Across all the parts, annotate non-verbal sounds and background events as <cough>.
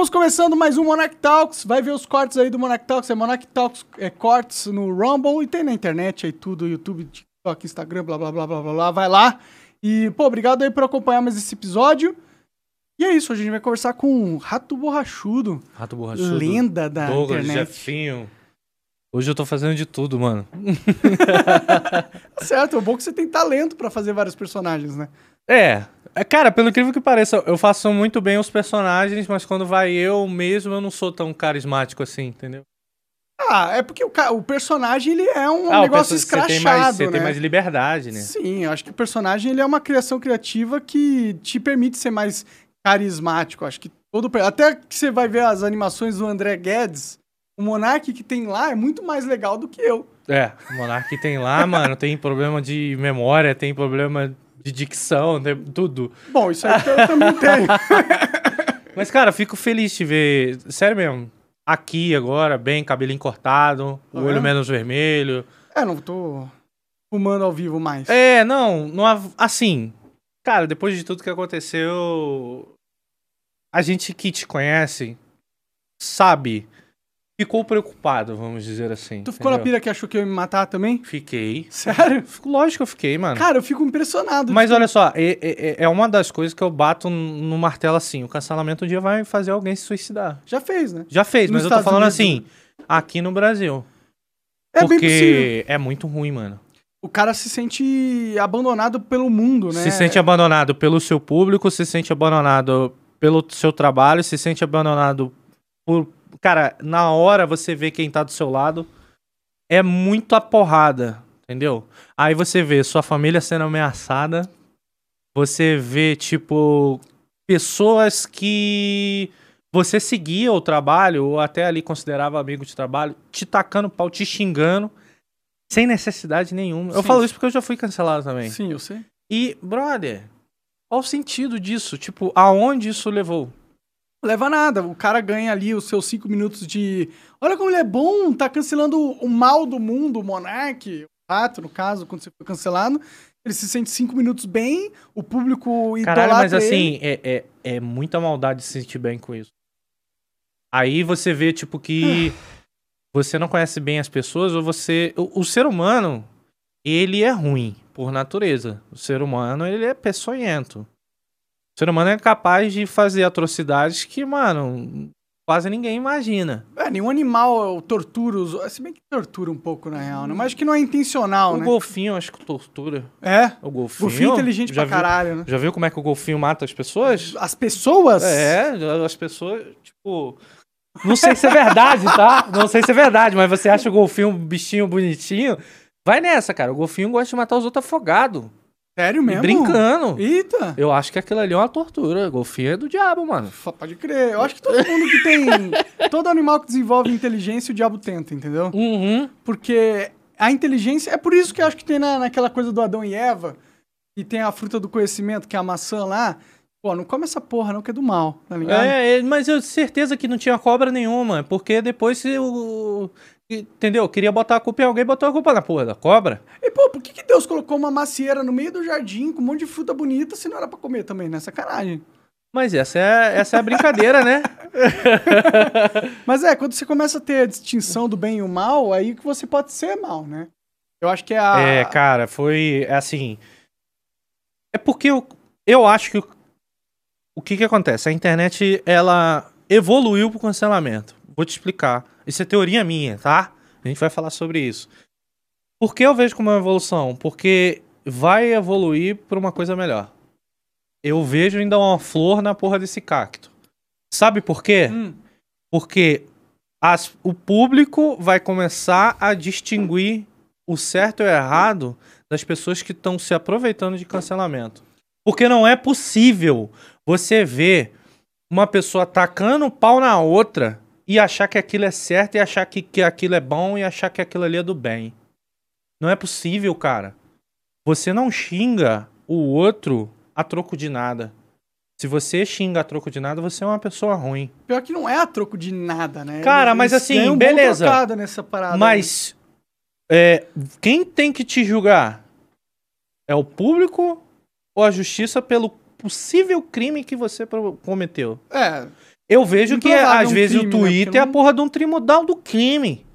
Estamos começando mais um Monarch Talks. Vai ver os cortes aí do Monarch Talks. É Monarch Talks é, cortes no Rumble e tem na internet aí tudo, YouTube, TikTok, Instagram, blá blá blá blá blá blá. Vai lá. E, pô, obrigado aí por acompanhar mais esse episódio. E é isso, a gente vai conversar com o Rato Borrachudo, Rato borrachudo. lenda da Douglas, internet. Jefinho. Hoje eu tô fazendo de tudo, mano. <laughs> Certo, é bom que você tem talento pra fazer vários personagens, né? É. é, Cara, pelo incrível que pareça, eu faço muito bem os personagens, mas quando vai eu mesmo, eu não sou tão carismático assim, entendeu? Ah, é porque o, o personagem ele é um Ah, o negócio escrachado, Você tem mais, você né? tem mais liberdade, né? Sim, eu acho que o personagem ele é uma criação criativa que te permite ser mais carismático. Acho que todo até que você vai ver as animações do André Guedes, o Monark que tem lá é muito mais legal do que eu. É, o Monark tem lá, <laughs> mano, tem problema de memória, tem problema de dicção, tem tudo. Bom, isso aí eu também tenho. <laughs> Mas, cara, fico feliz de ver, sério mesmo, aqui agora, bem, cabelinho cortado, o olho é? menos vermelho. É, não tô fumando ao vivo mais. É, não, não assim, cara, depois de tudo que aconteceu, a gente que te conhece sabe, ficou preocupado, vamos dizer assim. tu ficou na entendeu? pira que achou que eu ia me matar também? Fiquei. Sério? <laughs> Lógico que eu fiquei, mano. Cara, eu fico impressionado. Mas Tipo, olha só, é, é- é uma das coisas que eu bato no martelo assim, o cancelamento um dia vai fazer alguém se suicidar. já fez, né? Já fez, Nos mas eu tô Estados falando Unidos, assim, aqui no Brasil. É bem possível. porque é muito ruim, mano. O cara se sente abandonado pelo mundo, né? Se sente abandonado pelo seu público, se sente abandonado pelo seu trabalho, se sente abandonado por. Cara, na hora você vê quem tá do seu lado. É muito a porrada, entendeu? Aí você vê sua família sendo ameaçada. Você vê, tipo, pessoas que você seguia o trabalho, ou até ali considerava amigo de trabalho, te tacando pau, te xingando, sem necessidade nenhuma. Eu Sim. falo isso porque eu já fui cancelado também. Sim, eu sei. E, brother, qual o sentido disso? Tipo, aonde isso levou? Leva nada. O cara ganha ali os seus cinco minutos de. Olha como ele é bom, tá cancelando o mal do mundo, o Monark, o Rato, no caso, quando você foi cancelado. Ele se sente cinco minutos bem, o público Caralho, mas idolatra assim, é, é, é muita maldade se sentir bem com isso. Aí você vê, tipo, que você não conhece bem as pessoas, ou você. O, o ser humano, ele é ruim, por natureza. O ser humano, ele é peçonhento. O ser humano é capaz de fazer atrocidades que, mano, quase ninguém imagina. É, nenhum animal tortura os. Se bem que tortura um pouco, na real, né? Mas acho que não é intencional, o né? golfinho, acho que tortura. É. O golfinho. Golfinho inteligente já pra viu, caralho, né? Já viu como é que o golfinho mata as pessoas? As pessoas. É, as pessoas, tipo. Não sei se é verdade, tá? Não sei se é verdade, mas você acha o golfinho um bichinho bonitinho? Vai nessa, cara. O golfinho gosta de matar os outros afogados. Sério mesmo? Brincando. Eita. Eu acho que aquilo ali é uma tortura. Golfinho é do diabo, mano. Pode crer. Eu acho que todo mundo que tem. <laughs> todo animal que desenvolve inteligência, o diabo tenta, entendeu? Uhum. Porque a inteligência. É por isso que eu acho que tem na, naquela coisa do Adão e Eva, e tem a fruta do conhecimento, que é a maçã lá. Pô, não come essa porra, não, que é do mal, tá ligado? É, é, mas eu tenho certeza que não tinha cobra nenhuma. Porque depois se o. Entendeu? Queria botar a culpa em alguém, botou a culpa na porra da cobra. E, pô, por que, que Deus colocou uma macieira no meio do jardim com um monte de fruta bonita se não era pra comer também, né? Sacanagem. Mas essa é, essa é a brincadeira, né? <laughs> Mas é, quando você começa a ter a distinção do bem e o mal, aí que você pode ser mal, né? Eu acho que é a. É, cara, foi é assim. É porque eu, eu acho que o, o que que acontece? A internet ela evoluiu pro cancelamento. Vou te explicar. Isso é teoria minha, tá? A gente vai falar sobre isso. Por que eu vejo como uma evolução? Porque vai evoluir pra uma coisa melhor. Eu vejo ainda uma flor na porra desse cacto. Sabe por quê? Hum, Porque as- o público vai começar a distinguir o certo e o errado das pessoas que estão se aproveitando de cancelamento. Porque não é possível você ver uma pessoa tacando o pau na outra e achar que aquilo é certo e achar que, que aquilo é bom e achar que aquilo ali é do bem. Não é possível, cara. Você não xinga o outro a troco de nada. Se você xinga a troco de nada, você é uma pessoa ruim. pior que não é a troco de nada, né? Cara, Eles- mas assim, um beleza. nessa parada. né? Mas é, quem tem que te julgar? É o público ou a justiça pelo possível crime que você cometeu? É, Eu vejo que às um vezes crime, o né? Twitter Porque é a porra de um tribunal do crime.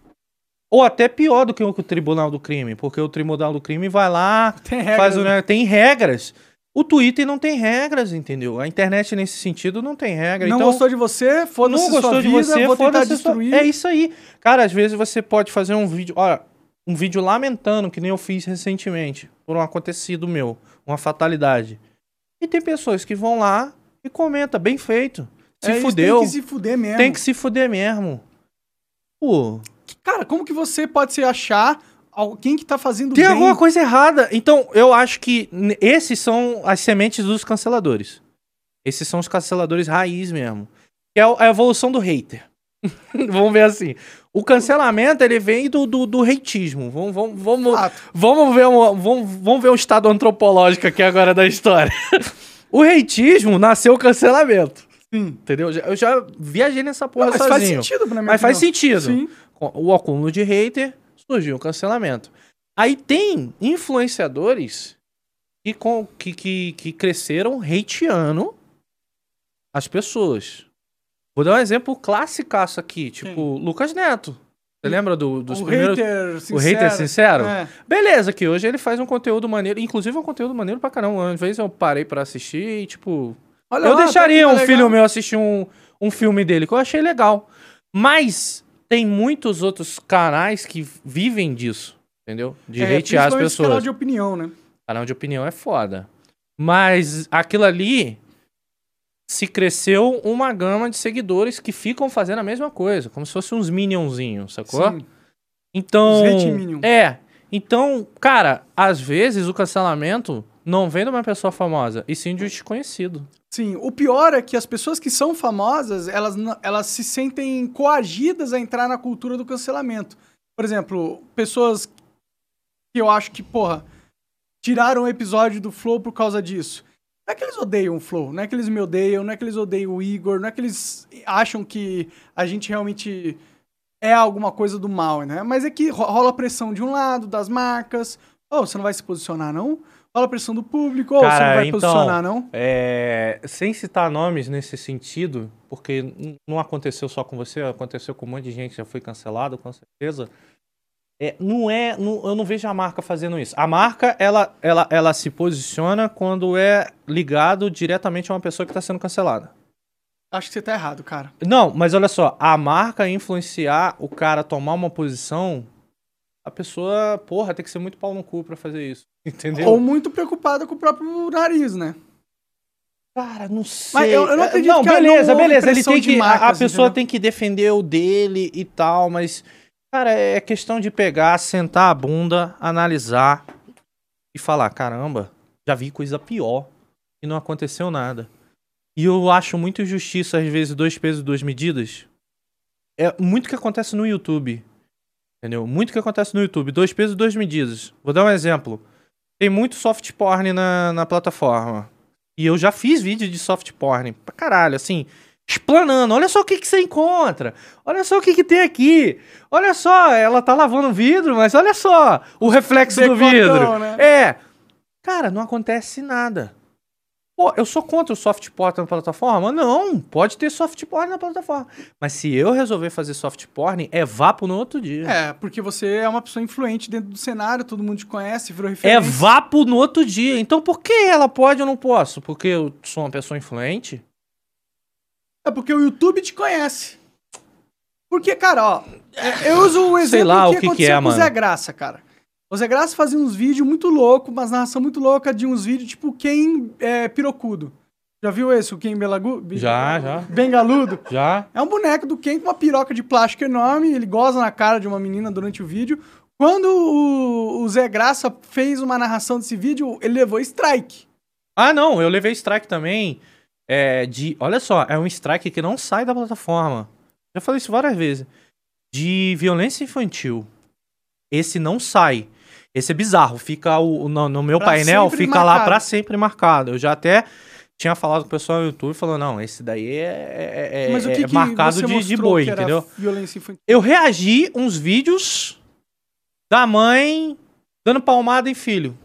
Ou até pior do que o tribunal do crime, porque o tribunal do crime vai lá, <laughs> Tem regras, faz o, né? né, tem regras. O Twitter não tem regras, entendeu? A internet nesse sentido não tem regra. Não então, gostou de você? Foda-se não gostou de vida, você, vou tentar foda-se sua- destruir. É isso aí. Cara, às vezes você pode fazer um vídeo, olha, um vídeo lamentando, que nem eu fiz recentemente, por um acontecido meu, uma fatalidade. E tem pessoas que vão lá e comenta, bem feito. Se É, fudeu, Tem que se fuder mesmo. tem que se fuder mesmo. Pô, Cara, como que você pode se achar alguém que tá fazendo tem bem? alguma coisa errada. Então, eu acho que esses são as sementes dos canceladores. Esses são os canceladores raiz mesmo. Que é o- a evolução do hater. <laughs> vamos ver assim. O cancelamento, ele vem do, do, do hateismo. Vamos, vamos, vamos, vamos, ver um, vamos, vamos ver o estado antropológico aqui agora da história. <laughs> o hateismo nasceu o cancelamento. Sim. Entendeu? Eu já viajei nessa porra Não, mas faz sozinho. sentido, na minha Mas faz sentido. Sim. O acúmulo de hater, surgiu o cancelamento. Aí tem influenciadores que, com, que, que, que cresceram hateando as pessoas. Vou dar um exemplo classicaço aqui, tipo Lucas Neto. Você lembra do, dos o primeiros... hater sincero. o hater sincero? É. Beleza, que hoje ele faz um conteúdo maneiro, inclusive é um conteúdo maneiro pra caramba. Uma vez eu parei pra assistir e, tipo, Olha eu lá, deixaria um legal. filho meu assistir um, um filme dele, que eu achei legal. Mas tem muitos outros canais que vivem disso, entendeu? De É, hatear as pessoas. canal de opinião, né? Canal de opinião é foda. Mas aquilo ali se cresceu uma gama de seguidores que ficam fazendo a mesma coisa, como se fossem uns minionzinhos, sacou? Sim. Então. Os. É. Então, cara, às vezes o cancelamento não vem de uma pessoa famosa, e sim de um desconhecido. Sim, o pior é que as pessoas que são famosas, elas, elas se sentem coagidas a entrar na cultura do cancelamento. Por exemplo, pessoas que eu acho que, porra, tiraram o episódio do Flow por causa disso. Não é que eles odeiam o Flow, não é que eles me odeiam, não é que eles odeiam o Igor, não é que eles acham que a gente realmente é alguma coisa do mal, né? Mas é que ro- rola pressão de um lado, das marcas. Oh, você não vai se posicionar, não? Rola pressão do público. Você Cara, não vai então, posicionar, não? É, sem citar nomes nesse sentido, porque não aconteceu só com você, aconteceu com um monte de gente que já foi cancelado, com certeza. É, não é, não- eu não vejo a marca fazendo isso. A marca, ela, ela, ela se posiciona quando é ligado diretamente a uma pessoa que está sendo cancelada. Acho que você tá errado, cara. Não, mas olha só, a marca influenciar o cara a tomar uma posição, a pessoa, porra, tem que ser muito pau no cu pra fazer isso. <laughs> Entendeu? Ou muito preocupada com o próprio nariz, né? Cara, não sei. Mas eu- eu não É, acredito que beleza, não beleza. Ele tem que. a- a marcas, pessoa entendeu? tem que defender o dele e tal, mas. Cara, é questão de pegar, sentar a bunda, analisar e falar: caramba, já vi coisa pior e não aconteceu nada. E eu acho muito injustiça, às vezes, dois pesos, duas medidas. É muito que acontece no YouTube. Entendeu? Muito que acontece no YouTube. Dois pesos, duas medidas. Vou dar um exemplo. Tem muito soft porn na, na plataforma. E eu já fiz vídeo de soft porn. Pra caralho, assim. Explanando. Olha só o que, que você encontra. Olha só o que, que tem aqui. Olha só, ela tá lavando o vidro, mas olha só o reflexo do Decotão, vidro. né? É. Cara, não acontece nada. Pô, eu sou contra o soft porn na plataforma? Não, pode ter soft porn na plataforma. Mas se eu resolver fazer soft porn, é vapo no outro dia. É, porque você é uma pessoa influente dentro do cenário, todo mundo te conhece, virou É referência. vapo no outro dia. Então por que ela pode e eu não posso? Porque eu sou uma pessoa influente? É porque o YouTube te conhece. Porque, cara, ó, é, eu uso o exemplo Sei lá que o que que aconteceu é, com o. Zé Graça, cara. O Zé Graça fazia uns vídeos muito loucos, umas narração muito louca de uns vídeos tipo Ken é, Pirocudo. Já viu esse, o Ken Belagu? Já, já. Bengaludo? Já? É um boneco do Ken com uma piroca de plástico enorme, ele goza na cara de uma menina durante o vídeo. Quando o, o Zé Graça fez uma narração desse vídeo, ele levou strike. Ah, não, eu levei strike também. É, de. Olha só, é um strike que não sai da plataforma. Já falei isso várias vezes. De violência infantil. Esse não sai. Esse é bizarro. Fica o, no, no meu Pra painel, fica lá marcado. pra sempre marcado. Eu já até tinha falado com o pessoal no YouTube falando, não, esse daí é, é- é- Mas o é que, que marcado de, de boi, que entendeu? Violência infantil. Eu reagi uns vídeos da mãe dando palmada em filho.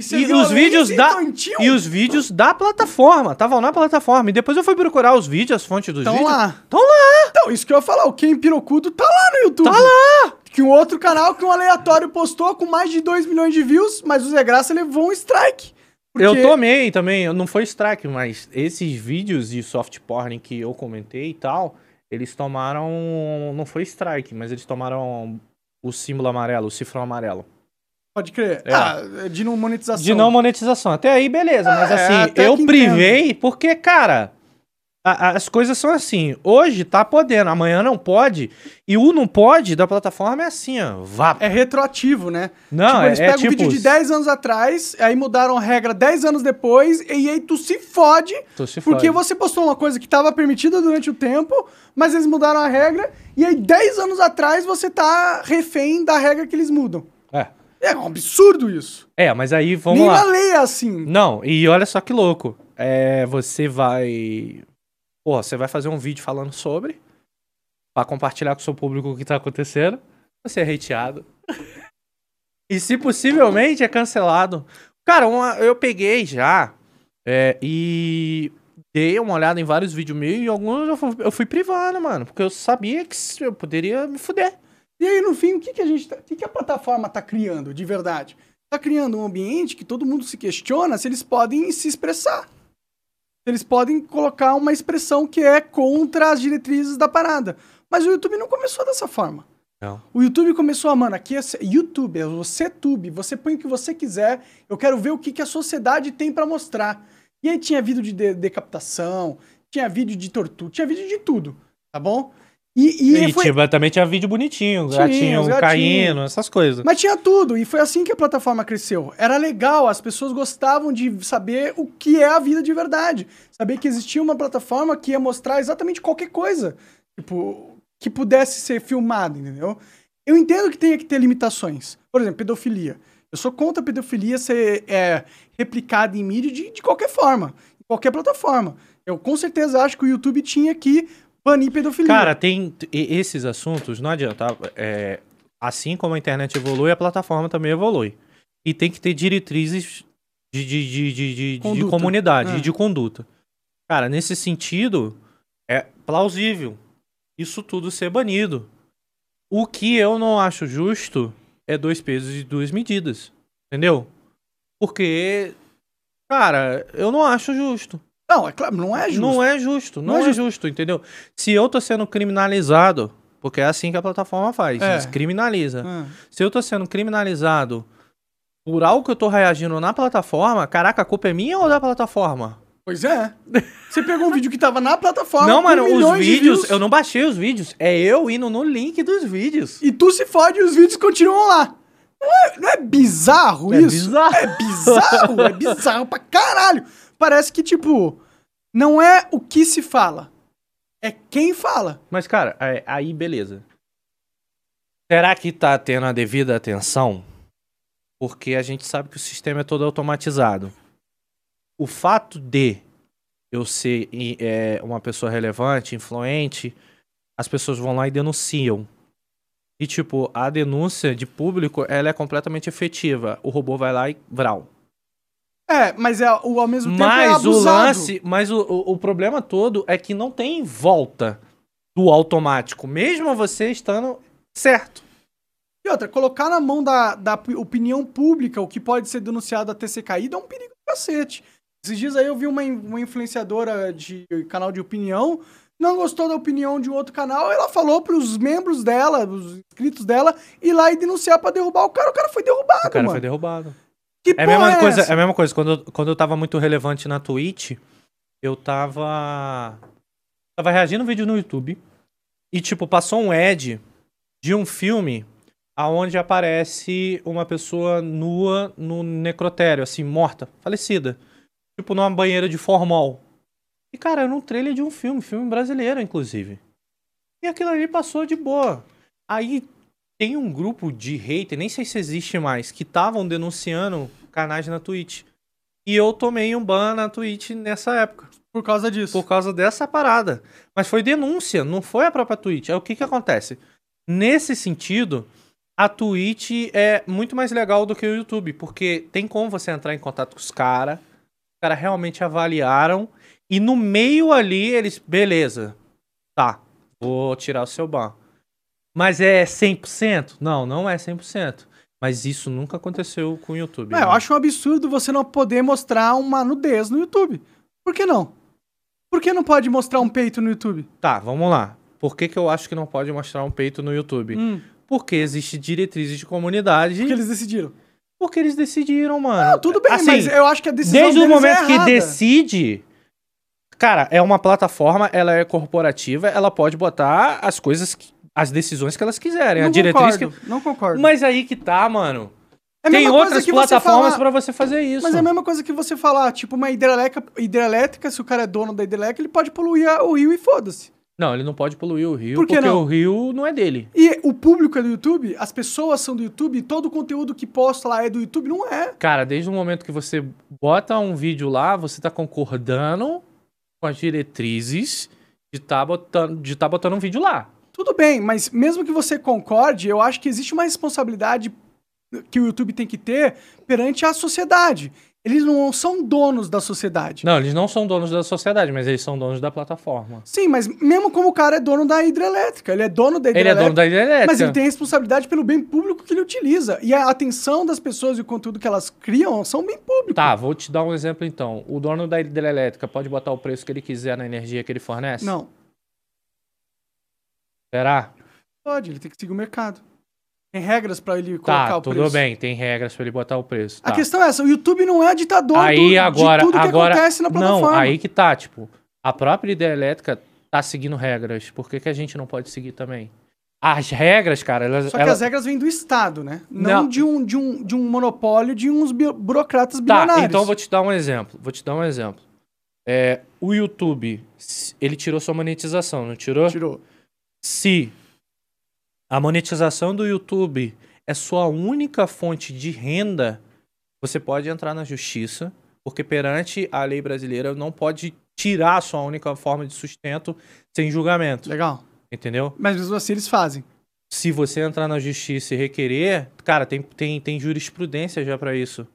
você E os vídeos Lazy da- infantil? E os vídeos da plataforma, estavam na plataforma. E depois eu fui procurar os vídeos, as fontes dos Estão vídeos. lá. Tão lá. Então, isso que eu ia falar, o Ken Pirocudo tá lá no YouTube. Tá lá. Que um outro canal que um aleatório postou com mais de 2 milhões de views, mas o Zé Graça levou um strike. Eu Porque- tomei também, não foi strike, mas esses vídeos de soft porn que eu comentei e tal, eles tomaram. Não foi strike, mas eles tomaram o símbolo amarelo, o cifrão amarelo. Pode crer. É. Ah, de não monetização. De não monetização. Até aí, beleza. Mas É, assim, eu privei porque, cara, a- as coisas são assim. Hoje tá podendo, amanhã não pode. E o não pode da plataforma é assim, ó. Vá. É retroativo, né? Não, tipo, é, eles é pegam tipo. um vídeo de 10 anos atrás, aí mudaram a regra 10 anos depois, e aí tu se fode, Tu se porque fode. você postou uma coisa que estava permitida durante o tempo, mas eles mudaram a regra, e aí 10 anos atrás você tá refém da regra que eles mudam. É. É um absurdo isso. É, mas aí vamos Nem lá. na lei é assim. Não, e olha só que louco. É, você vai. Porra, você vai fazer um vídeo falando sobre. Pra compartilhar com o seu público o que tá acontecendo. Você é hateado. e se possivelmente é cancelado. Cara, uma- eu peguei já. é, e dei uma olhada em vários vídeos meus e alguns eu fui, eu fui privando, mano. Porque eu sabia que eu poderia me fuder. E aí, no fim, o que, que a gente tá, o que, que a plataforma tá criando, de verdade? Tá criando um ambiente que todo mundo se questiona se eles podem se expressar. Eles podem colocar uma expressão que é contra as diretrizes da parada. Mas o YouTube não começou dessa forma. Não. O YouTube começou a, mano, aqui é YouTube, é você tube, você põe o que você quiser, eu quero ver o que, que a sociedade tem pra mostrar. E aí tinha vídeo de, de- decapitação, tinha vídeo de tortura, tinha vídeo de tudo, tá bom? E, e E, foi, tinha- também tinha vídeo bonitinho, Tinha, gatinho os gatinhos. caindo, essas coisas. Mas tinha tudo, e foi assim que a plataforma cresceu. Era legal, as pessoas gostavam de saber o que é a vida de verdade. Saber que existia uma plataforma que ia mostrar exatamente qualquer coisa. Tipo, que pudesse ser filmado, entendeu? Eu entendo que tenha que ter limitações. Por exemplo, pedofilia. Eu sou contra a pedofilia ser é, replicada em mídia de, de qualquer forma, em qualquer plataforma. Eu com certeza acho que o YouTube tinha que banir pedofilia. Cara, tem esses assuntos, não adianta. é, assim como a internet evolui, a plataforma também evolui. E tem que ter diretrizes de, de, de, de, de- comunidade, É. de conduta. Cara, nesse sentido, é plausível isso tudo ser banido. O que eu não acho justo é dois pesos e duas medidas. Entendeu? Porque, cara, eu não acho justo. Não, é claro, não é justo. Não é justo, não, Não é é, justo. entendeu? Se eu tô sendo criminalizado, porque é assim que a plataforma faz, É. criminaliza. Ah. Se eu tô sendo criminalizado por algo que eu tô reagindo na plataforma, caraca, a culpa é minha ou da plataforma? Pois é. Você pegou um vídeo que tava na plataforma. não, mano, os vídeos, eu não baixei os vídeos, é eu indo no link dos vídeos. E tu se fode e os vídeos continuam lá. Não é, não é bizarro É isso? bizarro. É bizarro, é bizarro pra caralho. Parece que, tipo, não é o que se fala, é quem fala. Mas, cara, é- aí beleza. Será que tá tendo a devida atenção? Porque a gente sabe que o sistema é todo automatizado. O fato de eu ser é, uma pessoa relevante, influente, as pessoas vão lá e denunciam. E, tipo, a denúncia de público, ela é completamente efetiva. O robô vai lá e vral. É, mas é, o, ao mesmo tempo é Mas o abusado. lance, mas o, o, o problema todo é que não tem volta do automático, mesmo você estando certo. E outra, colocar na mão da, da pi- opinião pública o que pode ser denunciado até ser caído é um perigo do cacete. Esses dias aí eu vi uma, uma influenciadora de canal de opinião, não gostou da opinião de um outro canal, ela falou pros membros dela, os inscritos dela, ir lá e denunciar pra derrubar o cara. O cara foi derrubado, O cara mano. foi derrubado. Que É a mesma é coisa, essa? é a mesma coisa. Quando, eu- quando eu tava muito relevante na Twitch, eu tava. Tava reagindo um vídeo no YouTube. E, tipo, passou um ad de um filme aonde aparece uma pessoa nua no necrotério, assim, morta, falecida. Tipo, numa banheira de formol. E, cara, era um trailer de um filme, filme brasileiro, inclusive. E aquilo ali passou de boa. Aí tem um grupo de hater, nem sei se existe mais, que estavam denunciando canais na Twitch. E eu tomei um ban na Twitch nessa época, Por causa disso. por causa dessa parada. Mas foi denúncia, não foi a própria Twitch. Aí o que que acontece? Nesse sentido, a Twitch é muito mais legal do que o YouTube, porque tem como você entrar em contato com os caras, os caras realmente avaliaram, e no meio ali eles, beleza, tá, vou tirar o seu ban. Mas é 100%? Não, não é 100%. Mas isso nunca aconteceu com o YouTube. É, né? eu acho um absurdo você não poder mostrar uma nudez no YouTube. Por que não? Por que não pode mostrar um peito no YouTube? Tá, vamos lá. Por que, que eu acho que não pode mostrar um peito no YouTube? Hum, Porque existe diretrizes de comunidade. porque eles decidiram. Porque eles decidiram, mano. Não, tudo bem, Assim, mas eu acho que a decisão Desde o deles momento é que decide. Cara, é uma plataforma, ela é corporativa, ela pode botar as coisas, que- as decisões que elas quiserem. Não a diretriz concordo, que. não concordo. Mas aí que tá, mano. É Tem outras plataformas falar- pra você fazer isso. Mas é a mesma coisa que você falar, tipo, uma hidrelétrica, hidrelétrica, se o cara é dono da hidrelétrica, ele pode poluir o rio e foda-se. Não, ele não pode poluir o rio, Por que porque não? o rio não é dele. E o público é do YouTube, as pessoas são do YouTube, e todo o conteúdo que posta lá é do YouTube, não é. Cara, desde o momento que você bota um vídeo lá, você tá concordando com as diretrizes de tá botando, de tá botando um vídeo lá. Tudo bem, mas mesmo que você concorde, eu acho que existe uma responsabilidade que o YouTube tem que ter perante a sociedade. Eles não são donos da sociedade. Não, eles não são donos da sociedade, mas eles são donos da plataforma. Sim, mas mesmo como o cara é dono da hidrelétrica, ele é dono da Ele é hidrelétrica. dono da elétrica. Mas ele tem responsabilidade pelo bem público que ele utiliza. E a atenção das pessoas e o conteúdo que elas criam são bem público. Tá, vou te dar um exemplo então. O dono da hidrelétrica pode botar o preço que ele quiser na energia que ele fornece? Não, Será? pode, ele tem que seguir o mercado. Tem regras pra ele colocar Tá, o tudo preço. bem, tem regras pra ele botar o preço. A tá. questão é essa, o YouTube não é ditador aí do, agora, de tudo que agora, acontece na plataforma. Não, aí que tá, tipo, a própria hidrelétrica tá seguindo regras. Por que, que a gente não pode seguir também? As regras, cara, elas. Só que elas- as regras vêm do Estado, né? Não, Não. De, um, de, um, de um monopólio de uns bi- burocratas Tá, bilionários. então eu vou te dar um exemplo. Vou te dar um exemplo. É, o YouTube, ele tirou sua monetização, não tirou? Tirou. Se a monetização do YouTube é sua única fonte de renda, você pode entrar na justiça, porque perante a lei brasileira não pode tirar a sua única forma de sustento sem julgamento, Legal. entendeu? Mas mesmo assim eles fazem. Se você entrar na justiça e requerer, cara, tem, tem, tem jurisprudência já pra isso.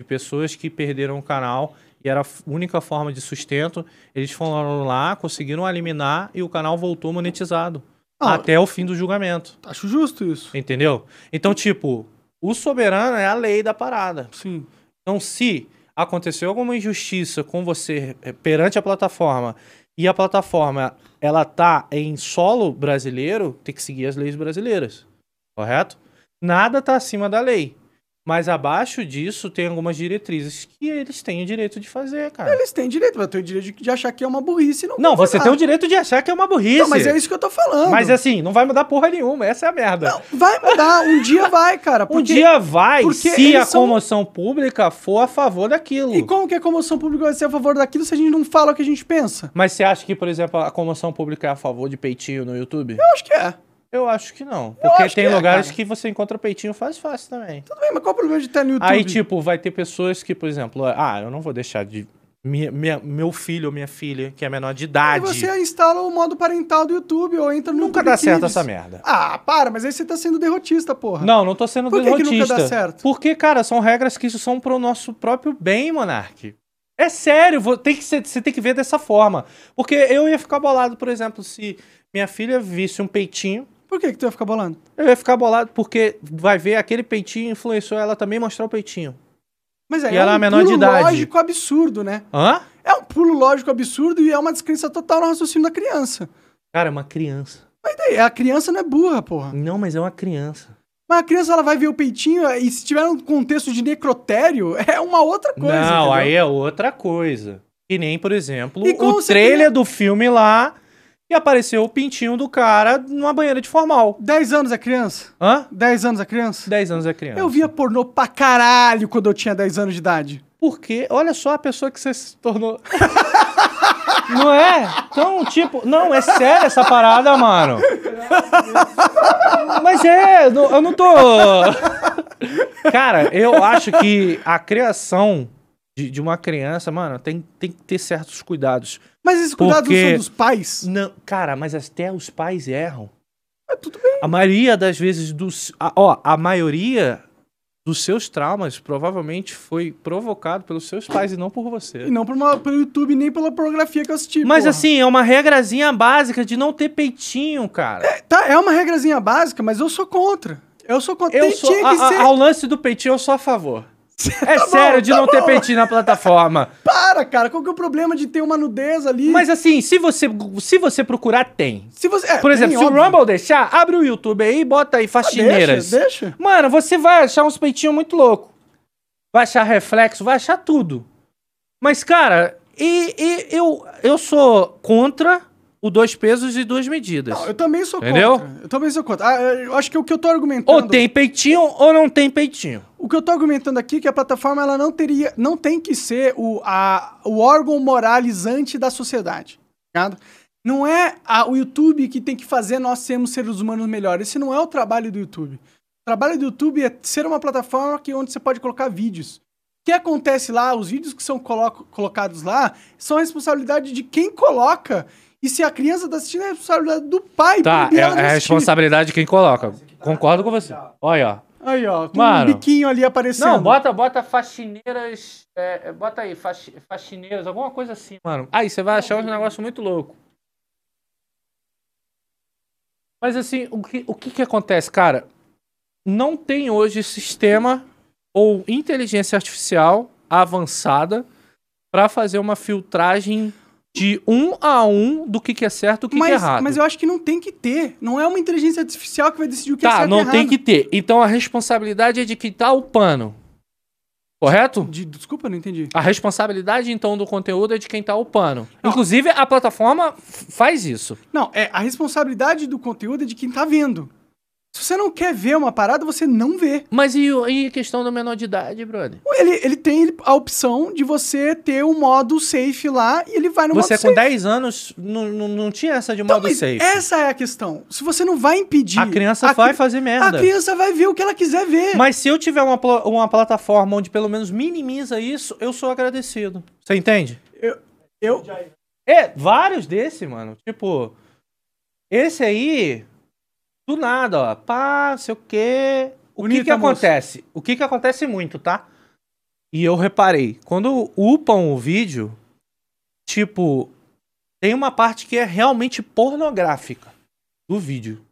De pessoas que perderam o canal e era a única forma de sustento, eles foram lá, conseguiram eliminar e o canal voltou monetizado. Ah, até o fim do julgamento. Acho justo isso. Entendeu? Então, tipo, o soberano é a lei da parada. Sim. Então, se aconteceu alguma injustiça com você eh, perante a plataforma e a plataforma ela tá em solo brasileiro, tem que seguir as leis brasileiras. Correto? Nada tá acima da lei. Mas abaixo disso tem algumas diretrizes que eles têm o direito de fazer, cara. Eles têm direito, mas eu tenho direito de, de achar que é uma burrice não Não, você tem o direito de achar que é uma burrice. Não, mas é isso que eu tô falando. Mas assim, não vai mudar porra nenhuma, essa é a merda. Não, vai mudar, um dia vai, cara. <laughs> Um porque- dia vai porque se a são- comoção pública for a favor daquilo. E como que a comoção pública vai ser a favor daquilo se a gente não fala o que a gente pensa? Mas você acha que, por exemplo, a comoção pública é a favor de peitinho no YouTube? Eu acho que é. Eu acho que não. Porque tem que é, lugares cara. que você encontra peitinho fácil, fácil também. Tudo bem, mas qual o problema de estar no YouTube? Aí, tipo, vai ter pessoas que, por exemplo, ah, eu não vou deixar de. Minha, minha- meu filho ou minha filha, que é menor de Aí idade. você instala o modo parental do YouTube ou entra no Nunca YouTube dá certo Kids. essa merda. Ah, para, mas aí você tá sendo derrotista, porra. Não, não tô sendo Por que que nunca derrotista. dá certo? Porque, cara, são regras que isso são pro nosso próprio bem, Monark. É sério, vo- tem que você tem que ver dessa forma. Porque eu ia ficar bolado, por exemplo, se minha filha visse um peitinho. Por que, que tu ia ficar bolando? Eu ia ficar bolado porque vai ver aquele peitinho influenciou ela também mostrar o peitinho. Mas aí E é ela um é menor de pulo lógico absurdo, né? Hã? É um pulo lógico absurdo e é uma descrença total no raciocínio da criança. Cara, é uma criança. Mas daí, a criança não é burra, porra. Não, mas é uma criança. Mas a criança ela vai ver o peitinho e se tiver um contexto de necrotério, <laughs> é uma outra coisa. não, entendeu? aí é outra coisa. Que nem, por exemplo, E o trailer cria- do filme lá e apareceu o pintinho do cara numa banheira de formal. 10 anos é criança? Hã? 10 anos é criança? 10 anos é criança. Eu via pornô pra caralho quando eu tinha 10 anos de idade. Porque, olha só a pessoa que você se tornou. <laughs> não é? Então, tipo, não, é sério essa parada, mano. Mas é, eu não tô. Cara, eu acho que a criação de, de uma criança, mano, tem, tem que ter certos cuidados. Mas esses cuidados não Porque- são dos pais? Não, cara, mas até os pais erram. tudo bem. A maioria das vezes dos. a- ó, a maioria dos seus traumas provavelmente foi provocado pelos seus pais e não por você. E não por uma- pelo YouTube, nem pela pornografia que eu assisti. Mas porra. assim, é uma regrazinha básica de não ter peitinho, cara. Tá, é uma regrazinha básica, mas eu sou contra. Eu sou contra. Eu Tem- sou. tinha a- que a- ser. ao lance do peitinho, eu sou a favor. É Tá sério bom, de tá não ter bom. peitinho na plataforma. <laughs> Para, cara. Qual que é o problema de ter uma nudez ali? Mas assim, se você, se você procurar, tem. se você. é, Por exemplo, se o óbvio. Rumble deixar, abre o YouTube aí e bota aí Ah, faxineiras. Deixa, deixa. Mano, você vai achar uns peitinhos muito louco. Vai achar reflexo, vai achar tudo. Mas, cara, e, e eu, eu sou contra o dois pesos e duas medidas. Não, eu também sou Entendeu? contra. Eu também sou contra. Ah, eu acho que o que eu tô argumentando. Ou tem peitinho ou não tem peitinho. O que eu tô argumentando aqui é que a plataforma ela não teria, não tem que ser o, a, o órgão moralizante da sociedade, tá ligado? Não é a- o YouTube que tem que fazer nós sermos seres humanos melhores. Esse não é o trabalho do YouTube. O trabalho do YouTube é ser uma plataforma que, onde você pode colocar vídeos. O que acontece lá, os vídeos que são colo- colocados lá, são a responsabilidade de quem coloca. E se a criança tá assistindo, é a responsabilidade do pai. Tá, é, é a responsabilidade de quem coloca. Concordo com você. Olha, ó. Aí, ó, com Mano. um biquinho ali aparecendo. Não, bota, bota faxineiras. é, é, bota aí, faxi- faxineiras, alguma coisa assim, mano. Aí você vai achar um negócio muito louco. Mas assim, o que, o que que acontece, cara? Não tem hoje sistema ou inteligência artificial avançada pra fazer uma filtragem de um a um do que, que é certo e o que, que é mas, errado. mas eu acho que não tem que ter. Não é uma inteligência artificial que vai decidir o que é Tá, certo e não errado. tem que ter. Então a responsabilidade é de quem tá upando. Correto? De- desculpa, não entendi. A responsabilidade, então, do conteúdo é de quem tá upando. Inclusive, a plataforma faz isso. Não, é a responsabilidade do conteúdo é de quem tá vendo. Se você não quer ver uma parada, você não vê. Mas e, e a questão do menor de idade, brother? Ele, ele tem a opção de você ter o modo safe lá e ele vai no Você modo com safe. 10 anos não, não, não tinha essa de Então, modo safe. Essa é a questão. Se você não vai impedir. A criança a vai cri- fazer A merda. criança vai ver o que ela quiser ver. Mas se eu tiver uma, uma plataforma onde pelo menos minimiza isso, eu sou agradecido. Você entende? Eu, eu, É, vários desse, mano. Tipo, esse aí, do nada, ó. Pá, sei o quê. O que Bonita, que moço. acontece? O que que acontece muito, tá? E eu reparei, quando upam o vídeo, tipo, tem uma parte que é realmente pornográfica do vídeo.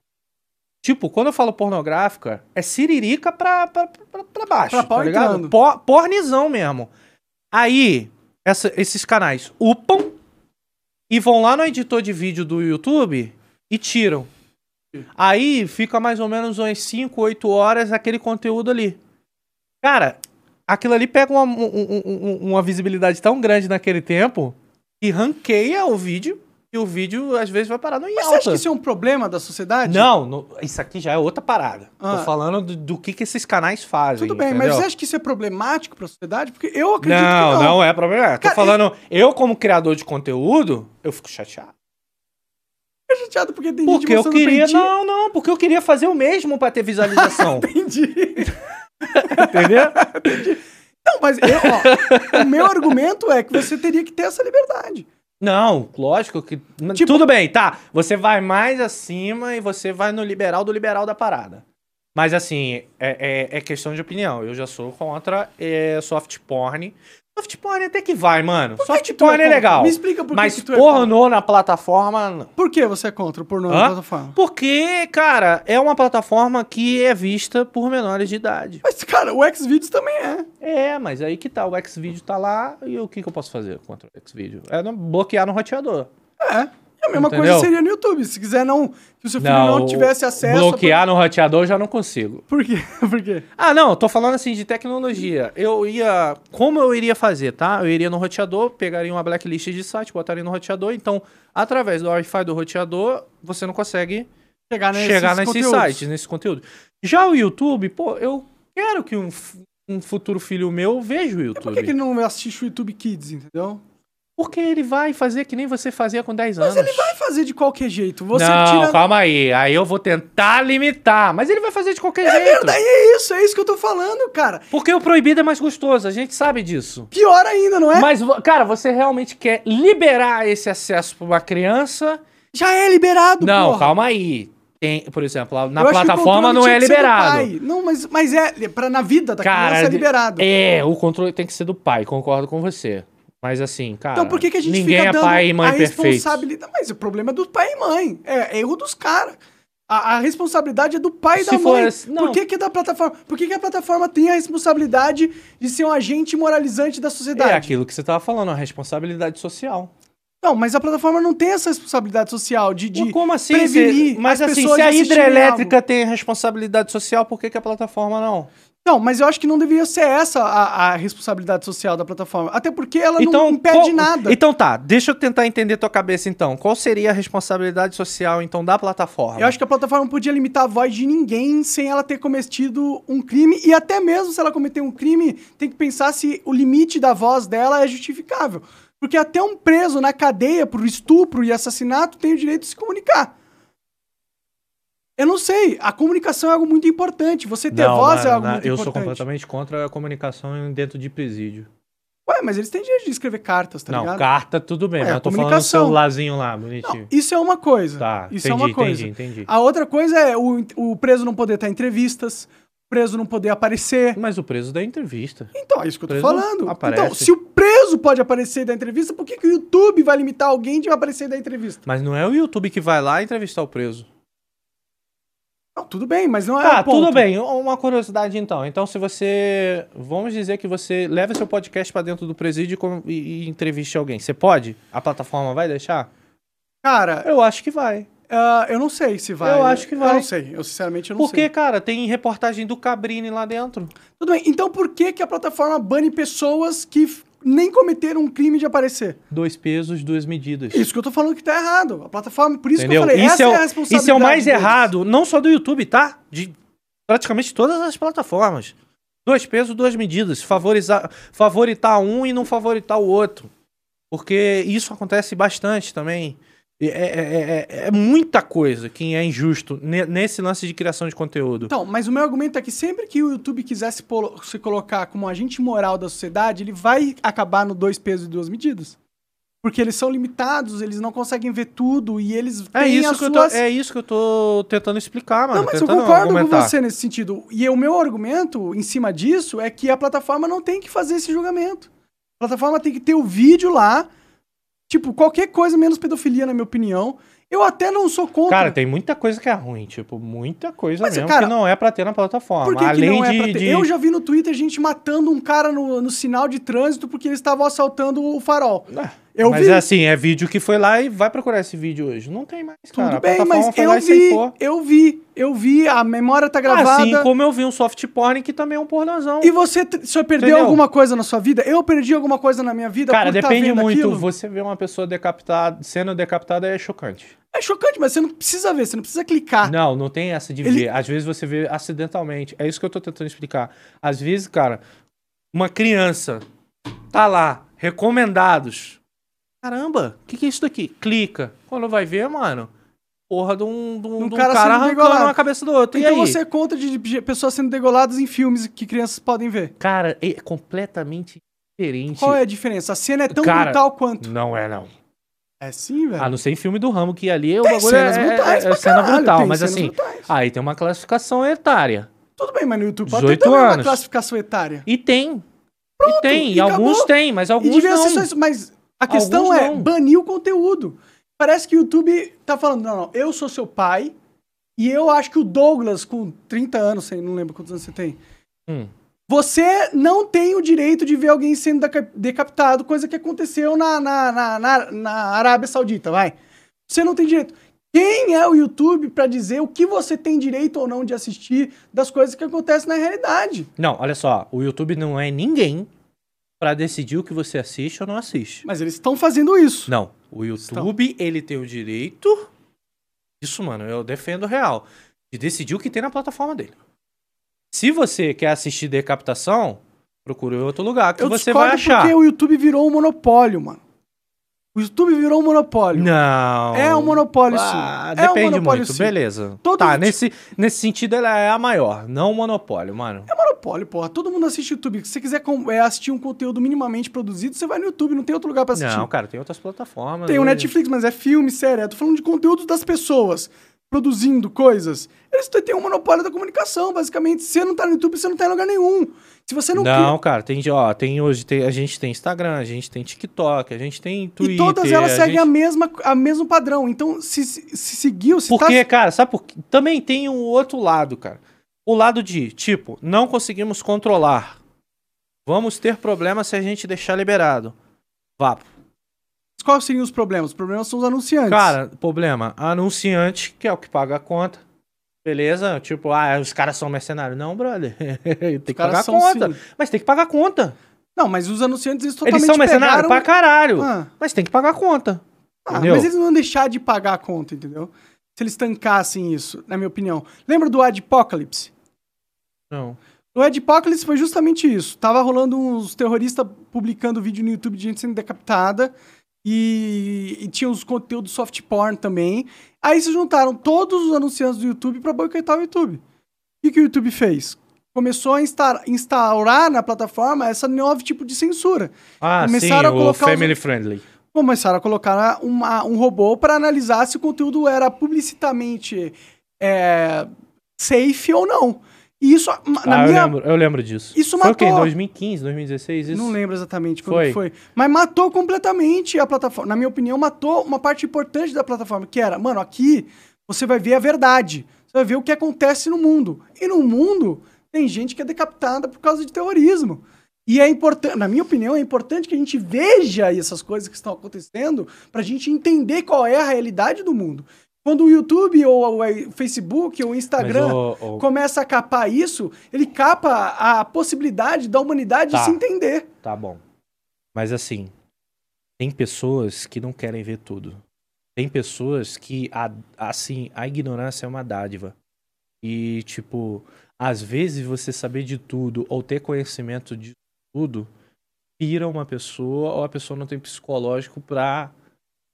Tipo, quando eu falo pornográfica, é siririca pra, pra, pra, pra baixo, Pra tá ligado? Por, pornizão mesmo. Aí, essa- esses canais upam e vão lá no editor de vídeo do YouTube e tiram. Aí fica mais ou menos umas 5, 8 horas aquele conteúdo ali. Cara, aquilo ali pega uma, um- um- um- uma visibilidade tão grande naquele tempo que ranqueia o vídeo e o vídeo às vezes vai parar no mas você acha que isso é um problema da sociedade? Não, no- isso aqui já é outra parada. Ah. Tô falando do, do que, que esses canais fazem. Tudo bem, entendeu? mas você acha que isso é problemático pra sociedade? Porque eu acredito Não, que não, não. é problema. Tô Cara, falando, eu como criador de conteúdo, eu fico chateado. Fico chateado porque tem Porque gente eu queria. peitinho. Não, não, porque eu queria fazer o mesmo pra ter visualização. <laughs> Entendi. entendeu? <laughs> Não, mas eu, ó, o meu argumento é que você teria que ter essa liberdade. Não, lógico que. Tipo- Tudo bem, tá. Você vai mais acima e você vai no liberal do liberal da parada. Mas assim, é, é, é questão de opinião. Eu já sou contra é, soft porn. Soft porn até que vai, mano. Que soft que é porn é, contra? legal. Me explica por que Mas que tu é pornô na plataforma, não. Por que você é contra o pornô Hã? na plataforma? Porque, cara, é uma plataforma que é vista por menores de idade. Mas, cara, o Xvideos também é. É, mas aí que tá, o Xvideo tá lá e o que, que eu posso fazer contra o Xvideo? É bloquear no roteador. É. E a mesma Entendeu? coisa seria no YouTube. Se quiser não. Se o seu filho não, tivesse acesso. a- bloquear no roteador eu já não consigo. Por quê? <laughs> Por quê? Ah, não, tô falando assim de tecnologia. Eu ia. Como eu iria fazer, tá? Eu iria no roteador, pegaria uma blacklist de site, botaria no roteador. Então, através do Wi-Fi do roteador, você não consegue Chegar nesses, chegar nesses sites, nesse conteúdo. Já o YouTube, pô, eu quero que um, um futuro filho meu veja o Por YouTube. que, que ele não assiste o YouTube Kids, entendeu? Porque ele vai fazer que nem você fazia com 10 anos. Mas ele vai fazer de qualquer jeito. Você não, tira. calma aí. Aí eu vou tentar limitar. Mas ele vai fazer de qualquer É jeito. verdade, é isso, é isso que eu tô falando, cara. Porque o proibido é mais gostoso, a gente sabe disso. Pior ainda, não é? Mas, cara, você realmente quer liberar esse acesso pra uma criança? Já é liberado, Não, porra. calma aí. tem, por exemplo, na Eu plataforma não é liberado. Não, mas, mas é, pra, na vida da Cara, criança é liberado. É, o controle tem que ser do pai, concordo com você. Mas assim, cara, Então por que, que a gente ninguém fica é dando pai e mãe a responsabilidade? Mas o problema é do pai e mãe. É, é erro dos caras. A, a responsabilidade é do pai e Se da mãe. assim-. Por que, que é da plataforma? Por que, que a plataforma tem a responsabilidade de ser um agente moralizante da sociedade? É aquilo que você tava falando, a responsabilidade social. Não, mas a plataforma não tem essa responsabilidade social de. de Como assim? prevenir Cê- mas as assim, se a hidrelétrica tem responsabilidade social, por que, que a plataforma não? Não, mas eu acho que não deveria ser essa a, a responsabilidade social da plataforma. Até porque ela não impede qual- nada. Então tá, deixa eu tentar entender tua cabeça então. Qual seria a responsabilidade social então da plataforma? Eu acho que a plataforma não podia limitar a voz de ninguém sem ela ter cometido um crime. E até mesmo se ela cometer um crime, tem que pensar se o limite da voz dela é justificável. Porque até um preso na cadeia por estupro e assassinato tem o direito de se comunicar. Eu não sei, a comunicação é algo muito importante. Você ter Não, voz é mano, algo na- muito eu importante. sou completamente contra a comunicação dentro de presídio. Ué, mas eles têm direito de escrever cartas, tá não, ligado? carta tudo bem, É, mas eu tô falando comunicação. celularzinho lá, Não, bonitinho. isso é uma coisa. Tá, isso entendi, é uma coisa. entendi, entendi. A outra coisa é o, o preso não poder estar em entrevistas, o preso não poder aparecer. Mas o preso da entrevista. Então, é isso que eu tô falando. aparece. Então, se o preso pode aparecer da entrevista, por que, que o YouTube vai limitar alguém de aparecer da entrevista? Mas não é o YouTube que vai lá entrevistar o preso. Não, tudo bem, mas não é. Tá, ponto. tudo bem. Uma curiosidade então. Então, se você. Vamos dizer que você leva seu podcast pra dentro do presídio e e, e entreviste alguém. Você pode? A plataforma vai deixar? Cara, Eu acho que vai. ah, eu não sei se vai. Eu acho que vai. Eu não sei. Eu sinceramente eu não Porque, sei. cara, tem reportagem do Cabrini lá dentro. Tudo bem. Então por que, que a plataforma bane pessoas que nem cometeram um crime de aparecer? Dois pesos, duas medidas. Isso que eu tô falando que tá errado. A plataforma, por isso Entendeu? que eu falei, isso, essa é é, o, a responsabilidade. isso é o mais deles. errado, não só do YouTube, tá? De praticamente todas as plataformas. Dois pesos, duas medidas. Favorizar, favoritar um e não favoritar o outro. Porque isso acontece bastante também. É, é- é- é muita coisa que é injusto ne- nesse lance de criação de conteúdo. Então, mas o meu argumento é que sempre que o YouTube quiser se, se colocar como agente moral da sociedade, ele vai acabar no dois pesos e duas medidas. Porque eles são limitados, eles não conseguem ver tudo e eles é, têm isso as que eu suas... tô, é isso que eu tô tentando explicar, mano. Não, mas eu concordo argumentar. com você nesse sentido. E o meu argumento em cima disso é que a plataforma não tem que fazer esse julgamento. A plataforma tem que ter o vídeo lá, tipo, qualquer coisa menos pedofilia, na minha opinião. Eu até não sou contra. Cara, tem muita coisa que é ruim, tipo, muita coisa Mas, mesmo cara, que não é pra ter na plataforma. Por que, que Além não é de, pra ter? de- Eu já vi no Twitter gente matando um cara no, no sinal de trânsito porque eles estavam assaltando o farol. Eu mas vi. é assim, é vídeo que foi lá e vai procurar esse vídeo hoje. Não tem mais, cara. Tudo bem, mas eu vi, eu vi, eu vi, a memória tá gravada. Assim como eu vi um soft porn que também é um pornozão. E você, você perdeu Entendeu? alguma coisa na sua vida? Eu perdi alguma coisa na minha vida Cara, tá depende vendo muito. aquilo? Você vê uma pessoa decapitada, sendo decapitada é chocante. É chocante, mas você não precisa ver, você não precisa clicar. Não, não tem essa de Ah. Ele- ver. Às vezes você vê acidentalmente. É isso que eu tô tentando explicar. Às vezes, cara, uma criança tá lá, recomendados. Caramba, o que, que é isso daqui? Clica. Quando vai ver, mano, porra de um, de um, Um de um cara cara, sendo arrancando degolado. uma cabeça do outro. Então e aí? você é contra de, pessoas sendo degoladas em filmes que crianças podem ver. Cara, é completamente diferente. Qual é a diferença? A cena é tão Cara, brutal quanto. Não é, não. É sim, velho. A não ser em filme do ramo, que ali o Tem bagulho cenas é, brutais é, é pra cena caralho, brutal. tem Mas cenas assim, brutais. aí tem uma classificação etária. Tudo bem, mas no YouTube pode 18 ter também uma anos. classificação etária. E tem. e tem. e E alguns tem, mas E alguns devia não. ser só isso. Mas a questão Alguns é não. banir o conteúdo. Parece que o YouTube tá falando, não, não, eu sou seu pai e eu acho que o Douglas, com 30 anos, sei, não lembro quantos anos você tem, Hum. você não tem o direito de ver alguém sendo deca- decapitado, coisa que aconteceu na, na, na, na, na Arábia Saudita, vai. Você não tem direito. Quem é o YouTube pra dizer o que você tem direito ou não de assistir das coisas que acontecem na realidade? Não, olha só. O YouTube não é ninguém pra decidir o que você assiste ou não assiste. Mas eles estão fazendo isso. Não. O YouTube, ele tem o direito. Isso, mano, eu defendo real. De decidir o que tem na plataforma dele. Se você quer assistir decapitação, procure outro lugar que Eu você vai achar. porque o YouTube virou um monopólio, mano. O YouTube virou um monopólio. Não. É um monopólio, Ah, sim. É um depende monopólio, muito, sim. beleza. Todos tá, os- nesse, nesse sentido ela é a maior, não o monopólio, mano. É monopólio, porra. Todo mundo assiste YouTube. Se você quiser é, assistir um conteúdo minimamente produzido, você vai no YouTube, não tem outro lugar pra assistir. Não, cara, tem outras plataformas. Tem o hoje. Netflix, mas é filme, série. Eu tô falando de conteúdo das pessoas. Produzindo coisas. Eles têm um monopólio da comunicação, basicamente. Se você não tá no YouTube, você não tá em lugar nenhum. Se você não, Não, cara, tem, ó, tem hoje, tem, a gente tem Instagram, a gente tem TikTok, a gente tem Twitter. E todas elas a seguem gente- a mesma a mesmo padrão. Então, se, se, se seguiu, se Porque, tá... cara, sabe por quê? Também tem um outro lado, cara. O lado de, tipo, não conseguimos controlar. Vamos ter problema se a gente deixar liberado. Vá. Quais seriam os problemas? Os problemas são os anunciantes. Cara, problema. Anunciante, que é o que paga a conta. Beleza? Tipo, ah, os caras são mercenários. Não, brother. <laughs> tem que pagar a conta. sim. Mas tem que pagar a conta. Não, mas os anunciantes, eles totalmente Eles são mercenários pegaram... pra caralho. Ah. Mas tem que pagar a conta. Ah, Entendeu? mas eles não vão deixar de pagar a conta, entendeu? Se eles tancassem isso, na minha opinião. Lembra do Adpocalypse? Não. O Adpocalypse foi justamente isso. Tava rolando uns terroristas publicando vídeo no YouTube de gente sendo decapitada. E, e tinha os conteúdos soft porn também. Aí se juntaram todos os anunciantes do YouTube pra boicotar o YouTube. O que, o YouTube fez? Começou a insta- instaurar na plataforma essa novo tipo de censura. Ah, Começaram sim, a o colocar os- family friendly. começaram a colocar uma- um robô para analisar se o conteúdo era publicitamente é, safe ou não. E isso, na ah, minha. eu, lembro, eu lembro disso. Isso Foi o quê? Em matou- 2015, 2016? Isso? Não lembro exatamente quando Foi. foi. Mas matou completamente a plataforma. Na minha opinião, matou uma parte importante da plataforma, que era, mano, aqui você vai ver a verdade. Você vai ver o que acontece no mundo. E no mundo tem gente que é decapitada por causa de terrorismo. E é importante, na minha opinião, é importante que a gente veja essas coisas que estão acontecendo pra gente entender qual é a realidade do mundo. Quando o YouTube ou o Facebook ou o Instagram Mas, começa a capar isso, ele capa a possibilidade da humanidade Tá. se entender. Tá bom. Mas assim, tem pessoas que não querem ver tudo. Tem pessoas que, a- assim, a ignorância é uma dádiva. E, tipo, às vezes você saber de tudo ou ter conhecimento de tudo pira uma pessoa ou a pessoa não tem psicológico pra,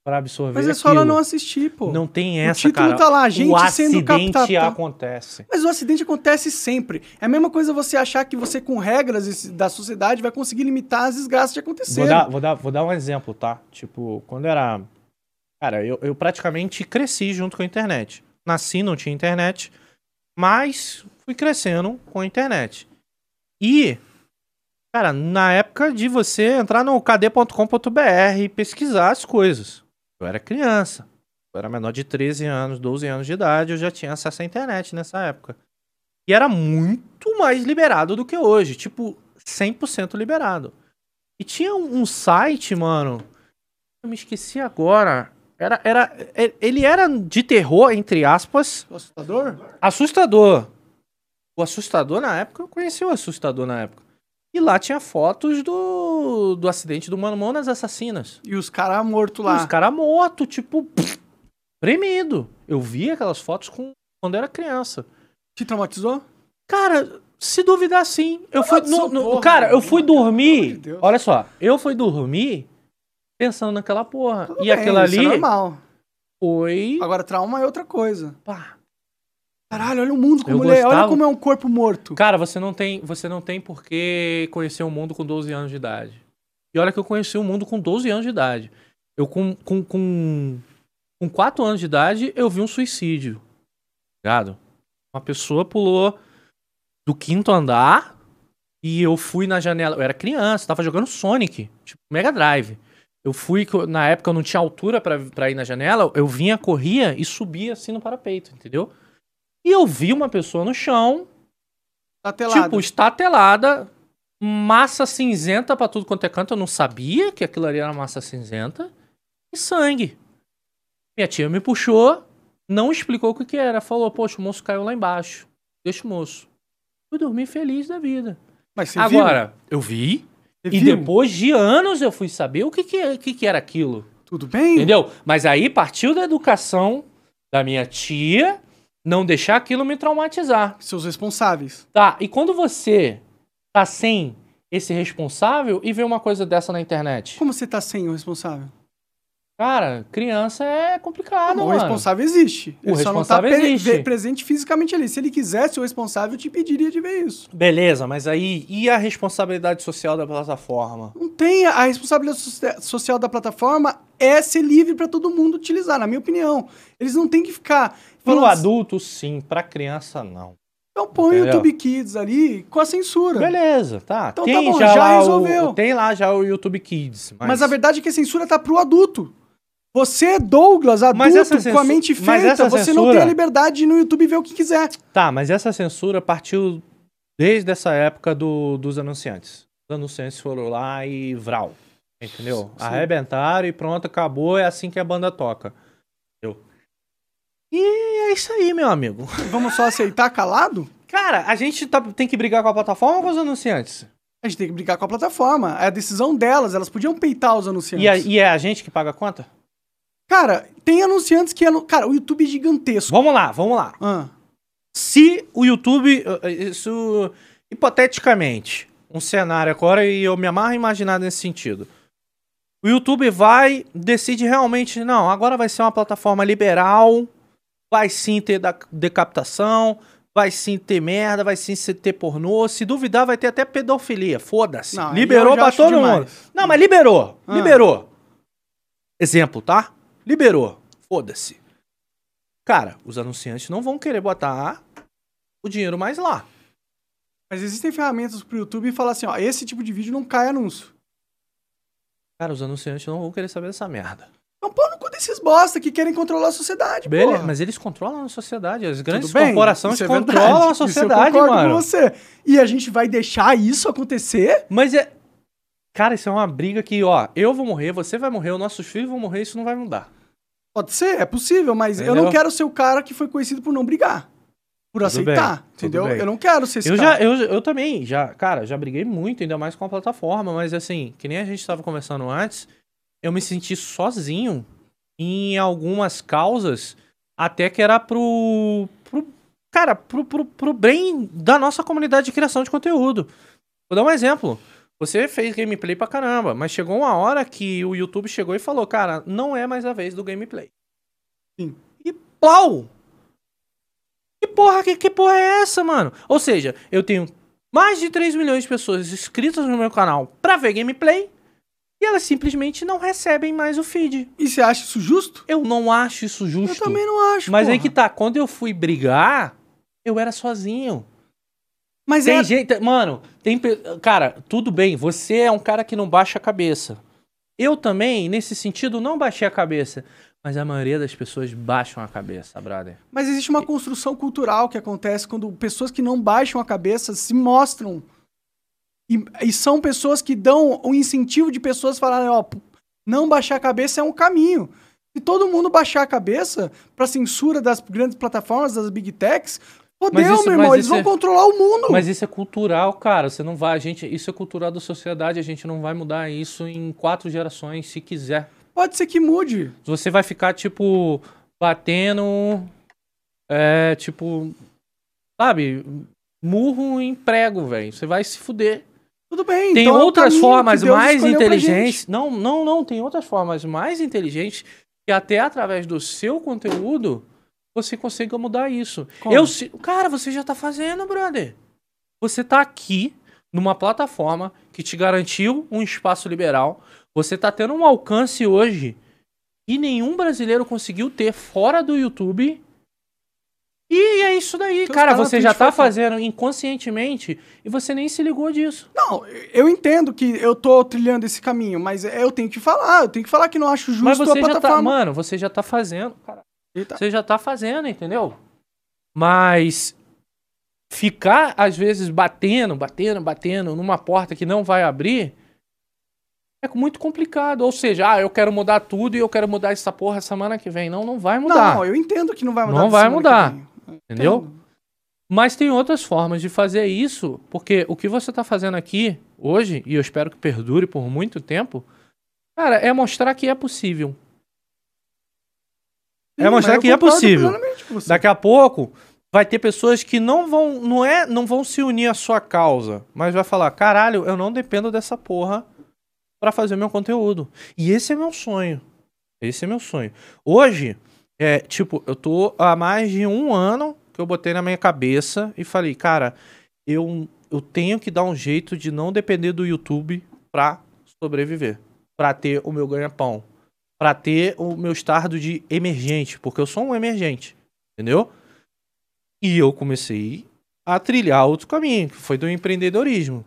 pra absorver Mas é só aquilo. ela não assistir, pô. Não tem o essa, título cara. tá lá, gente o sendo acidente captada. acontece. Mas o acidente acontece sempre. É a mesma coisa você achar que você, com regras da sociedade, vai conseguir limitar as desgraças de acontecer. Vou dar, vou, dar, vou dar um exemplo, tá? Tipo, quando era. Cara, eu, eu praticamente cresci junto com a internet. Nasci, não tinha internet, mas fui crescendo com a internet. E, cara, na época de você entrar no kd.com.br e pesquisar as coisas. Eu era criança. Eu era menor de 13 anos, 12 anos de idade, eu já tinha acesso à internet nessa época. E era muito mais liberado do que hoje. Tipo, 100% liberado. E tinha um, site, mano. Eu me esqueci agora. Era, era, e- ele era de terror, entre aspas, Assustador? assustador. O assustador na época, eu conheci o assustador na época. E lá tinha fotos do, do acidente do Mamonas Assassinas. E os caras mortos lá. Os caras mortos, tipo, pff, premido. Eu vi aquelas fotos com, quando era criança. Te traumatizou? Cara, se duvidar sim. Eu fui. No- no- porra, cara, eu mano. fui dormir. de olha só, eu fui dormir pensando naquela porra. Tudo e bem, aquilo isso é ali normal. foi. Agora, trauma é outra coisa. Pá. Caralho, olha o mundo como ele é. Olha como é um corpo morto. Cara, você não tem, você não tem por que conhecer o mundo com 12 anos de idade. E olha que eu conheci o mundo com 12 anos de idade. Eu com com com, com 4 anos de idade eu vi um suicídio. Ligado? Uma pessoa pulou do quinto andar e eu fui na janela. Eu era criança, tava jogando Sonic, tipo Mega Drive. Eu fui, na época eu não tinha altura pra ir na janela, eu vinha, corria e subia assim no parapeito, entendeu? E eu vi uma pessoa no chão, telado. Tipo, estatelada, massa cinzenta pra tudo quanto é canto. Eu não sabia que aquilo ali era massa cinzenta. E sangue. Minha tia me puxou, não explicou o que que era. Falou, poxa, o moço caiu lá embaixo. Deixa o moço. Fui dormir feliz da vida. Mas você viu? Agora, eu vi. Você E viu? depois de anos eu fui saber o que que, que, que era aquilo. Tudo bem? Entendeu? Mas aí partiu da educação da minha tia não deixar aquilo me traumatizar. Seus responsáveis. Tá, e quando você tá sem esse responsável e vê uma coisa dessa na internet? Como você tá sem o responsável? Cara, criança é complicado, o mano. responsável existe. O Ele só não tá responsável existe. presente fisicamente ali. Se ele quisesse, o responsável te pediria de ver isso. Beleza, mas aí e a responsabilidade social da plataforma? Não tem. A responsabilidade socia- social da plataforma é ser livre para todo mundo utilizar, na minha opinião. Eles não têm que ficar. Pro falando- adulto, sim. Pra criança, não. Então põe o? YouTube Kids ali com a censura. Beleza, tá. Então tem tá bom, já, já resolveu. O, tem lá já o YouTube Kids. Mas, Mas... a verdade é que a censura tá pro adulto. Você, Douglas, adulto, essa com a mente feita, você não censura- tem a liberdade de ir no YouTube ver o que quiser. Tá, mas essa censura partiu desde essa época do, dos anunciantes. Os anunciantes foram lá e vral. Entendeu? Sim. Arrebentaram e pronto, acabou. É assim que a banda toca. E é isso aí, meu amigo. <laughs> Vamos só aceitar calado? Cara, a gente tá- tem que brigar com a plataforma ou com os anunciantes? A gente tem que brigar com a plataforma. É a decisão delas. Elas podiam peitar os anunciantes. E, a- e é a gente que paga a conta? Cara, tem anunciantes que... anu- Cara, o YouTube é gigantesco. Vamos lá, vamos lá. Ah, Se o YouTube, eh, isso hipoteticamente, um cenário agora e eu me amarro a imaginar nesse sentido. O YouTube vai, decide realmente, não, agora vai ser uma plataforma liberal, vai sim ter decapitação, vai sim ter merda, vai sim ter pornô, se duvidar vai ter até pedofilia, foda-se. Não, Liberou pra todo demais. mundo. Não, mas liberou, Ah. liberou. Exemplo, tá? Liberou, foda-se. Cara, os anunciantes não vão querer botar o dinheiro mais lá. mas existem ferramentas pro YouTube e falar assim, ó, esse tipo de vídeo não cai anúncio. Cara, os anunciantes não vão querer saber dessa merda. Então no cu desses bosta que querem controlar a sociedade, Beleza, porra. mas eles controlam a sociedade. As grandes corporações é controlam a isso eu sociedade, mano. Com você. E a gente vai deixar isso acontecer? Mas é. Cara, isso é uma briga que, ó, eu vou morrer, você vai morrer, os nossos filhos vão morrer, isso não vai mudar. Pode ser, é possível, mas eu Entendeu? não quero ser o cara que foi conhecido por não brigar. Por Tudo aceitar, bem, entendeu? Eu não quero ser esse Eu, cara. já, eu, eu também, já, cara, já briguei muito, ainda mais com a plataforma, mas assim, que nem a gente tava conversando antes, eu me senti sozinho em algumas causas, até que era pro. pro cara, pro, pro, pro bem da nossa comunidade de criação de conteúdo. Vou dar um exemplo. Você fez gameplay pra caramba, mas chegou uma hora que o YouTube chegou e falou, cara, não é mais a vez do gameplay. Sim. E pau! Que porra, que, que porra é essa, mano? Ou seja, eu tenho mais de 3 milhões de pessoas inscritas no meu canal pra ver gameplay e elas simplesmente não recebem mais o feed. E você acha isso justo? Eu não acho isso justo. Eu também não acho, Mas aí porra. que tá, quando eu fui brigar, eu era sozinho. Mas Tem é... gente. Mano, tem. Cara, tudo bem, você é um cara que não baixa a cabeça. Eu também, nesse sentido, não baixei a cabeça. Mas a maioria das pessoas baixam a cabeça, brother. Mas existe uma construção cultural que acontece quando pessoas que não baixam a cabeça se mostram. E, e são pessoas que dão o incentivo de pessoas falarem, ó, p- não baixar a cabeça é um caminho. Se todo mundo baixar a cabeça pra censura das grandes plataformas, das big techs, fodeu, isso- meu irmão, eles vão é- controlar o mundo. Mas isso é cultural, cara. Você não vai. A gente, isso é cultural da sociedade. A gente não vai mudar isso em quatro gerações, se quiser. Pode ser que mude. Você vai ficar, tipo, batendo. É, tipo. Sabe? Murro em prego, velho. Você vai se fuder. Tudo bem. Tem então é outras que formas mais inteligentes. gente. Não, não, não. Tem outras formas mais inteligentes que até através do seu conteúdo você consiga mudar isso. Como? Eu, cara, você já tá fazendo, brother. Você tá aqui numa plataforma que te garantiu um espaço liberal. Você tá tendo um alcance hoje que nenhum brasileiro conseguiu ter fora do YouTube. E é isso daí, Teus cara. na Você já tá fazendo inconscientemente e você nem se ligou disso. Não, eu entendo que eu tô trilhando esse caminho, mas eu tenho que falar, eu tenho que falar que não acho justo Mas a você já tá, plataforma. mano, você já tá fazendo, cara. Eita. Você já tá fazendo, entendeu? Mas ficar às vezes batendo, batendo, batendo numa porta que não vai abrir é muito complicado. Ou seja, ah, eu quero mudar tudo e eu quero mudar essa porra semana que vem. Não, não vai mudar. Não, eu entendo que não vai mudar. Não vai mudar. Entendeu? entendo. Mas tem outras formas de fazer isso, porque o que você tá fazendo aqui hoje, e eu espero que perdure por muito tempo, cara, é mostrar que é possível. É Sim, mostrar mas que é possível. Daqui a pouco vai ter pessoas que não vão, não é, não vão se unir à sua causa, mas vai falar: "Caralho, eu não dependo dessa porra pra fazer meu conteúdo". E esse é meu sonho. Esse é meu sonho. Hoje, é, tipo, eu tô há mais de um ano que eu botei na minha cabeça e falei, cara, eu, eu tenho que dar um jeito de não depender do YouTube pra sobreviver. Pra ter o meu ganha-pão. Pra ter o meu estado de emergente. Porque eu sou um emergente. Entendeu? E eu comecei a trilhar outro caminho, que foi do empreendedorismo.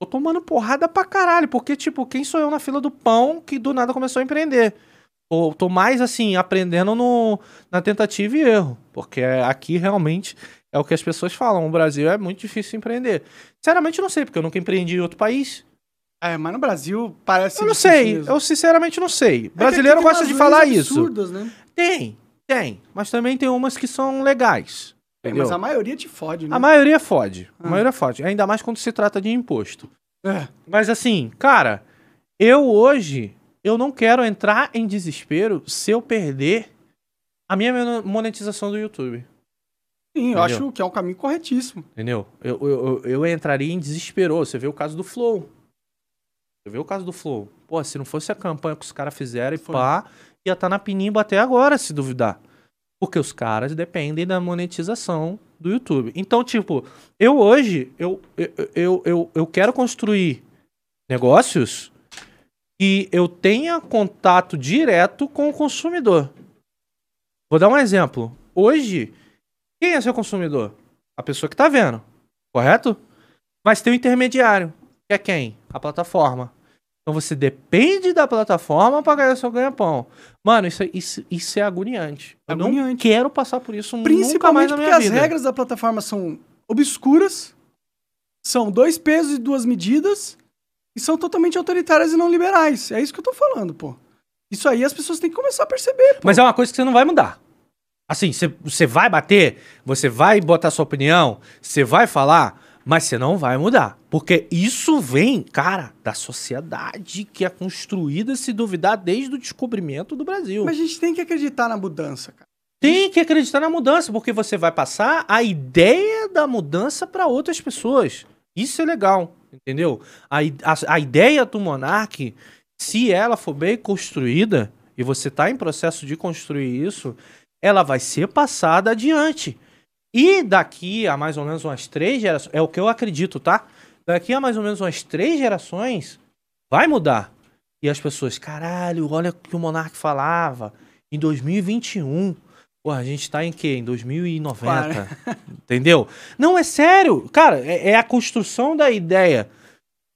Tô tomando porrada pra caralho, porque, tipo, quem sou eu na fila do pão que do nada começou a empreender? Tô, tô mais, assim, aprendendo no, na tentativa e erro, porque aqui realmente é o que as pessoas falam. O Brasil é muito difícil empreender. Sinceramente, eu não sei, porque eu nunca empreendi em outro país. É, mas no Brasil parece. Eu não sei, mesmo. eu sinceramente não sei. É Brasileiro gosta de falar isso. absurdas, Né? Tem, tem. Mas também tem umas que são legais. É, mas a maioria te fode, né? A maioria fode. A Ah. maioria fode. Ainda mais quando se trata de imposto. É. Mas assim, cara, eu hoje, eu não quero entrar em desespero se eu perder a minha monetização do YouTube. Sim, eu Entendeu? acho que é um caminho corretíssimo. Entendeu? Eu, eu, eu, entraria em desespero. Você vê o caso do Flow. Você vê o caso do Flow. Pô, se não fosse a campanha que os caras fizeram e Foi. pá, ia estar na pinimba até agora, se duvidar. Porque os caras dependem da monetização do YouTube. Então, tipo, eu hoje, eu, eu, eu, eu, eu quero construir negócios que eu tenha contato direto com o consumidor. Vou dar um exemplo. Hoje, quem é seu consumidor? A pessoa que tá vendo, correto? Mas tem o intermediário, que é quem? A plataforma. Então você depende da plataforma para ganhar seu ganha-pão. Mano, isso, é- isso, isso é agoniante. Eu não Agoniante. quero passar por isso Principalmente porque as vida. regras da plataforma são obscuras, são dois pesos e duas medidas, e são totalmente autoritárias e não liberais. É isso que eu tô falando, pô. Isso aí as pessoas têm que começar a perceber, pô. Mas é uma coisa que você não vai mudar. Assim, você, você vai bater, você vai botar sua opinião, você vai falar, mas você não vai mudar. Porque isso vem, cara, da sociedade que é construída, se duvidar, desde o descobrimento do Brasil. Mas a gente tem que acreditar na mudança, cara. Tem que acreditar na mudança, porque você vai passar a ideia da mudança para outras pessoas. Isso é legal, entendeu? A, a, a ideia do Monark, se ela for bem construída, e você está em processo de construir isso, ela vai ser passada adiante. E daqui a mais ou menos umas três gerações, é o que eu acredito, tá? Daqui a mais ou menos umas três gerações, vai mudar. E as pessoas, caralho, olha o que o Monark falava em 2021. Pô, a gente tá em quê? Em 2090. <laughs> Entendeu? Não, é sério. Cara, é, é a construção da ideia.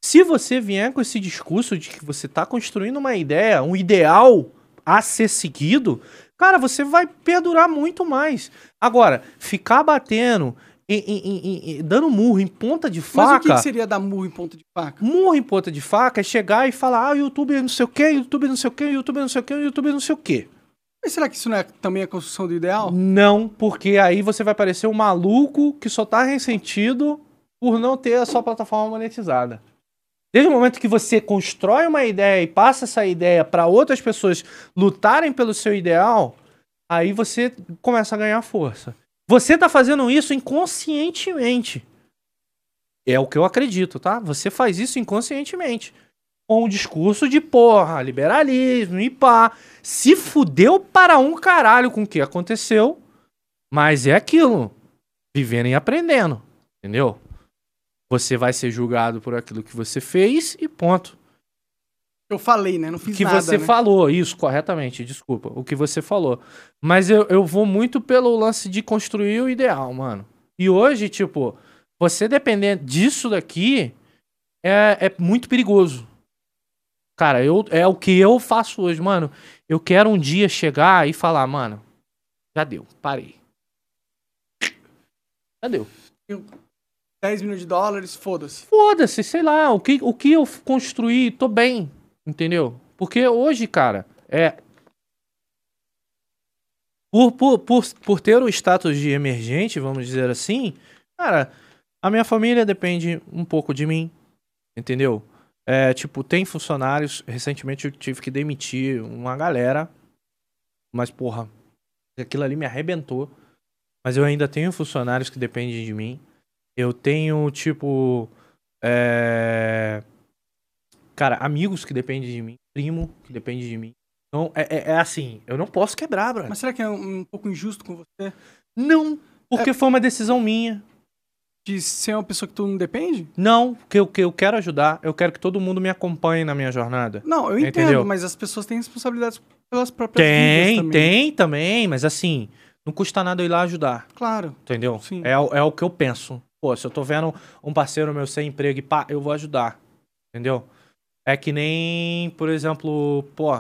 Se você vier com esse discurso de que você tá construindo uma ideia, um ideal a ser seguido, cara, você vai perdurar muito mais. Agora, ficar batendo, em- em- em- em- dando murro em ponta de Mas faca. o que, que seria dar murro em ponta de faca? Murro em ponta de faca é chegar e falar, ah, o YouTube não sei o quê, YouTube não sei o quê, YouTube não sei o quê, YouTube não sei o quê. Mas será que isso não é também a construção do ideal? Não, porque aí você vai parecer um maluco que só tá ressentido por não ter a sua plataforma monetizada. Desde o momento que você constrói uma ideia e passa essa ideia para outras pessoas lutarem pelo seu ideal, aí você começa a ganhar força. Você tá fazendo isso inconscientemente. É o que eu acredito, tá? Você faz isso inconscientemente. Com o discurso de porra, liberalismo e pá. Se fudeu para um caralho com o que aconteceu, mas é aquilo. Vivendo e aprendendo. Entendeu? Você vai ser julgado por aquilo que você fez e ponto. Eu falei, né? Não fiz O que nada, você né? falou, isso, corretamente, desculpa. O que você falou. Mas eu, eu vou muito pelo lance de construir o ideal, mano. E hoje, tipo, você depender disso daqui é, é muito perigoso. Cara, eu, é o que eu faço hoje, mano. Eu quero um dia chegar e falar, mano, já deu, parei. Já deu. 10 milhões de dólares, foda-se. Foda-se, sei lá, o que, o que eu construí, tô bem, entendeu? Porque hoje, cara, é. Por, por, por, por ter o status de emergente, vamos dizer assim, cara, a minha família depende um pouco de mim, entendeu? É, tipo, tem funcionários, recentemente eu tive que demitir uma galera, mas porra, aquilo ali me arrebentou. Mas eu ainda tenho funcionários que dependem de mim. Eu tenho, tipo. É... Cara, amigos que dependem de mim. Primo que depende de mim. Então, é, é- é assim, eu não posso quebrar, brother. Mas será que é um, um pouco injusto com você? Não, porque foi uma decisão minha. De ser uma pessoa que tu não depende? Não, que eu, que eu quero ajudar, eu quero que todo mundo me acompanhe na minha jornada. Não, eu entendo, Entendeu? mas as pessoas têm responsabilidades pelas próprias vidas Tem, também. tem também, mas assim, não custa nada eu ir lá ajudar, Claro. entendeu? Sim. É, o- é o que eu penso. Pô, se eu tô vendo um parceiro meu sem emprego e pá, eu vou ajudar, entendeu? É que nem, por exemplo, pô,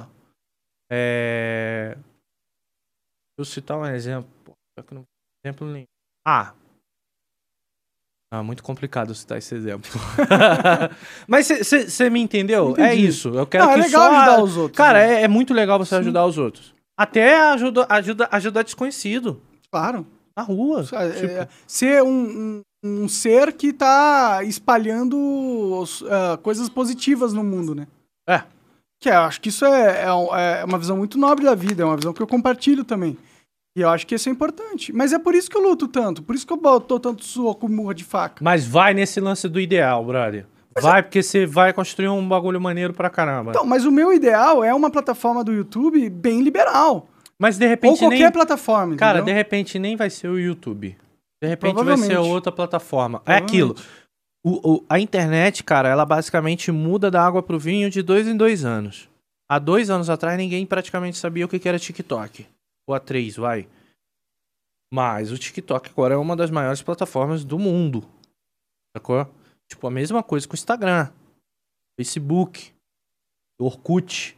é... Deixa eu citar um exemplo. Pô, não- exemplo nenhum. Ah. Ah, muito complicado citar esse exemplo. <laughs> Mas você me entendeu? É isso. Eu quero Não, é que legal só... ajudar os outros. Cara, né? é, é muito legal você Sim. ajudar os outros. Até ajuda, ajuda, ajuda desconhecido. Claro. Na rua. É, Tipo, é, ser um, um, um ser que tá espalhando os, ah, coisas positivas no mundo, né? É. Que eu acho que isso é, é, é uma visão muito nobre da vida, é uma visão que eu compartilho também. E eu acho que isso é importante. Mas é por isso que eu luto tanto, por isso que eu boto tanto soco murra de faca. Mas vai nesse lance do ideal, brother. Vai, porque você vai construir um bagulho maneiro pra caramba. Então, mas o meu ideal é uma plataforma do YouTube bem liberal. Mas de Ou repente qualquer nem. plataforma, Cara, de repente nem vai ser o YouTube. De repente vai ser outra plataforma. É aquilo. O- o- a internet, cara, ela basicamente muda da água pro vinho de dois em dois anos. Há dois anos atrás, ninguém praticamente sabia o que era TikTok. Ou há três, vai. Mas o TikTok agora é uma das maiores plataformas do mundo. Sacou? Tipo, a mesma coisa com o Instagram, Facebook, Orkut,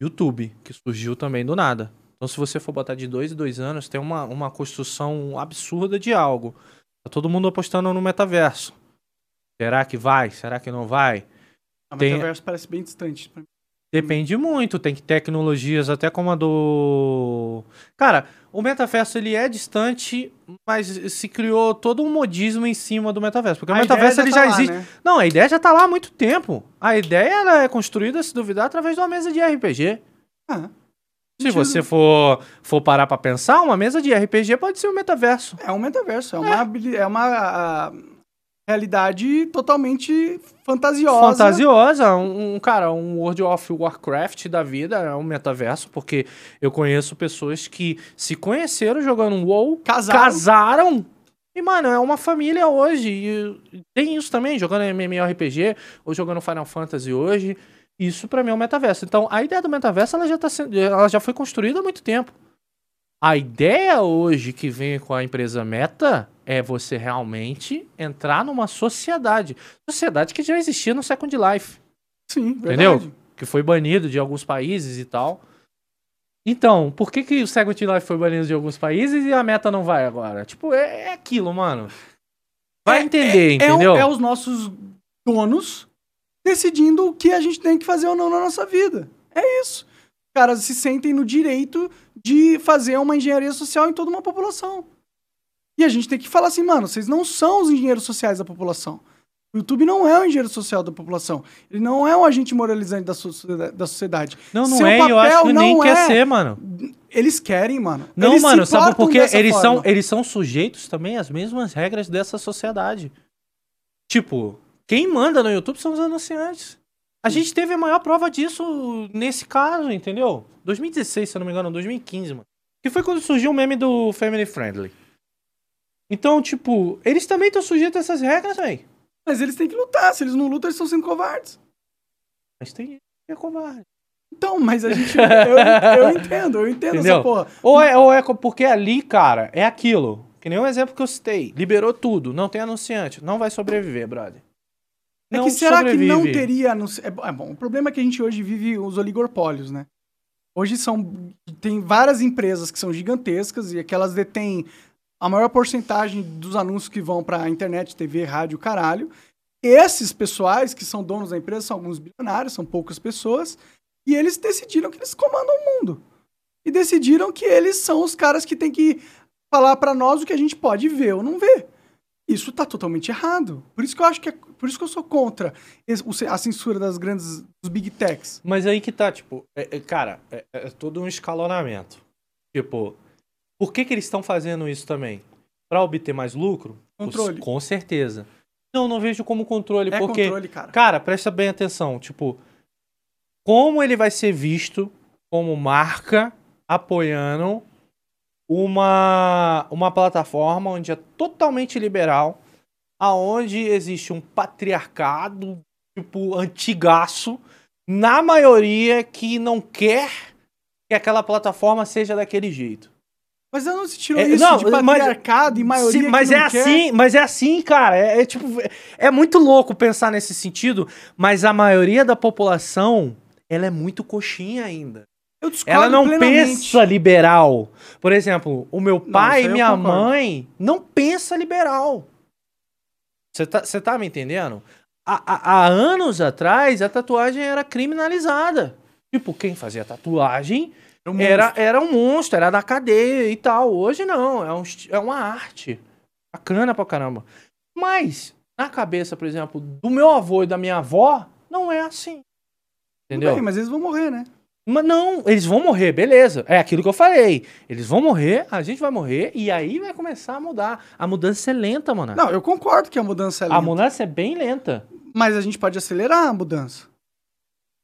YouTube, que surgiu também do nada. Então, se você for botar de dois em dois anos, tem uma, uma construção absurda de algo. Tá todo mundo apostando no metaverso. Será que vai? Será que não vai? A tem- metaverso parece bem distante. pra mim. Depende muito, tem tecnologias até como a do. Cara, o metaverso ele é distante, mas se criou todo um modismo em cima do metaverso. Porque o A metaverso ideia ele tá já lá, existe. né? Não, a ideia já tá lá há muito tempo. A ideia é construída, se duvidar, através de uma mesa de RPG. Ah, Se você for, for parar pra pensar, uma mesa de RPG pode ser o metaverso. é um metaverso, é uma, habili- é uma ah, realidade totalmente fantasiosa. Fantasiosa, um, um, cara, um World of Warcraft da vida é um metaverso, porque eu conheço pessoas que se conheceram jogando WoW, Casaram. casaram. E, mano, é uma família hoje. E tem isso também, jogando MMORPG ou jogando Final Fantasy hoje. Isso pra mim é um metaverso. Então, a ideia do metaverso ela já, tá sendo, ela já foi construída há muito tempo. A ideia hoje que vem com a empresa Meta é você realmente entrar numa sociedade. Sociedade que já existia no Second Life, Sim, Entendeu? verdade. que foi banido de alguns países e tal. Então, por que, que o Second Life foi banido de alguns países e a Meta não vai agora? Tipo, é, é aquilo, mano. Vai É- entender, É, entendeu? o- é os nossos donos decidindo o que a gente tem que fazer ou não na nossa vida. É isso. Os caras se sentem no direito de fazer uma engenharia social em toda uma população. E a gente tem que falar assim, mano, vocês não são os engenheiros sociais da população. O YouTube não é um engenheiro social da população. Ele não é um agente moralizante da, socie- da sociedade. Não, não Seu é, eu acho que nem não quer é- ser, mano. Eles querem, mano. Não, Eles mano, sabe por quê? Eles são, eles são sujeitos também às mesmas regras dessa sociedade. Tipo, quem manda no YouTube são os anunciantes. A gente teve a maior prova disso nesse caso, entendeu? 2016, se eu não me engano, 2015, mano. Que foi quando surgiu o meme do Family Friendly. Então, tipo, eles também estão sujeitos a essas regras, velho. Mas eles têm que lutar. Se eles não lutam, eles estão sendo covardes. Mas tem gente que é covarde. Então, mas a gente. Eu, eu <laughs> entendo, eu entendo Entendeu? essa porra. Ou é, ou é porque ali, cara, é aquilo. Que nem o exemplo que eu citei. Liberou tudo, não tem anunciante. Não vai sobreviver, brother. É que será que não teria. anunci- É, é bom, o problema é que a gente hoje vive os oligopólios, né? Hoje são. Tem várias empresas que são gigantescas e aquelas detêm a maior porcentagem dos anúncios que vão pra internet, TV, rádio, caralho. Esses pessoais que são donos da empresa são alguns bilionários, são poucas pessoas, e eles decidiram que eles comandam o mundo. E decidiram que eles são os caras que têm que falar pra nós o que a gente pode ver ou não ver. Isso tá totalmente errado. Por isso que eu acho que é, por isso que eu sou contra a censura das grandes dos big techs. Mas aí que tá, tipo, é- é- cara, é, é todo um escalonamento. Tipo, por que que eles estão fazendo isso também? Pra obter mais lucro? Controle. Com certeza. Não, não vejo como controle, É porque... controle, cara. Cara, presta bem atenção, tipo... como ele vai ser visto como marca apoiando uma, uma plataforma onde é totalmente liberal, aonde existe um patriarcado, tipo, antigaço, na maioria que não quer que aquela plataforma seja daquele jeito. Mas eu não se tirou É, isso não, de mas- patriarcado e maioria Sim, mas não é quer. assim, mas é assim, cara. É, é tipo, é muito louco pensar nesse sentido, mas a maioria da população, ela é muito coxinha ainda. Eu Ela não plenamente. pensa liberal. Por exemplo, o meu pai isso e minha mãe não pensa liberal. Você tá, tá me entendendo? Há- há anos atrás, a tatuagem era criminalizada. Tipo, quem fazia tatuagem É um era, era um monstro, era da cadeia e tal. Hoje não, é, um, é uma arte. Bacana pra caramba. Mas, na cabeça, por exemplo, do meu avô e da minha avó, não é assim. Entendeu? bem, mas eles vão morrer, né? Mas não, eles vão morrer, beleza. É aquilo que eu falei. Eles vão morrer, a gente vai morrer, e aí vai começar a mudar. A mudança é lenta, mano. Não, eu concordo que a mudança é lenta. a mudança é bem lenta. Mas a gente pode acelerar a mudança.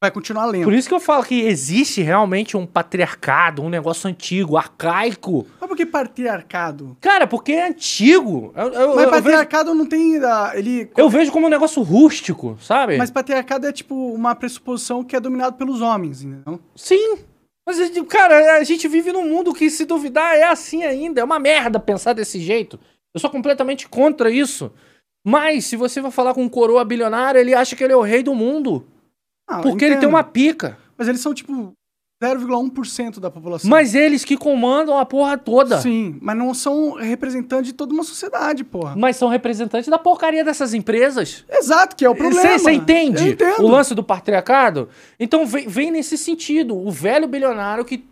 Vai continuar lento. Por isso que eu falo que existe realmente um patriarcado, um negócio antigo, arcaico. Mas por que patriarcado? Cara, porque é antigo. Eu, eu- Mas eu vejo, patriarcado não tem. ah, Ele. eu vejo como um negócio rústico, sabe? Mas patriarcado é tipo uma pressuposição que é dominado pelos homens, entendeu? Sim. Mas, cara, a gente vive num mundo que, se duvidar, é assim ainda. É uma merda pensar desse jeito. Eu sou completamente contra isso. Mas, se você vai falar com um coroa bilionário, ele acha que ele é o rei do mundo. Ah, Porque ele tem uma pica. Mas eles são tipo 0,1% da população. Mas eles que comandam a porra toda. Sim, mas não são representantes de toda uma sociedade, porra. Mas são representantes da porcaria dessas empresas. Exato, que é o problema. Você entende o lance do patriarcado? Então vem, vem nesse sentido. O velho bilionário que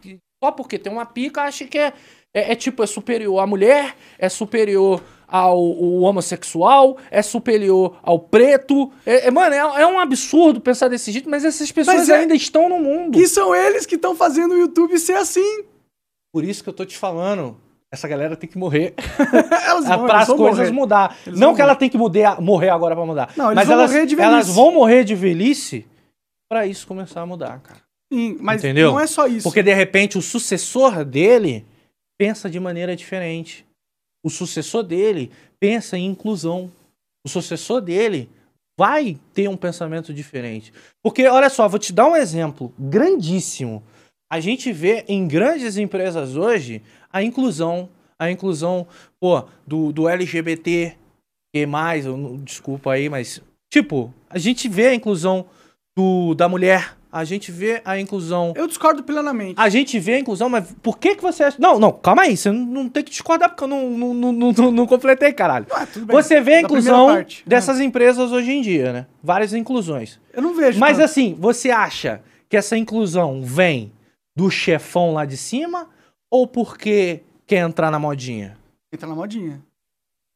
só porque tem uma pica acha que é, é, é tipo, é superior à mulher, é superior ao, ao homossexual, é superior ao preto. É, é- mano, é, é um absurdo pensar desse jeito, mas essas pessoas Mas é- ainda estão no mundo. Que são eles que estão fazendo o YouTube ser assim. Por isso que eu tô te falando. Essa galera tem que morrer elas <laughs> vão, para elas as coisas morrer. mudar. Eles não que ela tem que mudar, morrer agora pra mudar. Não, eles mas vão elas, morrer de velhice. elas vão morrer de velhice pra isso começar a mudar, cara. Sim, mas Entendeu? não é só isso. Porque de repente o sucessor dele pensa de maneira diferente. O sucessor dele pensa em inclusão. O sucessor dele vai ter um pensamento diferente. Porque, olha só, vou te dar um exemplo grandíssimo. A gente vê em grandes empresas hoje a inclusão, a inclusão, pô, do, do LGBT, que mais, eu desculpa aí, mas, tipo, a gente vê a inclusão do, da mulher, a gente vê a inclusão Eu discordo plenamente. a gente vê a inclusão, mas por que que você acha... Não, não, calma aí, você não, não tem que discordar porque eu não, não, não, não, não- completei, caralho. Ah, bem. Você vê a inclusão parte. dessas empresas hoje em dia, né? Várias inclusões. Eu não vejo. Mas tanto. assim, você acha que essa inclusão vem do chefão lá de cima ou porque quer entrar na modinha? Entra na modinha.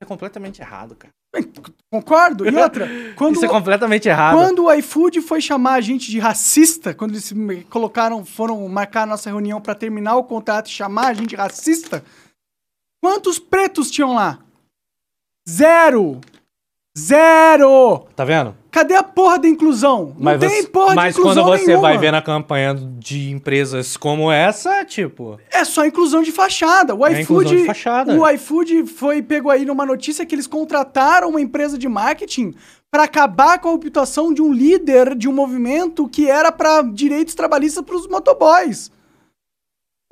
É completamente errado, cara. <laughs> Concordo. E outra, quando, Isso é completamente errado. quando o iFood foi chamar a gente de racista, quando eles colocaram, foram marcar a nossa reunião pra terminar o contrato e chamar a gente de racista, quantos pretos tinham lá? Zero! Zero! Tá vendo? Cadê a porra da inclusão? Mas, não tem você- porra mas de inclusão quando você nenhuma. vai ver na campanha de empresas como essa, tipo... É só inclusão de fachada. O É inclusão iFood, de fachada. o iFood foi pego aí numa notícia que eles contrataram uma empresa de marketing para acabar com a reputação de um líder de um movimento que era para direitos trabalhistas para os motoboys.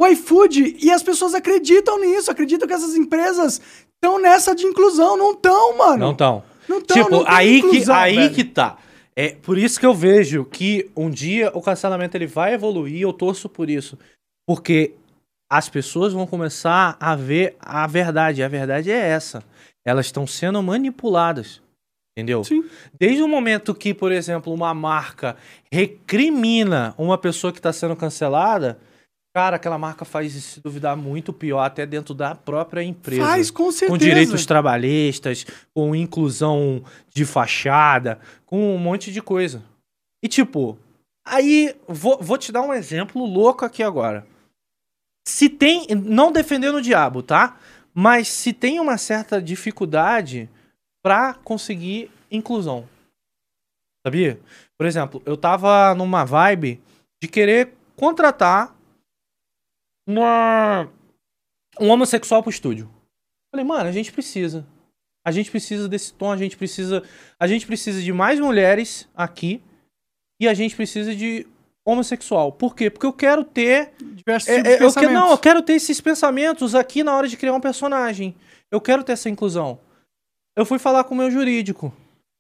O iFood e as pessoas acreditam nisso, acreditam que essas empresas estão nessa de inclusão, não estão, mano. Não tão. Não tão, tipo, não aí, inclusão, que, aí velho. que tá. É por isso que eu vejo que um dia o cancelamento ele vai evoluir, eu torço por isso. Porque as pessoas vão começar a ver a verdade. A verdade é essa. Elas estão sendo manipuladas. Entendeu? Sim. Desde o momento que, por exemplo, uma marca recrimina uma pessoa que está sendo cancelada, cara, aquela marca faz se duvidar muito pior até dentro da própria empresa Faz com certeza. com direitos trabalhistas, com inclusão de fachada, com um monte de coisa. E tipo, aí vou, vou te dar um exemplo louco aqui agora. Se tem, não defendendo o diabo, tá? Mas se tem uma certa dificuldade pra conseguir inclusão. Sabia? Por exemplo, eu tava numa vibe de querer contratar uma, um homossexual pro estúdio. Falei, mano, a gente precisa. A gente precisa desse tom, a gente precisa. A gente precisa de mais mulheres aqui. E a gente precisa de homossexual. Por quê? Porque eu quero ter. Diversos é, tipos é, de eu que, não, eu quero ter esses pensamentos aqui na hora de criar um personagem. Eu quero ter essa inclusão. Eu fui falar com o meu jurídico.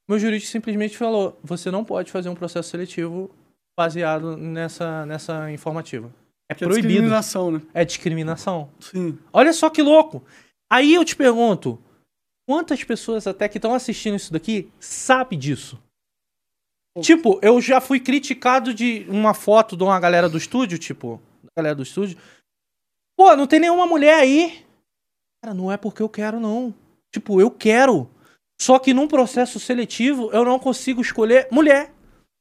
Meu jurídico simplesmente falou: você não pode fazer um processo seletivo baseado nessa, nessa informativa. É Que é proibido. discriminação, né? É discriminação. Sim. Olha só que louco. Aí eu te pergunto, quantas pessoas até que estão assistindo isso daqui sabe disso? Tipo, eu já fui criticado de uma foto de uma galera do estúdio, tipo, galera do estúdio. Pô, não tem nenhuma mulher aí. Cara, não é porque eu quero, não. Tipo, eu quero. Só que num processo seletivo eu não consigo escolher mulher.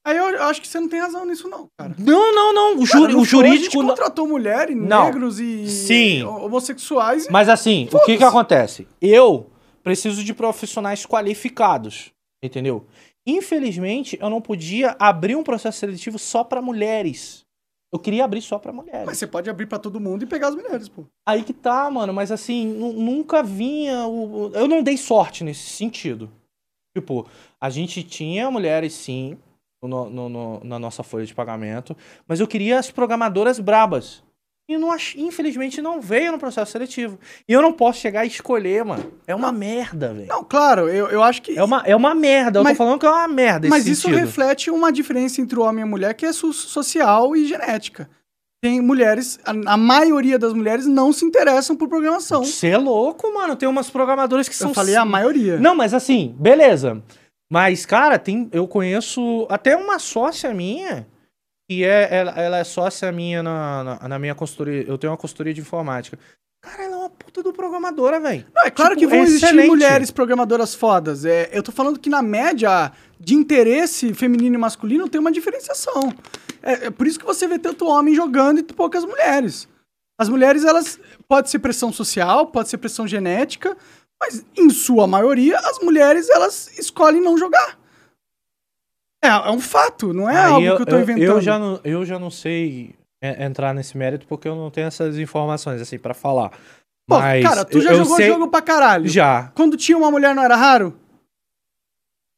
Aí eu, eu acho que você não tem razão nisso, não, cara. Não, não, não. O, Cara, juri- o jurídico. A gente não- contratou mulher Não. negros e Sim. homossexuais. e- Mas assim, o que que acontece? Eu preciso de profissionais qualificados, entendeu? Infelizmente, eu não podia abrir um processo seletivo só pra mulheres. Eu queria abrir só pra mulheres. Mas você pode abrir pra todo mundo e pegar as mulheres, pô. Aí que tá, mano, mas assim, nu- nunca vinha o- Eu não dei sorte nesse sentido. Tipo, a gente tinha mulheres, sim, no- no- no- na nossa folha de pagamento, mas eu queria as programadoras brabas. E não ach... infelizmente não veio no processo seletivo. E eu não posso chegar e escolher, mano. É uma merda, velho. Não, claro, eu, eu acho que. É uma, é uma merda. Eu Mas- tô falando que é uma merda mas isso sentido. reflete uma diferença entre o homem e a mulher que é so- social e genética. Tem mulheres, a, a maioria das mulheres não se interessam por programação. Você é louco, mano. Tem umas programadoras que são... Eu falei a maioria. Não, mas assim, beleza. Mas, cara, tem, eu conheço até uma sócia minha, que é, ela, ela é sócia minha na, na, na minha consultoria. Eu tenho uma consultoria de informática. Cara, ela é uma puta do programadora, velho. Não, é claro Tipo, que vão é existir excelente. mulheres programadoras fodas. É, eu tô falando que na média de interesse feminino e masculino tem uma diferenciação. É, é por isso que você vê tanto homem jogando e poucas mulheres. As mulheres, elas pode ser pressão social, pode ser pressão genética, mas em sua maioria as mulheres elas escolhem não jogar. É, é um fato, não é Aí algo eu, que eu tô eu- inventando. Eu já, não, eu já não sei é, entrar nesse mérito porque eu não tenho essas informações, assim, pra falar. Pô, Mas cara, tu já jogou sei- jogo pra caralho. Já. Quando tinha uma mulher não era raro?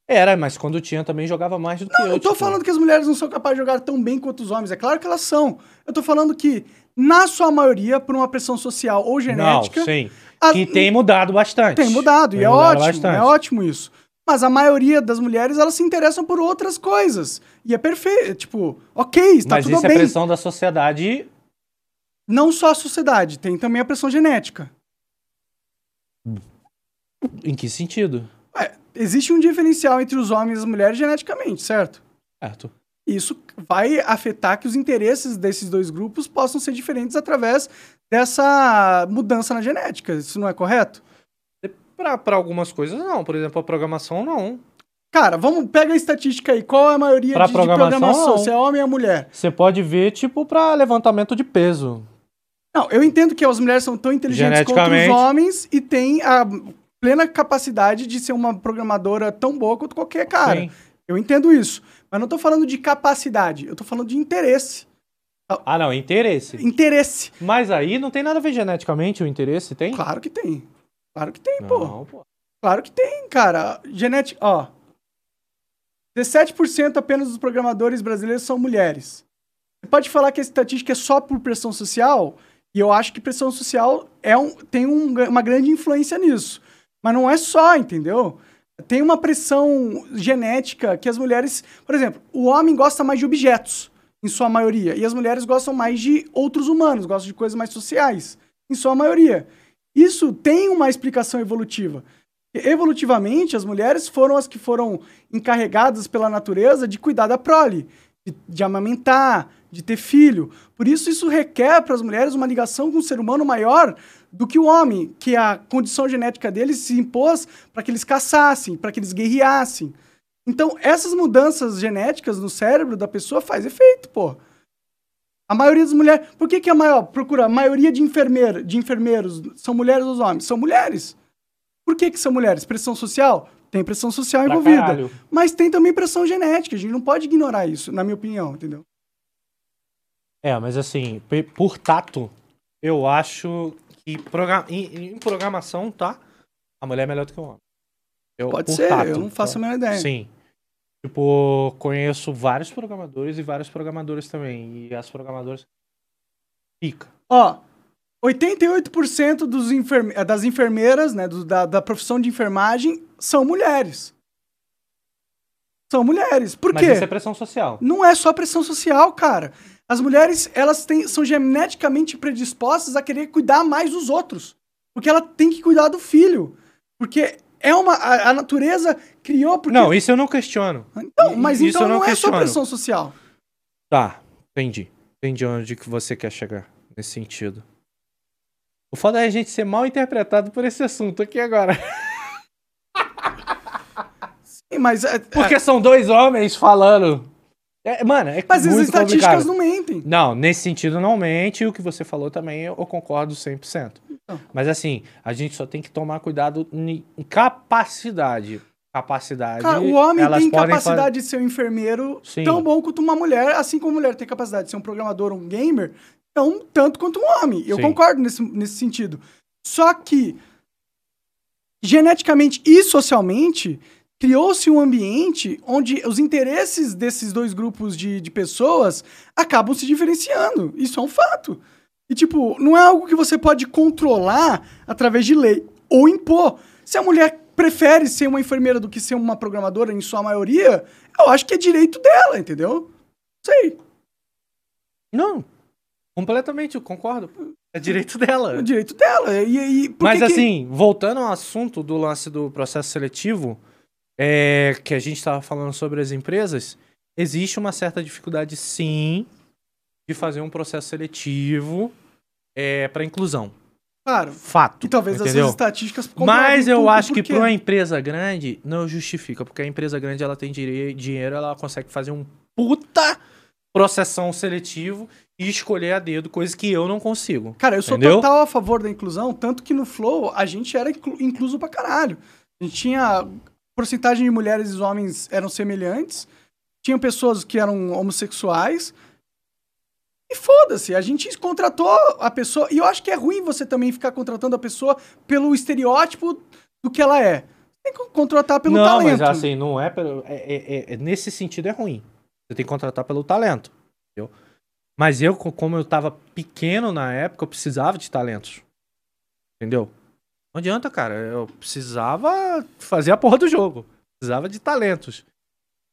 Era, mas quando tinha também jogava mais do que Não, eu. eu tô tipo. falando que as mulheres não são capazes de jogar tão bem quanto os homens. É claro que elas são. Eu tô falando que, na sua maioria, por uma pressão social ou genética, Não, sim. As- Que tem mudado bastante. tem mudado. E Tem é mudado ótimo. bastante. É ótimo isso. Mas a maioria das mulheres, elas se interessam por outras coisas. E é perfeito. Tipo, ok, está Mas tudo isso bem. é pressão da sociedade. Não só a sociedade, tem também a pressão genética. Em que sentido? Ué, existe um diferencial entre os homens e as mulheres geneticamente, certo? Certo. Isso vai afetar que os interesses desses dois grupos possam ser diferentes através dessa mudança na genética. Isso não é correto? Pra algumas coisas, não. Por exemplo, a programação, não. Cara, vamos pega a estatística aí. Qual é a maioria Pra de, de programação, programação? não. Se é homem ou mulher? Você pode ver, tipo, pra levantamento de peso. Não, eu entendo que as mulheres são tão inteligentes quanto os homens e têm a plena capacidade de ser uma programadora tão boa quanto qualquer cara. Sim. Eu entendo isso. Mas não tô falando de capacidade, eu tô falando de interesse. Ah, não, interesse. Interesse. Mas aí não tem nada a ver geneticamente o interesse, tem? Claro que tem. Claro que tem, pô. Não, pô. Claro que tem, cara. Genética, ó. 17% apenas dos programadores brasileiros são mulheres. Você pode falar que a estatística é só por pressão social, e eu acho que pressão social é um, tem um- uma grande influência nisso. Mas não é só, entendeu? Tem uma pressão genética que as mulheres. Por exemplo, o homem gosta mais de objetos, em sua maioria, e as mulheres gostam mais de outros humanos, gostam de coisas mais sociais, em sua maioria. Isso tem uma explicação evolutiva. Evolutivamente, as mulheres foram as que foram encarregadas pela natureza de cuidar da prole, de, de amamentar, de ter filho. Por isso, isso requer para as mulheres uma ligação com o ser humano maior do que o homem, que a condição genética deles se impôs para que eles caçassem, para que eles guerreassem. Então, essas mudanças genéticas no cérebro da pessoa faz efeito, pô. A maioria das mulheres. Por que, que a maior. Procura, a maioria de, enfermeira, de enfermeiros são mulheres ou homens? São mulheres. Por que, que são mulheres? Pressão social? Tem pressão social Pra envolvida. caralho. Mas tem também pressão genética. A gente não pode ignorar isso, na minha opinião, entendeu? É, mas assim, por tato, eu acho que em, em programação, tá? A mulher é melhor do que o homem. Eu, Pode ser, tato, eu não faço a tá? menor ideia. Sim. Tipo, conheço vários programadores e vários programadores também. E as programadoras. Pica. Ó, 88% dos enferme- eh, das enfermeiras, né, do- da, da profissão de enfermagem, são mulheres. São mulheres. Por Mas quê? isso é pressão social. Não é só pressão social, cara. As mulheres, elas têm, são geneticamente predispostas a querer cuidar mais dos outros. Porque ela tem que cuidar do filho. Porque é uma. A, a natureza criou. Porque, Não, isso eu não questiono. Então, mas isso então não não, é só pressão social. Tá, entendi. Entendi onde que você quer chegar nesse sentido. O foda é a gente ser mal interpretado por esse assunto aqui agora. <laughs> Sim, Mas, é- Porque são dois homens falando. É, mano, é mas as estatísticas complicado. não mentem. Não, nesse sentido não mente. E o que você falou também eu concordo 100%. Então. Mas assim, a gente só tem que tomar cuidado em capacidade. Capacidade. Cara, o homem tem capacidade de ser um enfermeiro Sim. tão bom quanto uma mulher, assim como a mulher tem capacidade de ser um programador, um gamer, tão tanto quanto um homem. Eu Sim. concordo nesse, nesse sentido. Só que, geneticamente e socialmente, criou-se um ambiente onde os interesses desses dois grupos de, de pessoas acabam se diferenciando. Isso é um fato. E, tipo, não é algo que você pode controlar através de lei ou impor. Se a mulher prefere ser uma enfermeira do que ser uma programadora, em sua maioria, eu acho que é direito dela, entendeu? Sei. Não, completamente, eu concordo. É direito dela. É o direito dela. E, e Mas que- assim, voltando ao assunto do lance do processo seletivo, é, que a gente estava falando sobre as empresas, existe uma certa dificuldade, sim, de fazer um processo seletivo é, para inclusão. Claro. Fato. E talvez entendeu? essas estatísticas Mas eu acho que para uma empresa grande não justifica, porque a empresa grande ela tem dinheiro, ela consegue fazer um puta processão seletivo e escolher a dedo, coisa que eu não consigo. Cara, eu sou Entendeu? total a favor da inclusão, tanto que no Flow a gente era inclu- incluso pra caralho. A gente tinha. Porcentagem de mulheres e homens eram semelhantes. Tinha pessoas que eram homossexuais. E foda-se, a gente contratou a pessoa. E eu acho que é ruim você também ficar contratando a pessoa pelo estereótipo do que ela é. Tem que contratar pelo não, talento. mas assim, não é, pelo, é, é- é- é- Nesse sentido é ruim. Você tem que contratar pelo talento. Entendeu? Mas eu, co- como eu tava pequeno na época, eu precisava de talentos. Entendeu? Não adianta, cara. Eu precisava fazer a porra do jogo. Precisava de talentos.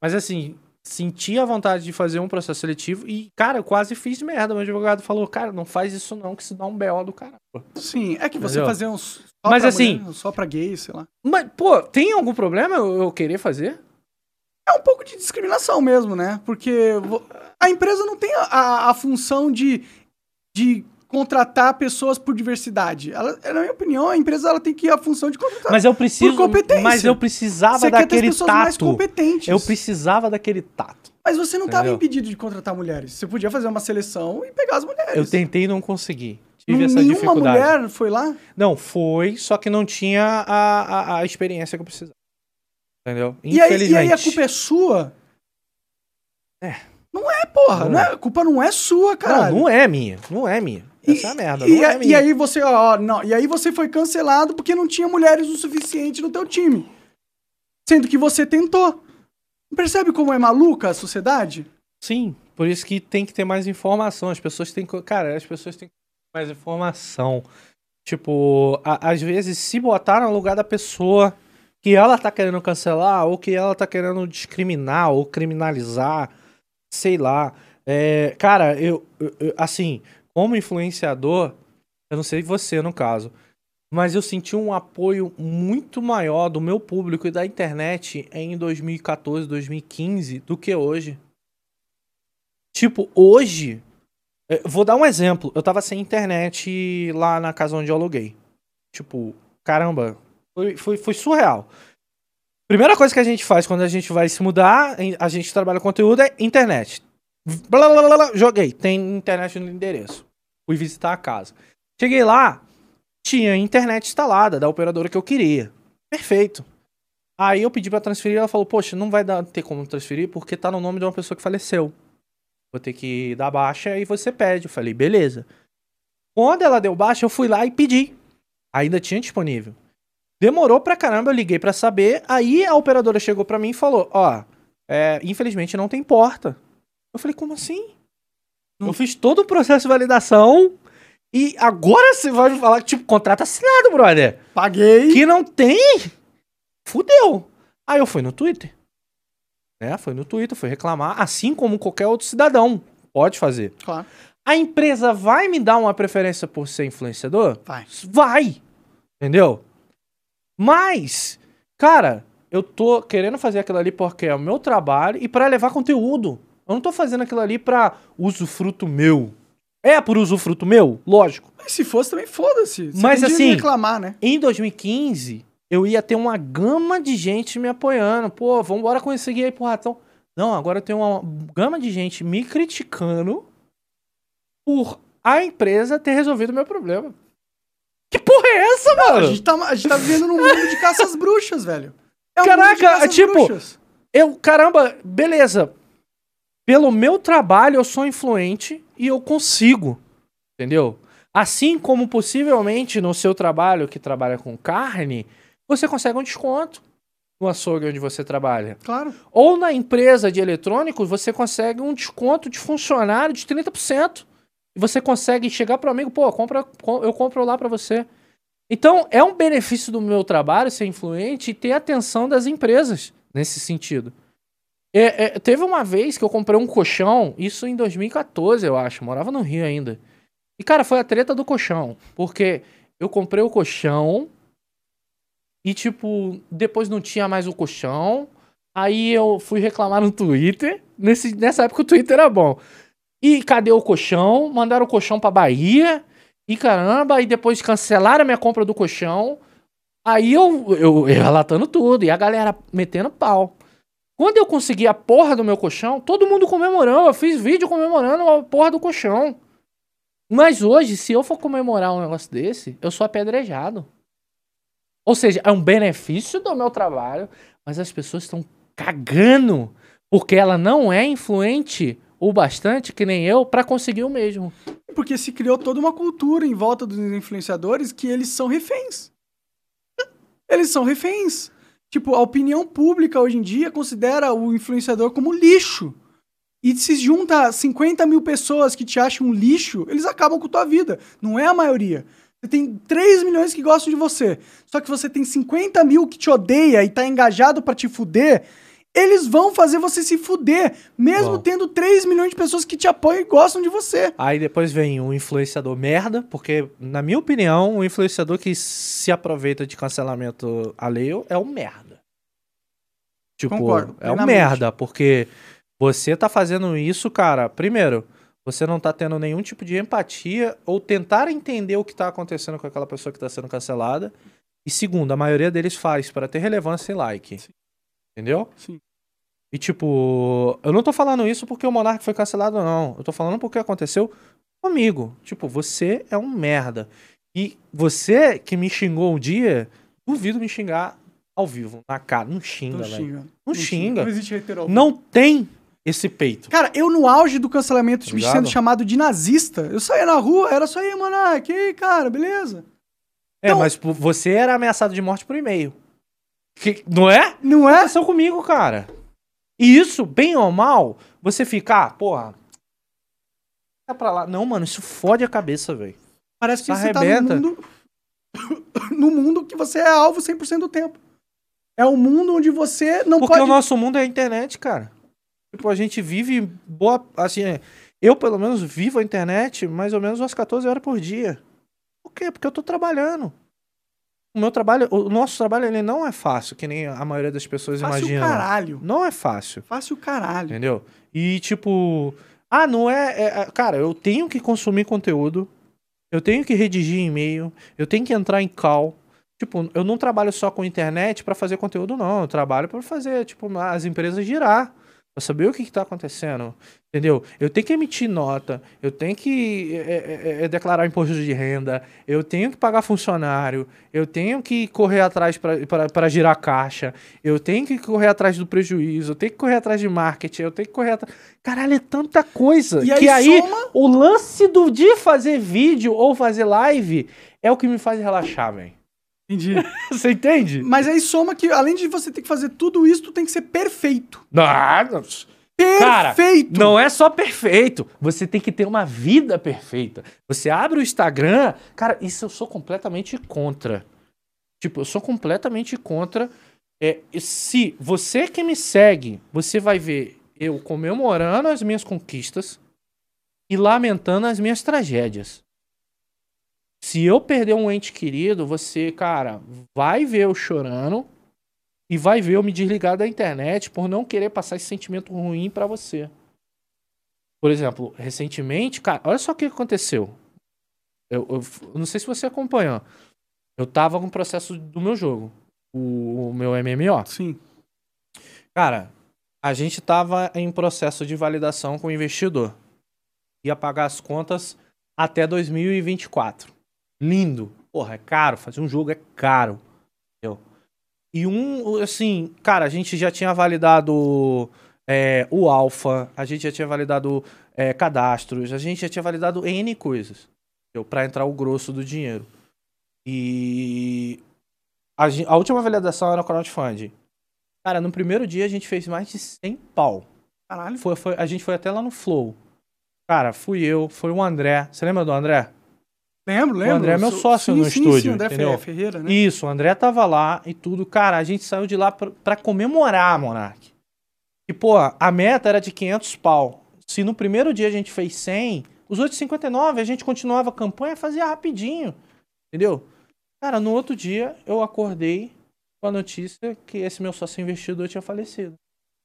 Mas assim, senti a vontade de fazer um processo seletivo e, cara, eu quase fiz merda. Meu advogado falou, cara, não faz isso não, que isso dá um BO do caramba. Sim, é que você Entendeu? fazer uns. Só Mas assim- mulher, só pra gay, sei lá. Mas, pô, tem algum problema eu, eu querer fazer? É um pouco de discriminação mesmo, né? Porque a empresa não tem a, a- a função de, de contratar pessoas por diversidade. Ela, na minha opinião, a empresa ela tem que ir a função de contratar. Mas eu preciso. competência. Mas eu precisava Você quer ter daquele pessoas mais tato. competentes. Eu precisava daquele tato. Mas você não estava impedido de contratar mulheres. Você podia fazer uma seleção e pegar as mulheres. Eu tentei e não consegui. Tive N- essa Nenhuma dificuldade. mulher foi lá? Não, foi, só que não tinha a, a, a experiência que eu precisava. Entendeu? E aí, e aí a culpa é sua? É. Não é, porra. Não Não é. é- a culpa não é sua, cara. Não, não é minha. Não é minha. Essa é a merda. E, não é e aí você, ó, não, e aí você foi cancelado porque não tinha mulheres o suficiente no teu time. Sendo que você tentou. Percebe como é maluca a sociedade? Sim, por isso que tem que ter mais informação. As pessoas têm que. Cara, as pessoas têm que ter mais informação. Tipo, a- às vezes se botar no lugar da pessoa que ela tá querendo cancelar, ou que ela tá querendo discriminar, ou criminalizar, sei lá. É, cara, eu, eu- eu- Assim, como influenciador, eu não sei você no caso. Mas eu senti um apoio muito maior do meu público e da internet em 2014, 2015 do que hoje. Tipo, hoje. eh, Vou dar um exemplo. Eu tava sem internet lá na casa onde eu aluguei. Tipo, caramba. Foi, foi, foi surreal. Primeira coisa que a gente faz quando a gente vai se mudar, a gente trabalha conteúdo, é internet. Blá, blá, blá, blá, joguei. Tem internet no endereço. Fui visitar a casa. Cheguei lá, tinha internet instalada da operadora que eu queria. Perfeito. Aí eu pedi pra transferir, ela falou: "Poxa, não vai dar ter como transferir porque tá no nome de uma pessoa que faleceu". vou ter que dar baixa e você pede. Eu falei, beleza. Quando ela deu baixa, eu fui lá e pedi. Ainda tinha disponível. Demorou pra caramba, eu liguei pra saber. Aí a operadora chegou pra mim e falou: Ó, é, infelizmente não tem porta. Eu falei, como assim? Eu fiz todo o processo de validação e agora você vai me falar que, tipo, contrato assinado, brother. Paguei. Que não tem. Fudeu. Aí eu fui no Twitter. Né? Foi no Twitter, fui reclamar, assim como qualquer outro cidadão pode fazer. Claro. A empresa vai me dar uma preferência por ser influenciador? Vai. Vai. Entendeu? Mas, cara, eu tô querendo fazer aquilo ali porque é o meu trabalho e pra levar conteúdo. Eu não tô fazendo aquilo ali pra usufruto meu. É por usufruto meu? Lógico. Mas se fosse também, foda-se. Você Mas assim- reclamar, né? Em 2015, eu ia ter uma gama de gente me apoiando. Pô, vambora conseguir aí pro ratão. Não, agora tem uma gama de gente me criticando por a empresa ter resolvido o meu problema. Que porra é essa, A mano? gente, tá, a gente tá vivendo num mundo de caça às bruxas, velho. É um Caraca, tipo, bruxas. Eu, caramba, beleza. Pelo meu trabalho, eu sou influente e eu consigo. Entendeu? Assim como possivelmente no seu trabalho, que trabalha com carne, você consegue um desconto no açougue onde você trabalha. Claro. Ou na empresa de eletrônicos, você consegue um desconto de funcionário de 30%. E você consegue chegar para o amigo, pô, compra, com- eu compro lá para você. Então, é um benefício do meu trabalho ser influente e ter atenção das empresas nesse sentido. É, é, teve uma vez que eu comprei um colchão, isso em 2014, eu acho, morava no Rio ainda. E, cara, foi a treta do colchão. Porque eu comprei o colchão e, tipo, depois não tinha mais o colchão. Aí eu fui reclamar no Twitter. Nesse, nessa época o Twitter era bom. E cadê o colchão? Mandaram o colchão pra Bahia. E caramba, e depois cancelaram a minha compra do colchão. Aí eu, eu, eu relatando tudo. E a galera metendo pau. Quando eu consegui a porra do meu colchão, todo mundo comemorou. Eu fiz vídeo comemorando a porra do colchão. Mas hoje, se eu for comemorar um negócio desse, eu sou apedrejado. Ou seja, é um benefício do meu trabalho, mas as pessoas estão cagando porque ela não é influente o bastante, que nem eu, pra conseguir o mesmo. Porque se criou toda uma cultura em volta dos influenciadores que eles são reféns. Eles são reféns. Tipo, a opinião pública hoje em dia considera o influenciador como lixo. E se junta 50 mil pessoas que te acham um lixo, eles acabam com tua vida. Não é a maioria. Você tem 3 milhões que gostam de você. Só que você tem 50 mil que te odeia e tá engajado pra te fuder. Eles vão fazer você se fuder, mesmo Vão. tendo 3 milhões de pessoas que te apoiam e gostam de você. Aí depois vem um influenciador merda, porque, na minha opinião, um influenciador que se aproveita de cancelamento alheio é um merda. Tipo, Concordo, é um merda, porque você tá fazendo isso, cara. Primeiro, você não tá tendo nenhum tipo de empatia ou tentar entender o que tá acontecendo com aquela pessoa que tá sendo cancelada. E segundo, a maioria deles faz para ter relevância e like. Entendeu? Sim. E tipo, eu não tô falando isso porque o Monark foi cancelado, não. Eu tô falando porque aconteceu comigo. Tipo, você é um merda. E você que me xingou um dia, duvido me xingar ao vivo, na cara. Não xinga, Não xinga. Não xinga. Não existe reiteral. Não tem esse peito. Cara, eu no auge do cancelamento, me Obrigado. sendo chamado de nazista, eu saía na rua, era só aí, mano, que aí, cara, beleza? É, Então- mas pô, você era ameaçado de morte por e-mail. Que- não é? Não é? Aconteceu comigo, cara. E isso, bem ou mal, você fica, ah, porra. Fica pra lá. Não, mano, isso fode a cabeça, velho. Parece que Isso você tá arrebenta. no mundo, <coughs> no mundo que você é alvo 100% do tempo. É um mundo onde você não Porque pode... o nosso mundo é a internet, cara. Tipo, a gente vive boa. Assim, é, eu, pelo menos, vivo a internet mais ou menos umas 14 horas por dia. Por quê? Porque eu tô trabalhando. O meu trabalho, o nosso trabalho, ele não é fácil, que nem a maioria das pessoas Fácil imaginam. caralho. Não é fácil. Fácil caralho. Entendeu? E tipo, ah, não é, é- é- Cara, eu tenho que consumir conteúdo, eu tenho que redigir e-mail, eu tenho que entrar em call. Tipo, eu não trabalho só com internet pra fazer conteúdo, não. Eu trabalho pra fazer, tipo, as empresas girar. Pra saber o que, que tá acontecendo. Entendeu? Eu tenho que emitir nota, eu tenho que é, é, é, declarar imposto de renda, eu tenho que pagar funcionário, eu tenho que correr atrás para girar caixa, eu tenho que correr atrás do prejuízo, eu tenho que correr atrás de marketing, eu tenho que correr atrás. Caralho, é tanta coisa. E aí que aí soma- o lance do, de fazer vídeo ou fazer live é o que me faz relaxar, velho. Entendi. <laughs> Você entende? Mas aí soma que, além de você ter que fazer tudo isso, tu tem que ser perfeito. Nada. Cara, Perfeito! Não é só perfeito. Você tem que ter uma vida perfeita. Você abre o Instagram. Cara, isso eu sou completamente contra. Tipo, eu sou completamente contra. É, se você que me segue, você vai ver eu comemorando as minhas conquistas e lamentando as minhas tragédias. Se eu perder um ente querido, você, cara, vai ver eu chorando e vai ver eu me desligar da internet por não querer passar esse sentimento ruim pra você. Por exemplo, recentemente, cara, olha só o que aconteceu. Eu, eu eu não sei se você acompanhou. Eu tava com o processo do meu jogo, o, o meu MMO. Sim. Cara, a gente tava em processo de validação com o investidor. Ia pagar as contas até 2024. Lindo. Porra, é caro. Fazer um jogo é caro. Entendeu? E um, assim, cara, a gente já tinha validado é, o alfa, a gente já tinha validado é, cadastros, a gente já tinha validado N coisas. Pra entrar o grosso do dinheiro. E a, a última validação era o crowdfunding. Cara, no primeiro dia a gente fez mais de 100 pau. Caralho. Foi, foi- a gente foi até lá no Flow. Cara, fui eu, foi o André. Você lembra do André? Lembro, lembro. André é meu sócio sim, no sim, estúdio, Sim, André entendeu? Fe- Ferreira, né? Isso, o André tava lá e tudo. Cara, a gente saiu de lá pra, pra comemorar, Monark. E, pô, a meta era de 500 pau. Se no primeiro dia a gente fez 100, os outros 59 a gente continuava a campanha, fazia rapidinho. Entendeu? Cara, no outro dia eu acordei com a notícia que esse meu sócio investidor tinha falecido.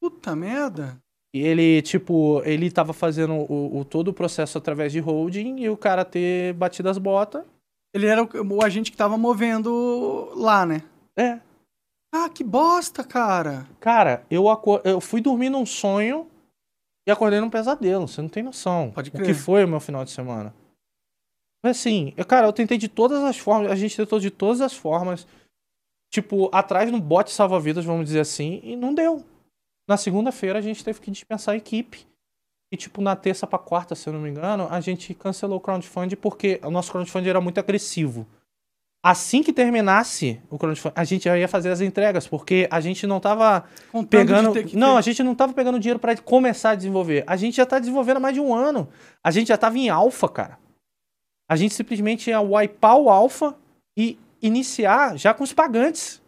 Puta merda. E ele, tipo, ele tava fazendo o, o- todo o processo através de holding e o cara ter batido as botas. Ele era o, o agente que tava movendo lá, né? É. Ah, que bosta, cara. Cara, eu, eu fui dormir num sonho e acordei num pesadelo. Você não tem noção. Pode O crer. que foi o meu final de semana. Foi assim, eu, cara, eu tentei de todas as formas, a gente tentou de todas as formas. Tipo, atrás no bote salva-vidas, vamos dizer assim, e não deu. Na segunda-feira a gente teve que dispensar a equipe. E, tipo, na terça pra quarta, se eu não me engano, a gente cancelou o crowdfunding porque o nosso crowdfunding era muito agressivo. Assim que terminasse o crowdfunding, a gente já ia fazer as entregas, porque a gente não tava Contando pegando. ter que Não, ter- a gente não tava pegando dinheiro pra começar a desenvolver. A gente já tá desenvolvendo há mais de um ano. A gente já tava em alfa, cara. A gente simplesmente ia wipear o alfa e iniciar já com os pagantes.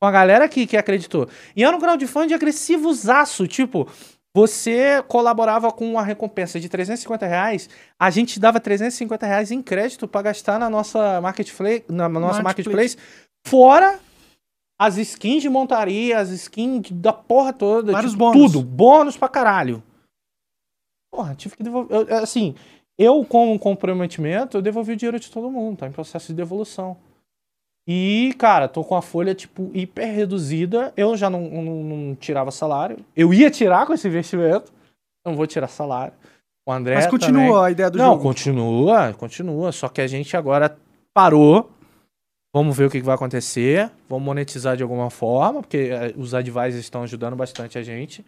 Com a galera que, que acreditou. E era um crowdfunding agressivozaço. Tipo, você colaborava com uma recompensa de 350 reais, a gente dava 350 reais em crédito pra gastar na nossa marketplace, na nossa Marketplace. marketplace fora as skins de montaria, as skins da porra toda. Vários tipo, bônus. Tudo. Bônus pra caralho. Porra, tive que devolver. eu- assim, eu, com o comprometimento, eu devolvi o dinheiro de todo mundo. Tá em processo de devolução. E, cara, tô com a folha, tipo, hiper reduzida. Eu já não, não- não tirava salário. Eu ia tirar com esse investimento. Não vou tirar salário. O André Mas continua também. a ideia do Não, jogo. continua, continua. Só que a gente agora parou. Vamos ver o que vai acontecer. Vamos monetizar de alguma forma, porque eh, os advisors estão ajudando bastante a gente.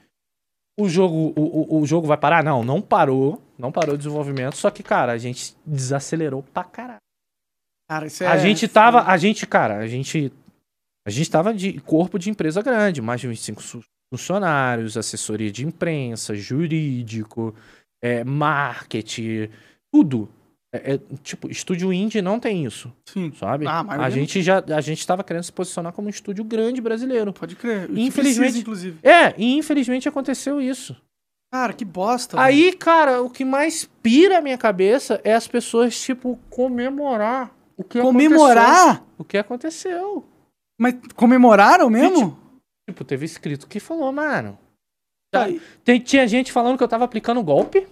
O jogo, o, o, o jogo vai parar? Não, não parou. Não parou o desenvolvimento. Só que, cara, a gente desacelerou pra caralho. Cara, isso é... A gente tava, a gente, cara, a gente a gente tava de corpo de empresa grande, mais de 25 su- funcionários, assessoria de imprensa, jurídico, é, marketing, tudo. É, é, tipo, estúdio indie não tem isso, Sim, sabe? Ah, a gente já a gente tava querendo se posicionar como um estúdio grande brasileiro. pode crer. Infelizmente- Precisa, inclusive. É, e infelizmente aconteceu isso. Cara, que bosta. Aí, cara, o que mais pira a minha cabeça é as pessoas, tipo, comemorar o que aconteceu. Comemorar? O que aconteceu. Mas comemoraram mesmo? Tipo, teve escrito que falou, mano. Tá. Tem- tinha gente falando que eu tava aplicando golpe.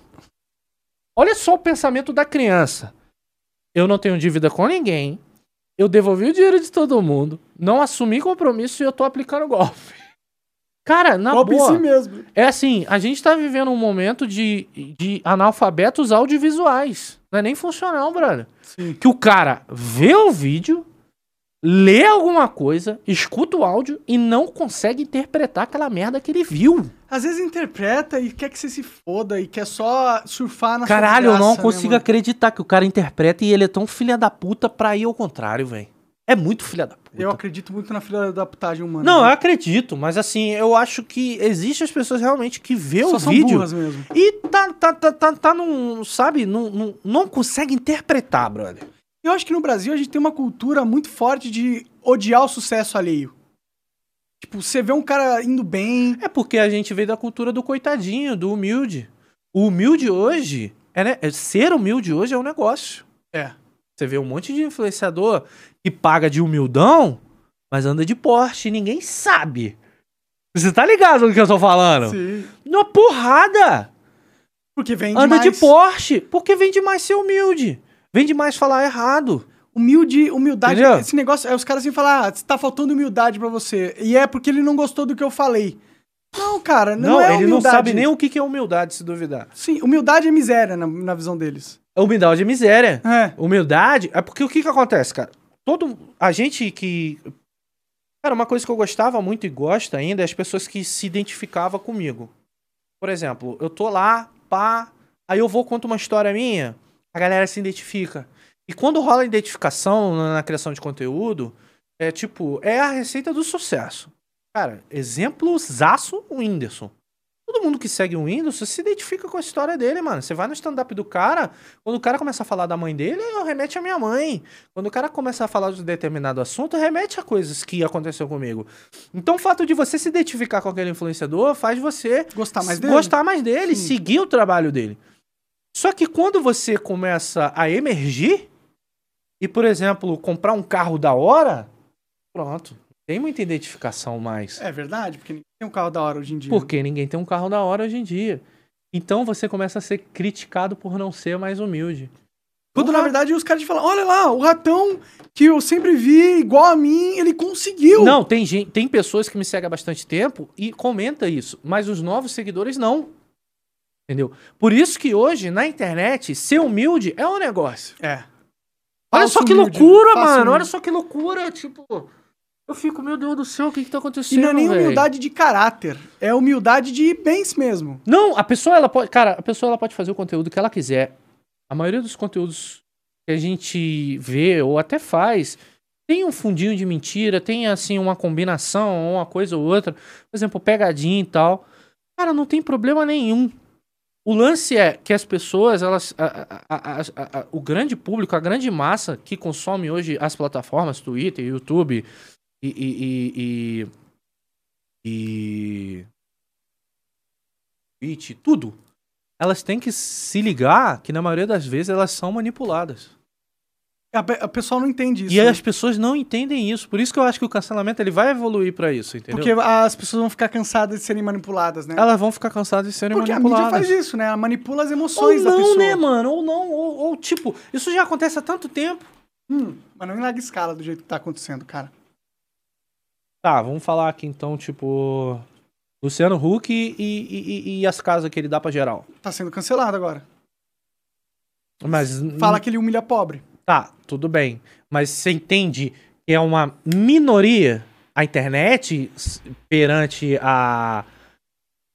Olha só o pensamento da criança. Eu não tenho dívida com ninguém. Eu devolvi o dinheiro de todo mundo. Não assumi compromisso e eu tô aplicando golpe. Cara, na em boa. si mesmo. É assim, a gente tá vivendo um momento de, de analfabetos audiovisuais. Não é nem funcional, brother. Sim. Que o cara vê o vídeo, lê alguma coisa, escuta o áudio e não consegue interpretar aquela merda que ele viu. Às vezes interpreta e quer que você se foda e quer só surfar na Caralho, eu sua não desgraça, consigo né, acreditar que o cara interpreta e ele é tão filha da puta pra ir ao contrário, velho. É muito filha da puta. Eu acredito muito na filha da putagem humana. Não, eu né? acredito, mas assim, eu acho que existem as pessoas realmente que vê Só o são vídeo burras mesmo. e tá, tá, tá, tá, tá num, sabe, num, num- não consegue interpretar, brother. Eu acho que no Brasil a gente tem uma cultura muito forte de odiar o sucesso alheio. Tipo, você vê um cara indo bem. É porque a gente veio da cultura do coitadinho, do humilde. O humilde hoje, é, né, é- ser humilde hoje é um negócio. É. Você vê um monte de influenciador que paga de humildão, mas anda de Porsche e ninguém sabe. Você tá ligado no que eu tô falando? Sim. Uma porrada! Porque vende anda mais. de Porsche, porque vem demais ser humilde. Vem demais falar errado. Humilde, humildade. Entendeu? Esse negócio, é os caras assim falam, ah, tá faltando humildade pra você. E é porque ele não gostou do que eu falei. Não, cara, não, Não, é ele humildade. não sabe nem o que que é humildade, se duvidar. Sim, humildade é miséria na, na visão deles. Humildade é miséria. É. Humildade é porque o que que acontece, cara? Todo a gente que Cara, uma coisa que eu gostava muito e gosto ainda é as pessoas que se identificavam comigo. Por exemplo, eu tô lá, pá, aí eu vou conto uma história minha, a galera se identifica. E quando rola a identificação na criação de conteúdo, é tipo, é a receita do sucesso. Cara, exemplo zaço, o Whindersson. Todo mundo que segue o Whindersson se identifica com a história dele, mano. Você vai no stand-up do cara, quando o cara começa a falar da mãe dele, eu remete à minha mãe. Quando o cara começa a falar de determinado assunto, remete a coisas que aconteceu comigo. Então o fato de você se identificar com aquele influenciador faz você Gostar mais dele. gostar mais dele, Sim. seguir o trabalho dele. Só que quando você começa a emergir e, por exemplo, comprar um carro da hora, pronto. Tem muita identificação mais. É verdade, porque ninguém tem um carro da hora hoje em dia. Porque ninguém tem um carro da hora hoje em dia. Então você começa a ser criticado por não ser mais humilde. Quando, na verdade, os caras falam, olha lá, o ratão que eu sempre vi igual a mim, ele conseguiu. Não, tem gente, tem pessoas que me seguem há bastante tempo e comenta isso, mas os novos seguidores não. Entendeu? Por isso que hoje na internet ser humilde é um negócio. É. Olha Falso só que humilde, loucura, falso mano. humilde. Olha só que loucura, tipo, eu fico, meu Deus do céu, o que que tá E acontecendo, não é nem humildade de caráter, é humildade de bens mesmo. Não, a pessoa ela pode, cara, a pessoa ela pode fazer o conteúdo que ela quiser. A maioria dos conteúdos que a gente vê ou até faz tem um fundinho de mentira, tem assim uma combinação, uma coisa ou outra, por exemplo, pegadinha e tal. Cara, não tem problema nenhum. O lance é que as pessoas, elas, a- a- a- o grande público, a grande massa que consome hoje as plataformas, Twitter, YouTube e, e, e, e, e Twitch, tudo. Elas têm que se ligar que na maioria das vezes elas são manipuladas. A, pe- a pessoa não entende isso. e né? as pessoas não entendem isso. Por isso que eu acho que o cancelamento ele vai evoluir pra isso, entendeu? Porque as pessoas vão ficar cansadas de serem manipuladas, né? elas vão ficar cansadas de serem Porque a mídia manipuladas. faz isso, né? Ela manipula as Ou emoções da não, pessoa. né, mano? Ou não, ou, ou, tipo, isso já acontece há tanto tempo. Hum, mas não em larga escala do jeito que tá acontecendo, cara. Tá, vamos falar aqui então, tipo. Luciano Huck e, e, e- e as casas que ele dá pra geral. Tá sendo cancelado agora. Mas. Fala que ele humilha pobre. Tá, tudo bem. Mas você entende que é uma minoria a internet perante a,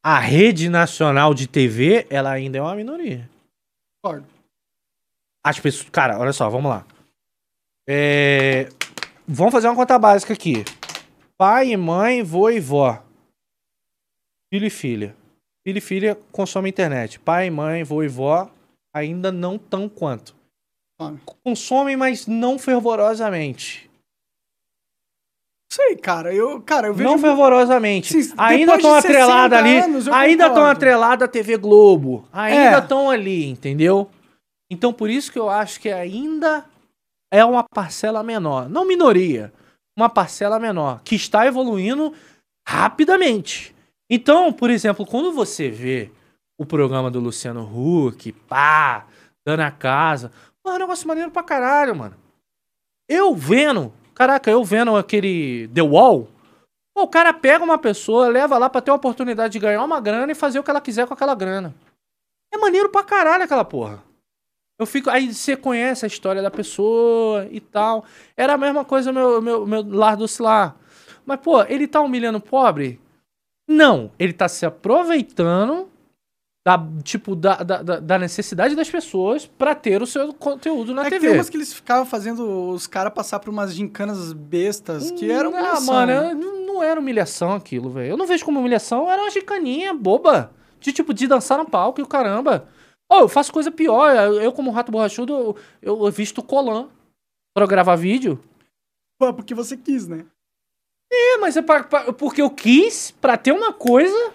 a rede nacional de TV, ela ainda é uma minoria. Concordo. As pessoas. Cara, olha só, vamos lá. É, Vamos fazer uma conta básica aqui. Pai e mãe, vô e vó. Filho e filha. Filho e filha consomem internet. Pai, mãe, vô e vó ainda não tão quanto. Consome. Consomem, mas não fervorosamente. Sei, cara. Eu, cara, eu vejo. Não fervorosamente. Sim, ainda estão atreladas 60 ali. anos, ainda estão atreladas à TV Globo. Ainda É. estão ali, entendeu? Então por isso que eu acho que ainda é uma parcela menor. Não minoria. Uma parcela menor. Que está evoluindo rapidamente. Então, por exemplo, quando você vê o programa do Luciano Huck, pá, dando a casa. Pô, é um negócio maneiro pra caralho, mano. Eu vendo, caraca, eu vendo aquele The Wall, Pô, o cara pega uma pessoa, leva lá pra ter a oportunidade de ganhar uma grana e fazer o que ela quiser com aquela grana. É maneiro pra caralho aquela porra. Eu fico. Aí você conhece a história da pessoa e tal. Era a mesma coisa meu, meu, meu lar do lá. Mas, pô, ele tá humilhando o pobre? Não. Ele tá se aproveitando da, tipo, da, da, da necessidade das pessoas pra ter o seu conteúdo na é TV. Que tem umas que eles ficavam fazendo os caras passar por umas gincanas bestas que eram Ah, mano, não, não era humilhação aquilo, velho. Eu não vejo como humilhação, era uma gincaninha boba. De tipo, de dançar no palco e o caramba. Oh, eu faço coisa pior. Eu, como rato borrachudo, eu, eu visto colan pra gravar vídeo. Pô, porque você quis, né? É, mas é pra, pra, porque eu quis pra ter uma coisa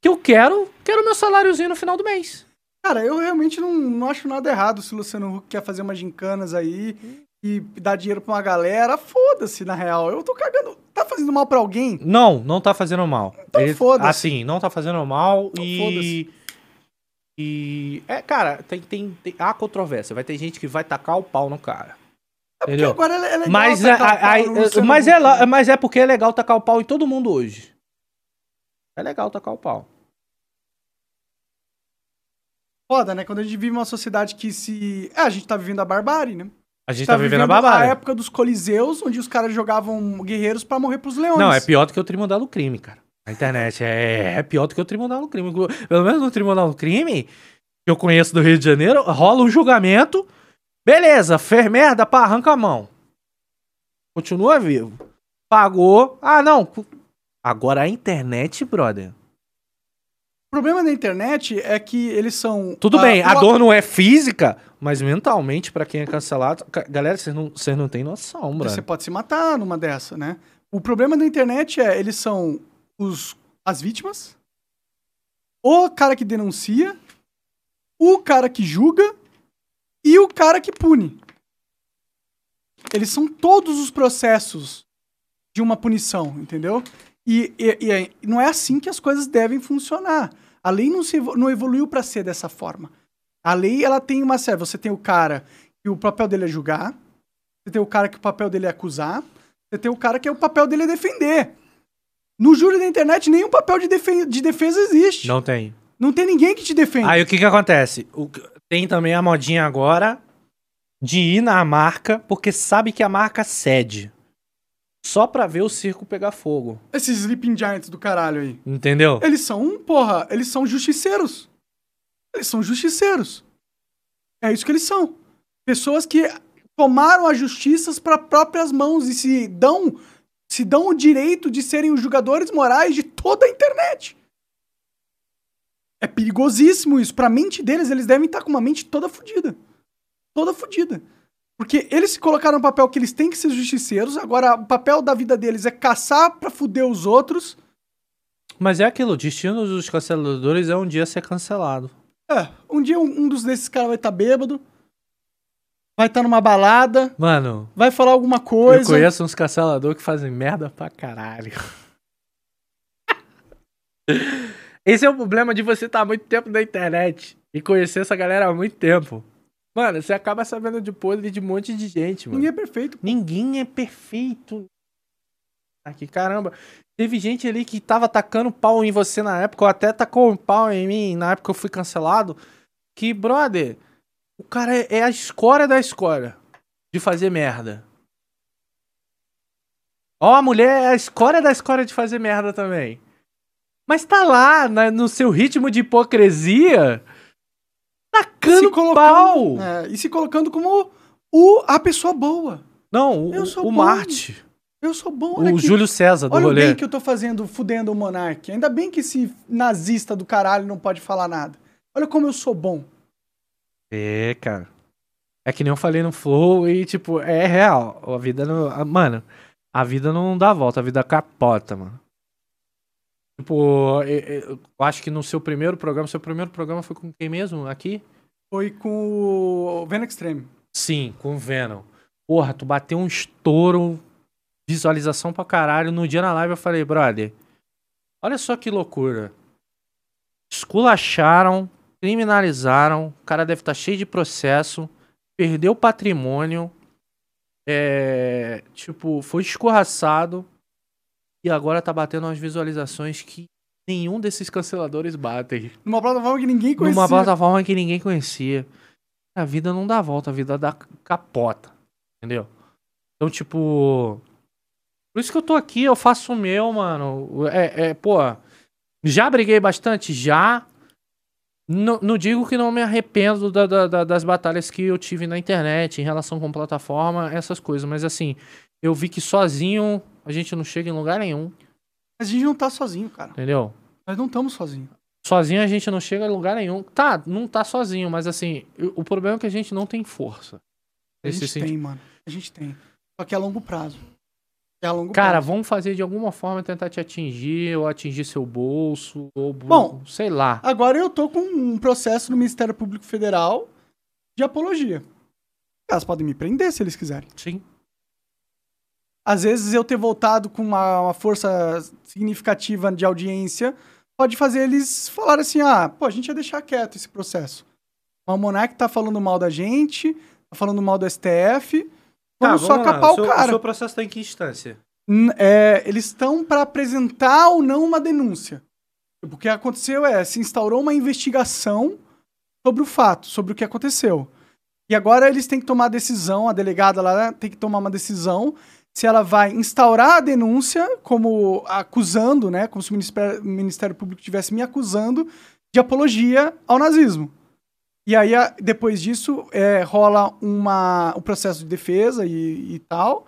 que eu quero, quero meu saláriozinho no final do mês. Cara, eu realmente não, não acho nada errado se o Luciano Huck quer fazer umas gincanas aí e dar dinheiro pra uma galera. Foda-se, na real. Eu tô cagando. Tá fazendo mal pra alguém? Não, não tá fazendo mal. Então foda-se. Assim, não tá fazendo mal Então e... foda-se. E... É, cara, tem, tem, tem... Há controvérsia. Vai ter gente que vai tacar o pau no cara. Porque Entendeu? agora é, é legal Mas é, tacar o pau aí- no Luciano mas, é, né? mas é porque é legal tacar o pau em todo mundo hoje. É legal tacar o pau. Foda, né? Quando a gente vive uma sociedade que se... É, a gente tá vivendo a barbárie, né? A gente tá, vivendo a a barbárie. época dos coliseus, onde os caras jogavam guerreiros pra morrer pros leões. Não, é pior do que o Tribunal do Crime, cara. A internet é, é pior do que o Tribunal do Crime. Pelo menos no Tribunal do Crime, que eu conheço do Rio de Janeiro, rola um julgamento. Beleza, fez merda, pá, arranca a mão. Continua vivo. Pagou. Ah, não. Agora a internet, brother. O problema da internet é que eles são... Tudo ah, bem, a dor não é física, mas mentalmente, pra quem é cancelado. ca- Galera, vocês não, vocês não têm noção, Você brother. pode se matar numa dessa, né? O problema da internet é, eles são os, as vítimas, o cara que denuncia, o cara que julga e o cara que pune. Eles são todos os processos de uma punição, entendeu? E, e- e é- não é assim que as coisas devem funcionar. A lei não, se, não evoluiu para ser dessa forma. A lei, ela tem uma série. Você tem o cara que o papel dele é julgar, você tem o cara que o papel dele é acusar, você tem o cara que o papel dele é defender. No júri da internet, nenhum papel de, defen- de defesa existe. Não. Não tem. tem ninguém que te defende. Aí o que que acontece? O- tem também a modinha agora de ir na marca, porque sabe que a marca cede. Só pra ver o circo pegar fogo. Esses Sleeping Giants do caralho aí. Entendeu? Eles são, porra, eles são justiceiros. Eles são justiceiros. É isso que eles são. Pessoas que tomaram as justiças para próprias mãos e se dão se dão o direito de serem os julgadores morais de toda a internet. É perigosíssimo isso. Pra mente deles, eles devem estar com uma mente toda fodida. Toda fodida. Porque eles se colocaram no papel que eles têm que ser justiceiros, agora o papel da vida deles é caçar pra fuder os outros. Mas é aquilo, o destino dos canceladores é um dia ser cancelado. É, um dia um, um dos desses caras vai estar bêbado, vai estar numa balada, Mano, vai falar alguma eu coisa. conheço uns canceladores que fazem merda pra caralho. <laughs> Esse é o problema de você estar há muito tempo na internet e conhecer essa galera há muito tempo. Mano, você acaba sabendo de podre de um monte de gente, mano. Ninguém é perfeito. Ninguém é perfeito. Aqui, caramba. Teve gente ali que tava tacando pau em você na época, ou até tacou um pau em mim na época que eu fui cancelado. Que, brother, o cara é, é a escória da escória de fazer merda. Ó, a mulher é a escória da escória de fazer merda também. Mas tá lá, na- no seu ritmo de hipocrisia, tacando pau. É, e se colocando como o, a pessoa boa. Não, Eu o, sou o bom. Marte. Eu sou bom, olha O aqui. Júlio César do Olha o rolê. bem que eu tô fazendo, fudendo o Monark. Ainda bem que esse nazista do caralho não pode falar nada. Olha como eu sou bom. É, cara. É que nem eu falei no Flow e, tipo, é real. A vida não. a- Mano, a vida não dá volta, a vida capota, mano. Tipo, eu, eu- eu acho que no seu primeiro programa, seu primeiro programa foi com quem mesmo? Aqui? Foi com o Venom Extreme. Sim, com o Venom. Porra, tu bateu um estouro, visualização pra caralho. No dia na live eu falei, brother, olha só que loucura. Esculacharam, criminalizaram, o cara deve estar cheio de processo, perdeu patrimônio, é, tipo, foi escorraçado. e agora tá batendo umas visualizações que nenhum desses canceladores batem. Numa plataforma que ninguém conhecia. Numa plataforma que ninguém conhecia. A vida não dá volta, a vida dá capota. Entendeu? Então, tipo. Por isso que eu tô aqui, eu faço o meu, mano. É, é pô. Já briguei bastante? Já. Não, não digo que não me arrependo da, da, da, das batalhas que eu tive na internet em relação com plataforma, essas coisas. Mas assim, eu vi que sozinho a gente não chega em lugar nenhum. Mas a gente não tá sozinho, cara. Entendeu? Nós não estamos sozinhos. Sozinho a gente não chega em lugar nenhum. Tá, não tá sozinho, mas assim, o problema é que a gente não tem força. A gente tem, mano. A gente tem. Só que é a longo prazo. É Cara, prazo. vamos fazer de alguma forma tentar te atingir, ou atingir seu bolso, ou Bom, sei lá. Agora eu tô com um processo no Ministério Público Federal de apologia. Elas podem me prender se eles quiserem. Sim. Às vezes eu ter voltado com uma, uma força significativa de audiência pode fazer eles falarem assim: ah, pô, a gente ia deixar quieto esse processo. O Monark tá falando mal da gente, tá falando mal do STF. Vamos tá, só vamos lá. capar o, seu, o cara. O seu processo tá em que instância? É, eles estão para apresentar ou não uma denúncia. O que aconteceu é, se instaurou uma investigação sobre o fato, sobre o que aconteceu. E agora eles têm que tomar a decisão, a delegada lá tem que tomar uma decisão se ela vai instaurar a denúncia como acusando, né, como se o Ministério, o Ministério Público estivesse me acusando de apologia ao nazismo. E aí, a- depois disso, é, rola uma, um processo de defesa e, e tal.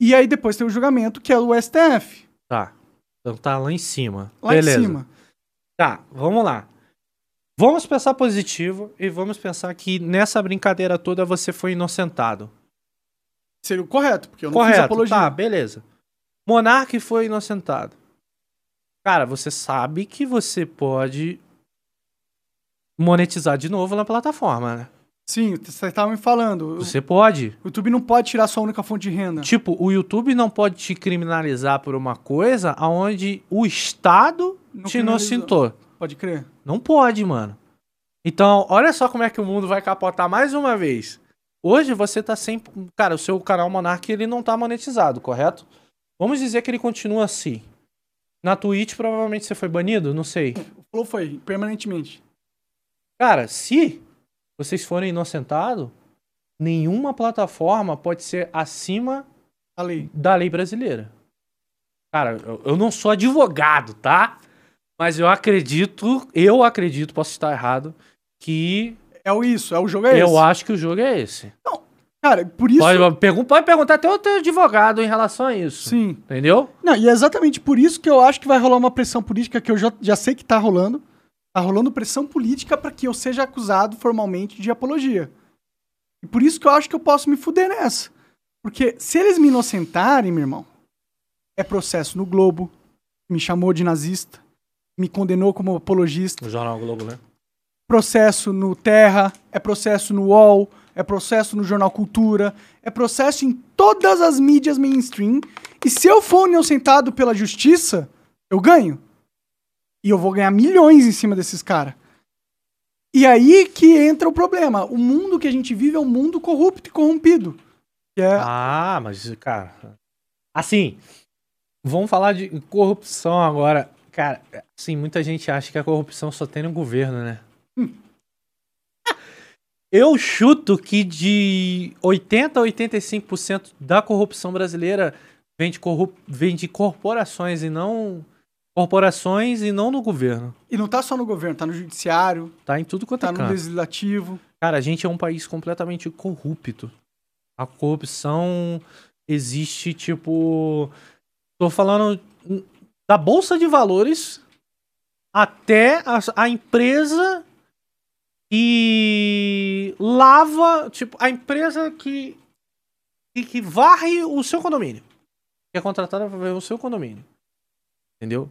E aí depois tem o julgamento, que é o STF, Tá. Então tá lá em cima. lá Beleza. em cima. Tá, vamos lá. Vamos pensar positivo e vamos pensar que nessa brincadeira toda você foi inocentado. Seria o correto, porque eu não fiz Correto, apologia. tá, beleza. Monark foi inocentado. Cara, você sabe que você pode monetizar de novo na plataforma, né? Sim, você estava me falando. Você pode. O YouTube não pode tirar sua única fonte de renda. Tipo, o YouTube não pode te criminalizar por uma coisa aonde o Estado Não te inocentou. Pode crer. Não pode, mano. Então, olha só como é que o mundo vai capotar mais uma vez. Hoje você tá sem. Cara, o seu canal Monark ele não tá monetizado, correto? Vamos dizer que ele continua assim. Na Twitch, provavelmente você foi banido? Não sei. O Flow foi, permanentemente. Cara, se vocês forem inocentados, nenhuma plataforma pode ser acima lei. da lei brasileira. Cara, eu, eu não sou advogado, tá? Mas eu acredito, eu acredito, posso estar errado, que É o isso, é o jogo é eu esse. acho que o jogo é esse. Cara, por isso. Pode, pergun- pode perguntar até o teu advogado em relação a isso. Sim. Entendeu? Não, e é exatamente por isso que eu acho que vai rolar uma pressão política que eu já, já sei que tá rolando. Tá rolando pressão política para que eu seja acusado formalmente de apologia. E por isso que eu acho que eu posso me fuder nessa. Porque se eles me inocentarem, meu irmão, é processo no Globo, me chamou de nazista, me condenou como apologista, O Jornal Globo, né? processo no Terra, é processo no UOL, é processo no Jornal Cultura, é processo em todas as mídias mainstream. E se eu for inocentado pela justiça, eu ganho. E eu vou ganhar milhões em cima desses caras. E aí que entra o problema. O mundo que a gente vive é um mundo corrupto e corrompido. É, Ah, mas, cara. Assim, vamos falar de corrupção agora. Cara, assim, muita gente acha que a corrupção só tem no governo, né? Eu chuto que de 80 a 85% da corrupção brasileira vem de, corrup... vem de corporações e não. Corporações e não no governo. E não tá só no governo, tá no judiciário, Tá em tudo quanto tá é no canto. legislativo. Cara, a gente é um país completamente corrupto. A corrupção existe, tipo. Tô falando da Bolsa de Valores até a, a empresa que lava. Tipo, a empresa que. que, que varre o seu condomínio. Que é contratada para varrer o seu condomínio. Entendeu?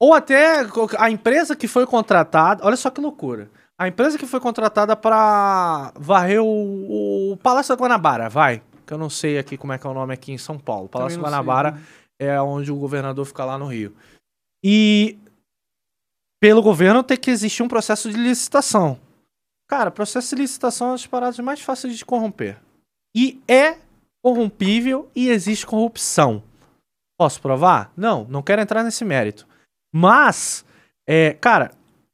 Ou até a empresa que foi contratada. Olha só que loucura. A empresa que foi contratada pra varrer o, o Palácio da Guanabara, vai. Que eu não sei aqui como é que é o nome aqui em São Paulo. Palácio da não sei, Guanabara né? é onde o governador fica lá no Rio. E pelo governo tem que existir um processo de licitação. Cara, processo de licitação é uma das paradas mais fáceis de corromper. E é corrompível e existe corrupção. Posso provar? Não, não quero entrar nesse mérito. Mas, é, cara,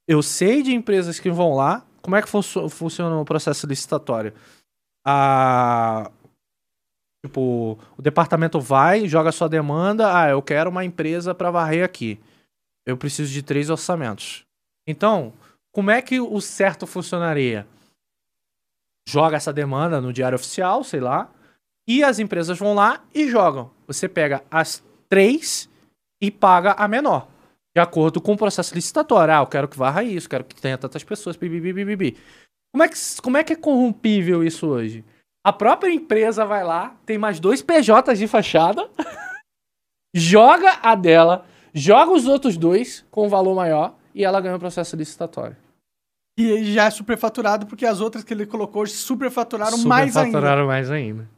eu sei de empresas que vão lá. Como é que funcio- funciona o processo licitatório? A, tipo, o departamento vai, joga sua demanda. Ah, eu quero uma empresa para varrer aqui. Eu preciso de três orçamentos. Então, como é que o certo funcionaria? Joga essa demanda no diário oficial, sei lá, e as empresas vão lá e jogam. Você pega as três e paga a menor. De acordo com o processo licitatório. Ah, eu quero que varra isso, quero que tenha tantas pessoas. Bibi, bibi. Como, é que, como é que é corrompível isso hoje? A própria empresa vai lá, tem mais dois PJs de fachada, <laughs> joga a dela, joga os outros dois com um valor maior e ela ganha o processo licitatório. E já é superfaturado, porque as outras que ele colocou hoje superfaturaram mais ainda. Superfaturaram mais ainda.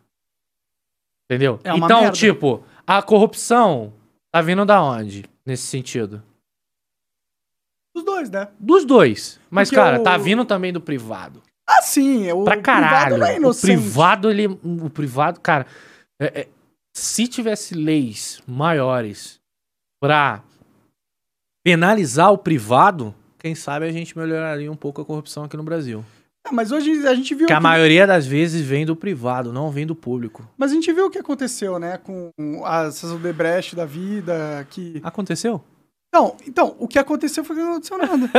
Entendeu? É então, merda. tipo, a corrupção tá vindo da onde? Nesse sentido? Os dois, né? Dos dois. Mas, Porque cara, o- tá vindo também do privado. Ah, sim. é O Pra caralho. privado não é o privado, ele. O privado, cara. é- é- se tivesse leis maiores pra penalizar o privado, quem sabe a gente melhoraria um pouco a corrupção aqui no Brasil. Ah, mas hoje a gente viu. A que- maioria das vezes vem do privado, não vem do público. Mas a gente viu o que aconteceu, né? Com as essas Odebrecht da vida. Que... Aconteceu? Não, então, o que aconteceu foi que não aconteceu nada.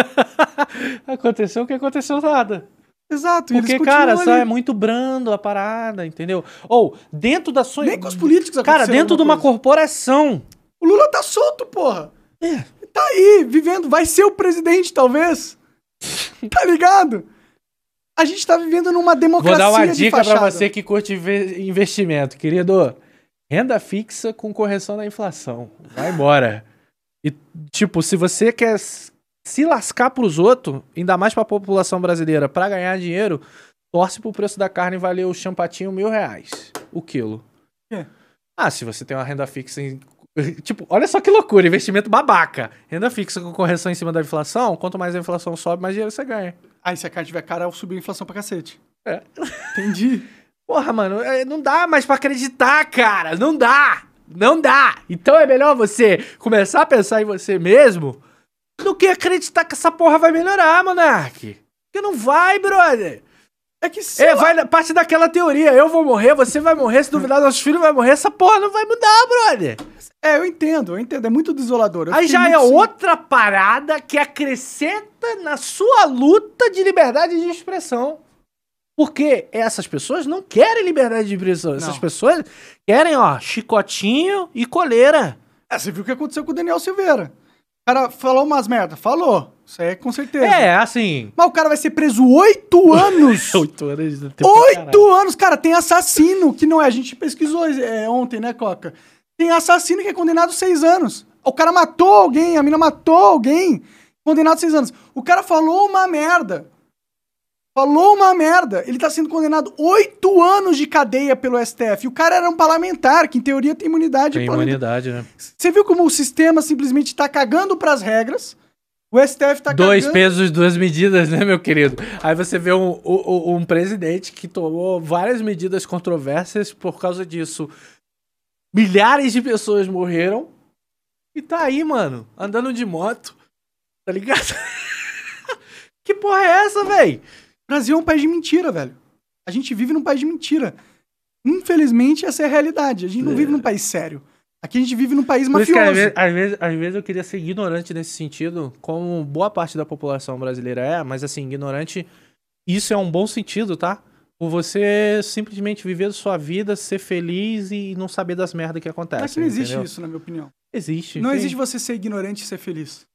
<laughs> aconteceu o que aconteceu nada. Exato. Porque, cara, só é muito brando a parada, entendeu? Ou, dentro da sua. Nem com os políticos Cara, dentro de uma coisa. corporação. O Lula tá solto, porra. É. Tá aí, vivendo. Vai ser o presidente, talvez. <laughs> tá ligado? A gente tá vivendo numa Vou democracia dar uma dica pra fachada. você que curte inve- investimento, querido. Renda fixa com correção da inflação. Vai embora. E, tipo, se você quer se lascar pros outros, ainda mais pra população brasileira, pra ganhar dinheiro, torce pro preço da carne valer o champatinho mil reais o quilo. É. Ah, se você tem uma renda fixa em. <laughs> Tipo, olha só que loucura, investimento babaca. Renda fixa com correção em cima da inflação, quanto mais a inflação sobe, mais dinheiro você ganha. Aí, se a carne tiver cara, subiu a inflação pra cacete. É. Entendi. <laughs> Porra, mano, é, não dá mais pra acreditar, cara. Não dá. Não dá. Então é melhor você começar a pensar em você mesmo do que acreditar que essa porra vai melhorar, Monark. Porque não vai, brother. É que se É, vai na parte daquela teoria. Eu vou morrer, você vai morrer, se duvidar, nossos filhos vai morrer. Essa porra não vai mudar, brother. É, eu entendo, eu entendo. É muito desolador. Eu Aí já é outra parada que acrescenta na sua luta de liberdade de expressão. Porque essas pessoas não querem liberdade de expressão. Essas pessoas querem, ó, chicotinho e coleira. É, você viu o que aconteceu com o Daniel Silveira. O cara falou umas merda. Falou. Isso aí é com certeza. É, assim. Mas o cara vai ser preso oito <laughs> anos. <laughs> Oito anos. Oito anos, cara, tem assassino, que não é, a gente pesquisou é, ontem, né, Coca? Tem assassino que é condenado a seis anos. O cara matou alguém, a mina matou alguém, condenado a seis anos. O cara falou uma merda. Falou uma merda. Ele tá sendo condenado oito anos de cadeia pelo STF. E o cara era um parlamentar, que em teoria tem imunidade. Tem imunidade, né? Você viu como o sistema simplesmente tá cagando pras regras? O STF tá Dois cagando... pesos, duas medidas, né, meu querido? Aí você vê um, um, um presidente que tomou várias medidas controversas por causa disso. Milhares de pessoas morreram. E tá aí, mano, andando de moto. Tá ligado? <laughs> que porra é essa, véi? Brasil é um país de mentira, velho. A gente vive num país de mentira. Infelizmente, essa é a realidade. A gente não vive num país sério. Aqui a gente vive num país Por isso que mafioso. às vezes, às, vezes, eu queria ser ignorante nesse sentido, como boa parte da população brasileira é, mas assim, ignorante, isso é um bom sentido, tá? Por você simplesmente viver sua vida, ser feliz e não saber das merdas que acontecem. Mas não existe entendeu? isso, na minha opinião. Existe. Não existe você ser ignorante e ser feliz.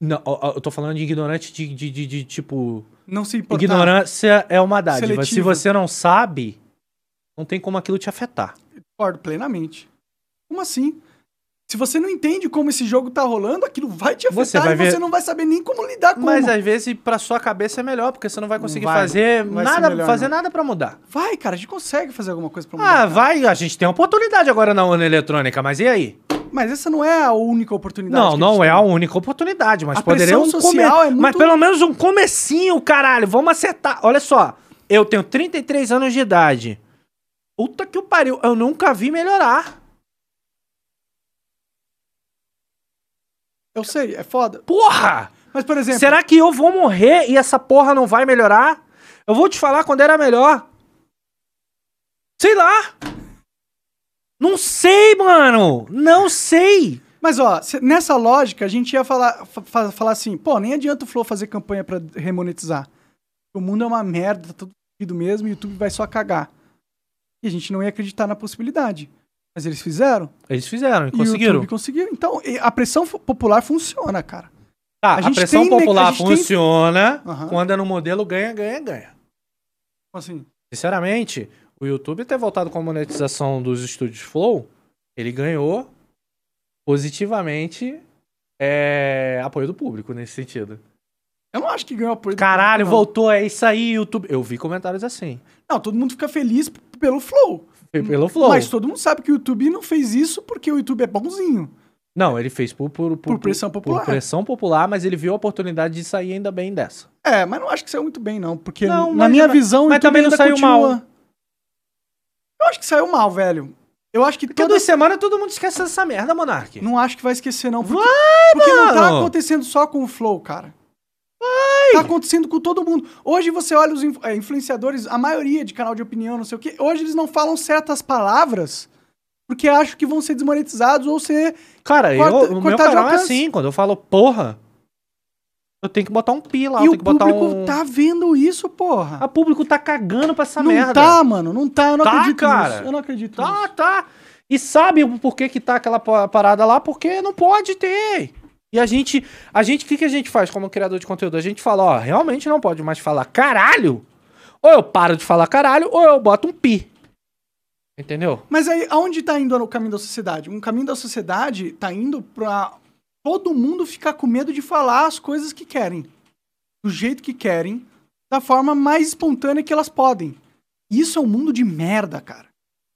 Não, eu tô falando de ignorante de, de, de, de, tipo. Não se importar. Ignorância é uma dádiva. Se Seletiva. você não sabe, não tem como aquilo te afetar. Concordo plenamente. Como assim? Se você não entende como esse jogo tá rolando, aquilo vai te afetar Você vai e ver- você não vai saber nem como lidar com Mas às vezes pra sua cabeça é melhor, porque você não vai conseguir vai, fazer vai nada, melhor, fazer não. nada para mudar. Vai, cara, a gente consegue fazer alguma coisa pra Ah, mudar. cara. vai, a gente tem uma oportunidade agora na urna eletrônica, mas e aí? Mas essa não é a única oportunidade. Não, não é a única oportunidade, mas A poderia um social come... é muito- Mas pelo menos um comecinho, caralho. Vamos acertar. Olha só, eu tenho 33 anos de idade. Puta que o pariu, eu nunca vi melhorar. Eu sei, é foda. Porra! Mas, por exemplo, Será que eu vou morrer e essa porra não vai melhorar? Eu vou te falar quando era melhor. Sei lá. Não sei, mano. Não sei. Mas ó, nessa lógica, a gente ia falar, fa- fa- falar assim, pô, nem adianta o Flow fazer campanha pra remonetizar. O mundo é uma merda, tá tudo fodido mesmo, o YouTube vai só cagar. E a gente não ia acreditar na possibilidade. Mas eles fizeram. Eles fizeram e o conseguiram. YouTube conseguiu. Então, a pressão popular funciona, cara. Tá, A a, pressão tem popular a tem- funciona Aham. quando é no modelo ganha, ganha, ganha. Como Assim, Sinceramente, o YouTube ter voltado com a monetização dos estúdios Flow, ele ganhou positivamente é, apoio do público nesse sentido. eu não acho que ganhou apoio. do Caralho, público, não. voltou, é isso aí, YouTube. Eu vi comentários assim. Não, todo mundo fica feliz pelo Flow. Pelo Flow. Mas todo mundo sabe que o YouTube não fez isso porque o YouTube é bonzinho. Não, ele fez por, por, Por pressão popular. Por pressão popular, mas ele viu a oportunidade de sair ainda bem dessa. É, mas não acho que saiu muito bem, não. Porque Não, na minha visão. o mas YouTube também não saiu continua- mal. Eu acho que saiu mal, velho. Eu acho que Porque toda... duas semanas todo mundo esquece dessa merda, Monark. Não acho que vai esquecer, não. Porque, Vai, porque não tá mano. acontecendo só com o Flow, cara. Tá acontecendo com todo mundo. Hoje você olha os é, influenciadores, a maioria de canal de opinião, não sei o quê. Hoje eles não falam certas palavras porque acham que vão ser desmonetizados ou ser. Cara, Corta- eu, o meu canal é assim, quando eu falo porra, eu tenho que botar um pi lá, e eu o que público um... tá vendo isso, porra. A público tá cagando pra essa não merda. tá, mano. Não tá. Eu não Tá, acredito cara. nisso. Eu não acredito nisso. Tá, tá. E sabe o porquê que tá aquela pa- parada lá? Porque não pode ter. E a gente, a gente, o que, que a gente faz como criador de conteúdo? A gente fala, ó, realmente não pode mais falar caralho. Ou eu paro de falar caralho, ou eu boto um pi. Entendeu? Mas aí, aonde tá indo o caminho da sociedade? Um caminho da sociedade tá indo pra todo mundo ficar com medo de falar as coisas que querem. Do jeito que querem, da forma mais espontânea que elas podem. Isso é um mundo de merda, cara.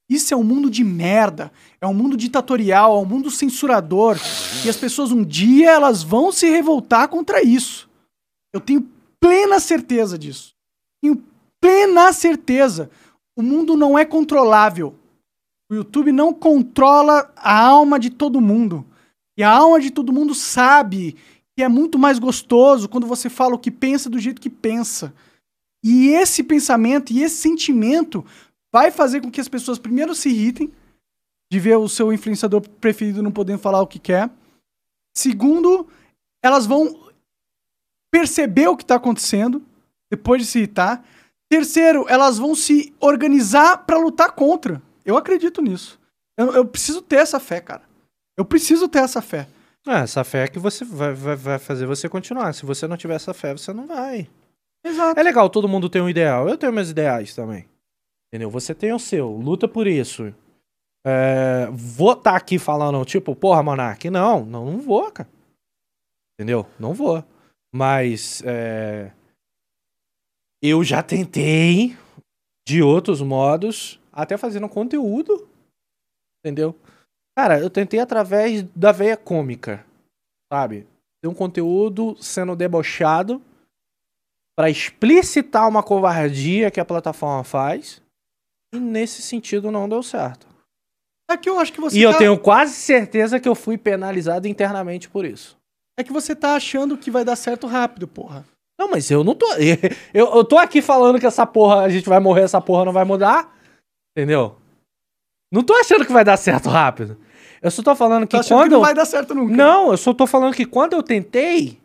Isso é um mundo de merda. É um mundo ditatorial, é um mundo censurador. E as pessoas um dia elas vão se revoltar contra isso. Eu tenho plena certeza disso. Tenho plena certeza. O mundo não é controlável. O YouTube não controla a alma de todo mundo. E a alma de todo mundo sabe que é muito mais gostoso quando você fala o que pensa do jeito que pensa. E esse pensamento e esse sentimento vai fazer com que as pessoas primeiro se irritem de ver o seu influenciador preferido não podendo falar o que quer. Segundo, elas vão perceber o que está acontecendo depois de se irritar. Terceiro, elas vão se organizar para lutar contra. Eu acredito nisso. Eu, eu preciso ter essa fé, cara. Eu preciso ter essa fé. É, essa fé é que você vai, vai, vai fazer você continuar. Se você não tiver essa fé, você não vai. Exato. É legal, todo mundo tem um ideal. Eu tenho meus ideais também. Entendeu? Você tem o seu, luta por isso. É, vou estar aqui falando, tipo, porra, Monark. Não, não, não vou, cara. Entendeu? Não vou. Mas é, eu já tentei de outros modos, até fazendo conteúdo. Entendeu? Cara, eu tentei através da veia cômica, sabe? Ter um conteúdo sendo debochado para explicitar uma covardia que a plataforma faz. E nesse sentido não deu certo. É que eu acho que você e eu tá- tenho quase certeza que eu fui penalizado internamente por isso. É que você tá achando que vai dar certo rápido, porra. Não, mas eu não tô. <laughs> Eu, eu tô aqui falando que essa porra, a gente vai morrer, essa porra não vai mudar. Entendeu? Não tô achando que vai dar certo rápido. Eu só tô falando que Tô achando quando. que não eu- vai dar certo nunca. Não, eu só tô falando que quando eu tentei,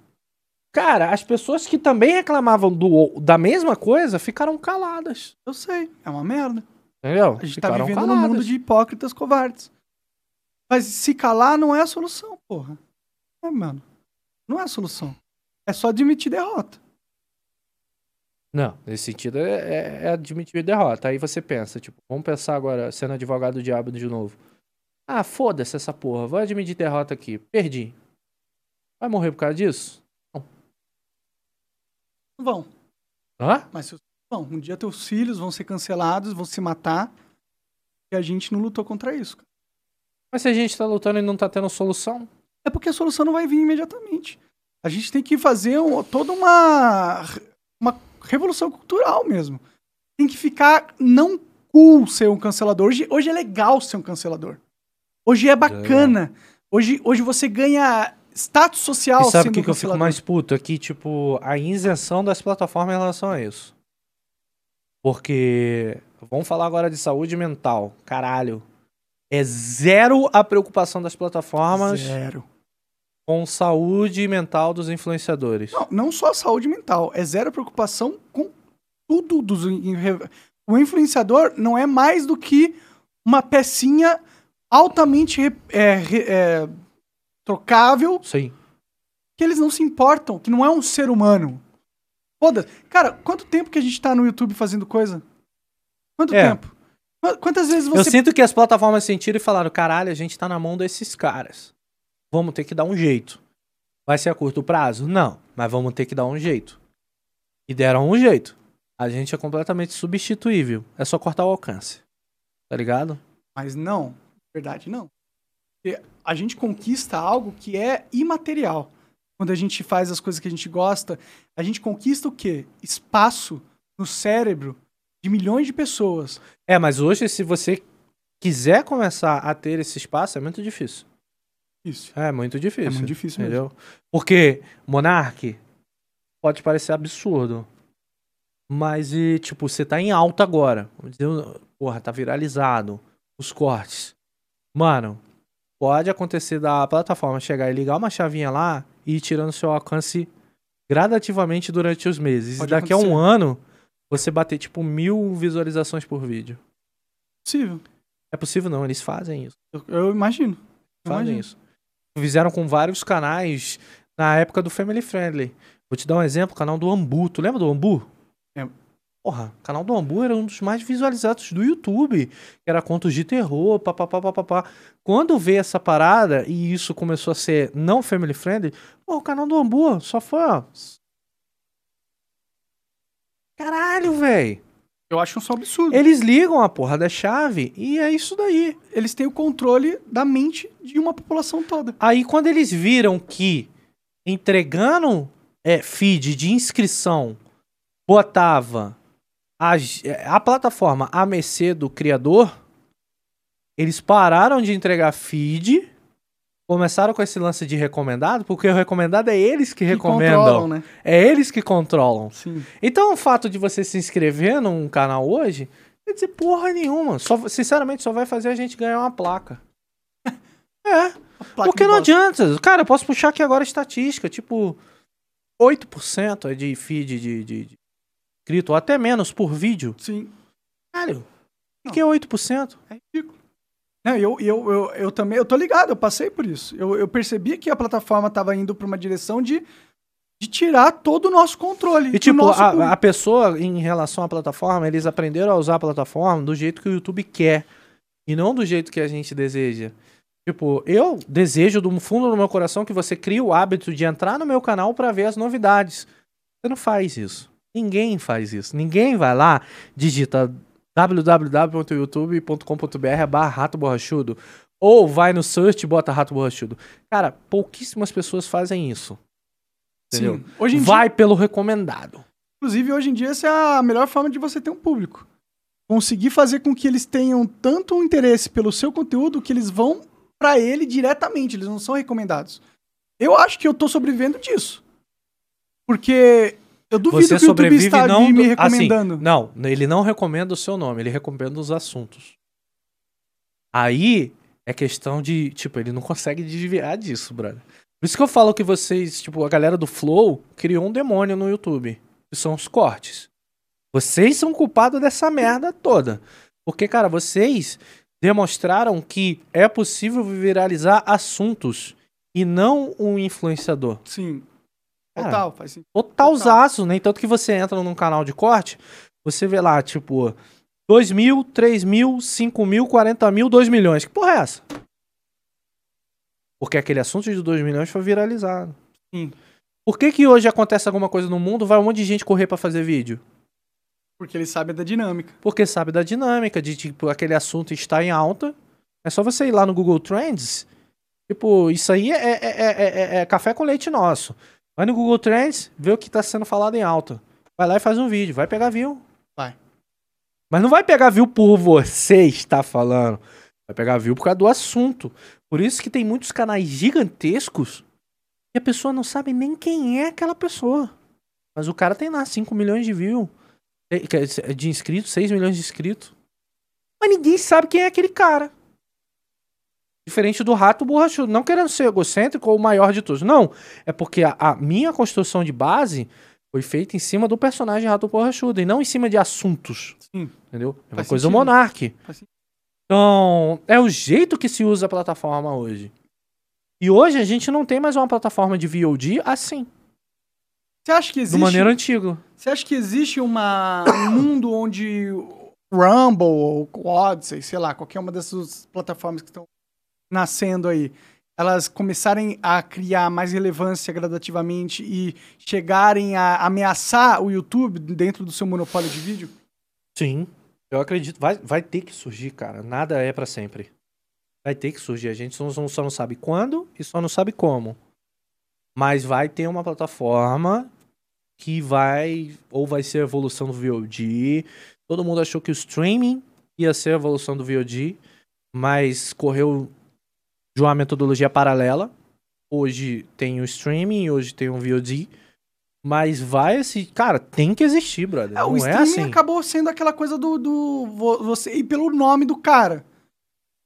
cara, as pessoas que também reclamavam do, da mesma coisa ficaram caladas. Eu sei. É uma merda. Entendeu? A gente tá Ficaram vivendo num caladas. mundo de hipócritas covardes. Mas se calar não é a solução, porra. É, mano. Não é a solução. É só admitir derrota. Não, nesse sentido é, é- é admitir derrota. Aí você pensa, tipo, vamos pensar agora, sendo advogado do diabo de novo. Ah, foda-se essa porra, vou admitir derrota aqui. Perdi. Vai morrer por causa disso? Não vão. Hã? Mas vão. Um dia teus filhos vão ser cancelados, vão se matar. E a gente não lutou contra isso. cara. Mas se a gente tá lutando e não tá tendo solução? É porque a solução não vai vir imediatamente. A gente tem que fazer um- toda uma, uma revolução cultural mesmo. Tem que ficar não cool ser um cancelador. Hoje, hoje é legal ser um cancelador. Hoje é bacana. Hoje, hoje você ganha status social E sabe o que, que eu fico mais puto? É que, tipo, a isenção das plataformas em relação a isso. Porque. Vamos falar agora de saúde mental. Caralho. É zero a preocupação das plataformas Zero. Com saúde mental dos influenciadores. Não, não só a saúde mental, é zero preocupação com tudo dos. O influenciador não é mais do que uma pecinha altamente é, é, trocável Sim. que eles não se importam, que não é um ser humano. Foda-se. Cara, quanto tempo que a gente tá no YouTube fazendo coisa? Quanto É. tempo? Qu- Quantas vezes Eu você. sinto que as plataformas sentiram e falaram: caralho, a gente tá na mão desses caras. Vamos ter que dar um jeito. Vai ser a curto prazo? Não, mas vamos ter que dar um jeito. E deram um jeito. A gente é completamente substituível. É só cortar o alcance. Tá ligado? Mas não, na verdade não. Porque a gente conquista algo que é imaterial. Quando a gente faz as coisas que a gente gosta, a gente conquista o quê? Espaço no cérebro de milhões de pessoas. É, mas hoje, se você quiser começar a ter esse espaço, é muito difícil. Isso. É muito difícil. É muito difícil mesmo. Entendeu? Porque Monark pode parecer absurdo. Mas, e, tipo, você tá em alta agora. Vamos dizer, porra, tá viralizado. Os cortes. Mano, pode acontecer da plataforma chegar e ligar uma chavinha lá e ir tirando seu alcance gradativamente durante os meses. Pode e daqui a acontecer. um ano, você bater, tipo, mil visualizações por vídeo. Possível. É possível não, eles fazem isso. Eu, eu imagino. Eu Fazem imagino. isso. Fizeram com vários canais na época do Family Friendly. Vou te dar um exemplo, o canal do Ambu. Tu lembra do Ambu? Lembro. Porra, o canal do Ambu era um dos mais visualizados do YouTube. Era contos de terror, papapá, papapá. Quando veio essa parada e isso começou a ser não family friendly, pô, o canal do Ambu só foi, ó. Caralho, velho. Eu acho isso um absurdo. Eles ligam a porra da chave e é isso daí. Eles têm o controle da mente de uma população toda. Aí quando eles viram que entregando é, feed de inscrição botava a, a plataforma a mercê do criador, eles pararam de entregar feed, começaram com esse lance de recomendado, porque o recomendado é eles que Que recomendam. né? É eles que controlam. Sim. Então o fato de você se inscrever num canal hoje, quer dizer porra nenhuma. Só, sinceramente, só vai fazer a gente ganhar uma placa. <laughs> É. Placa Porque não bosta. adianta. Cara, eu posso puxar aqui agora a estatística. Tipo, 8% é de feed de, de, de inscrito, ou até menos por vídeo. Sim. Caralho, o que é 8%? É ridículo. Não, eu, eu, eu, eu também, eu tô ligado, eu passei por isso. Eu, eu percebi que a plataforma tava indo pra uma direção de, de tirar todo o nosso controle. E tipo, nosso a, a pessoa, em relação à plataforma, eles aprenderam a usar a plataforma do jeito que o YouTube quer. E não do jeito que a gente deseja. Tipo, eu desejo do fundo do meu coração que você crie o hábito de entrar no meu canal pra ver as novidades. Você não faz isso. Ninguém faz isso. Ninguém vai lá, digita www.youtube.com.br barra rato borrachudo ou vai no search e bota rato borrachudo. Cara, pouquíssimas pessoas fazem isso. Entendeu? Sim. Hoje Vai pelo recomendado. Inclusive, hoje em dia, essa é a melhor forma de você ter um público. Conseguir fazer com que eles tenham tanto um interesse pelo seu conteúdo que eles vão pra ele diretamente, eles não são recomendados. Eu acho que eu tô sobrevivendo disso. Porque eu duvido Você que o YouTube sobrevive está não me, do- recomendando. Assim, não, ele não recomenda o seu nome, ele recomenda os assuntos. Aí é questão de, tipo, ele não consegue desviar disso, brother. Por isso que eu falo que vocês, tipo, a galera do Flow criou um demônio no YouTube, que são os cortes. Vocês são culpados dessa merda toda. Porque, cara, vocês demonstraram que é possível viralizar assuntos e não um influenciador. Sim. Total, faz sentido. Totalzaço, nem tanto que você entra num canal de corte, você vê lá, tipo, 2 mil, 3 mil, 5 mil, 40 mil, 2 milhões. Que porra é essa? Porque aquele assunto de 2 milhões foi viralizado. Sim. Por que que hoje acontece alguma coisa no mundo, vai um monte de gente correr pra fazer vídeo? Porque eles sabem da dinâmica. Porque sabe da dinâmica, de tipo, aquele assunto está em alta. É só você ir lá no Google Trends. Tipo, isso aí é, é, é, é- é café com leite nosso. Vai no Google Trends, vê o que está sendo falado em alta. Vai lá e faz um vídeo. Vai pegar view. Vai. Mas não vai pegar view por você estar falando. Vai pegar view por causa do assunto. Por isso que tem muitos canais gigantescos E a pessoa não sabe nem quem é aquela pessoa. Mas o cara tem lá 5 milhões de views, eh, de inscritos, 6 milhões de inscritos. Mas ninguém sabe quem é aquele cara. Diferente do rato borrachudo. Não querendo ser egocêntrico ou o maior de todos. Não. É porque a, a minha construção de base foi feita em cima do personagem rato borrachudo e não em cima de assuntos. Sim. Entendeu? É uma Faz coisa do sentido. Sentido. Então, é o jeito que se usa a plataforma hoje. E hoje a gente não tem mais uma plataforma de VOD assim, Você acha que do existe. maneira antiga. Você acha que existe uma, um <coughs> mundo onde Rumble ou Odyssey, sei lá, qualquer uma dessas plataformas que estão nascendo aí, elas começarem a criar mais relevância gradativamente e chegarem a ameaçar o YouTube dentro do seu monopólio de vídeo? Sim. Eu acredito. Vai, vai ter que surgir, cara. Nada é pra sempre. Vai ter que surgir. A gente só- só não sabe quando e só não sabe como. Mas vai ter uma plataforma que vai. Ou vai ser a evolução do VOD. Todo mundo achou que o streaming ia ser a evolução do VOD. Mas correu de uma metodologia paralela. Hoje tem o streaming, hoje tem o VOD. Mas vai assim. Cara, tem que existir, brother. É, o é streaming assim. acabou sendo aquela coisa do, do vo- você ir pelo nome do cara.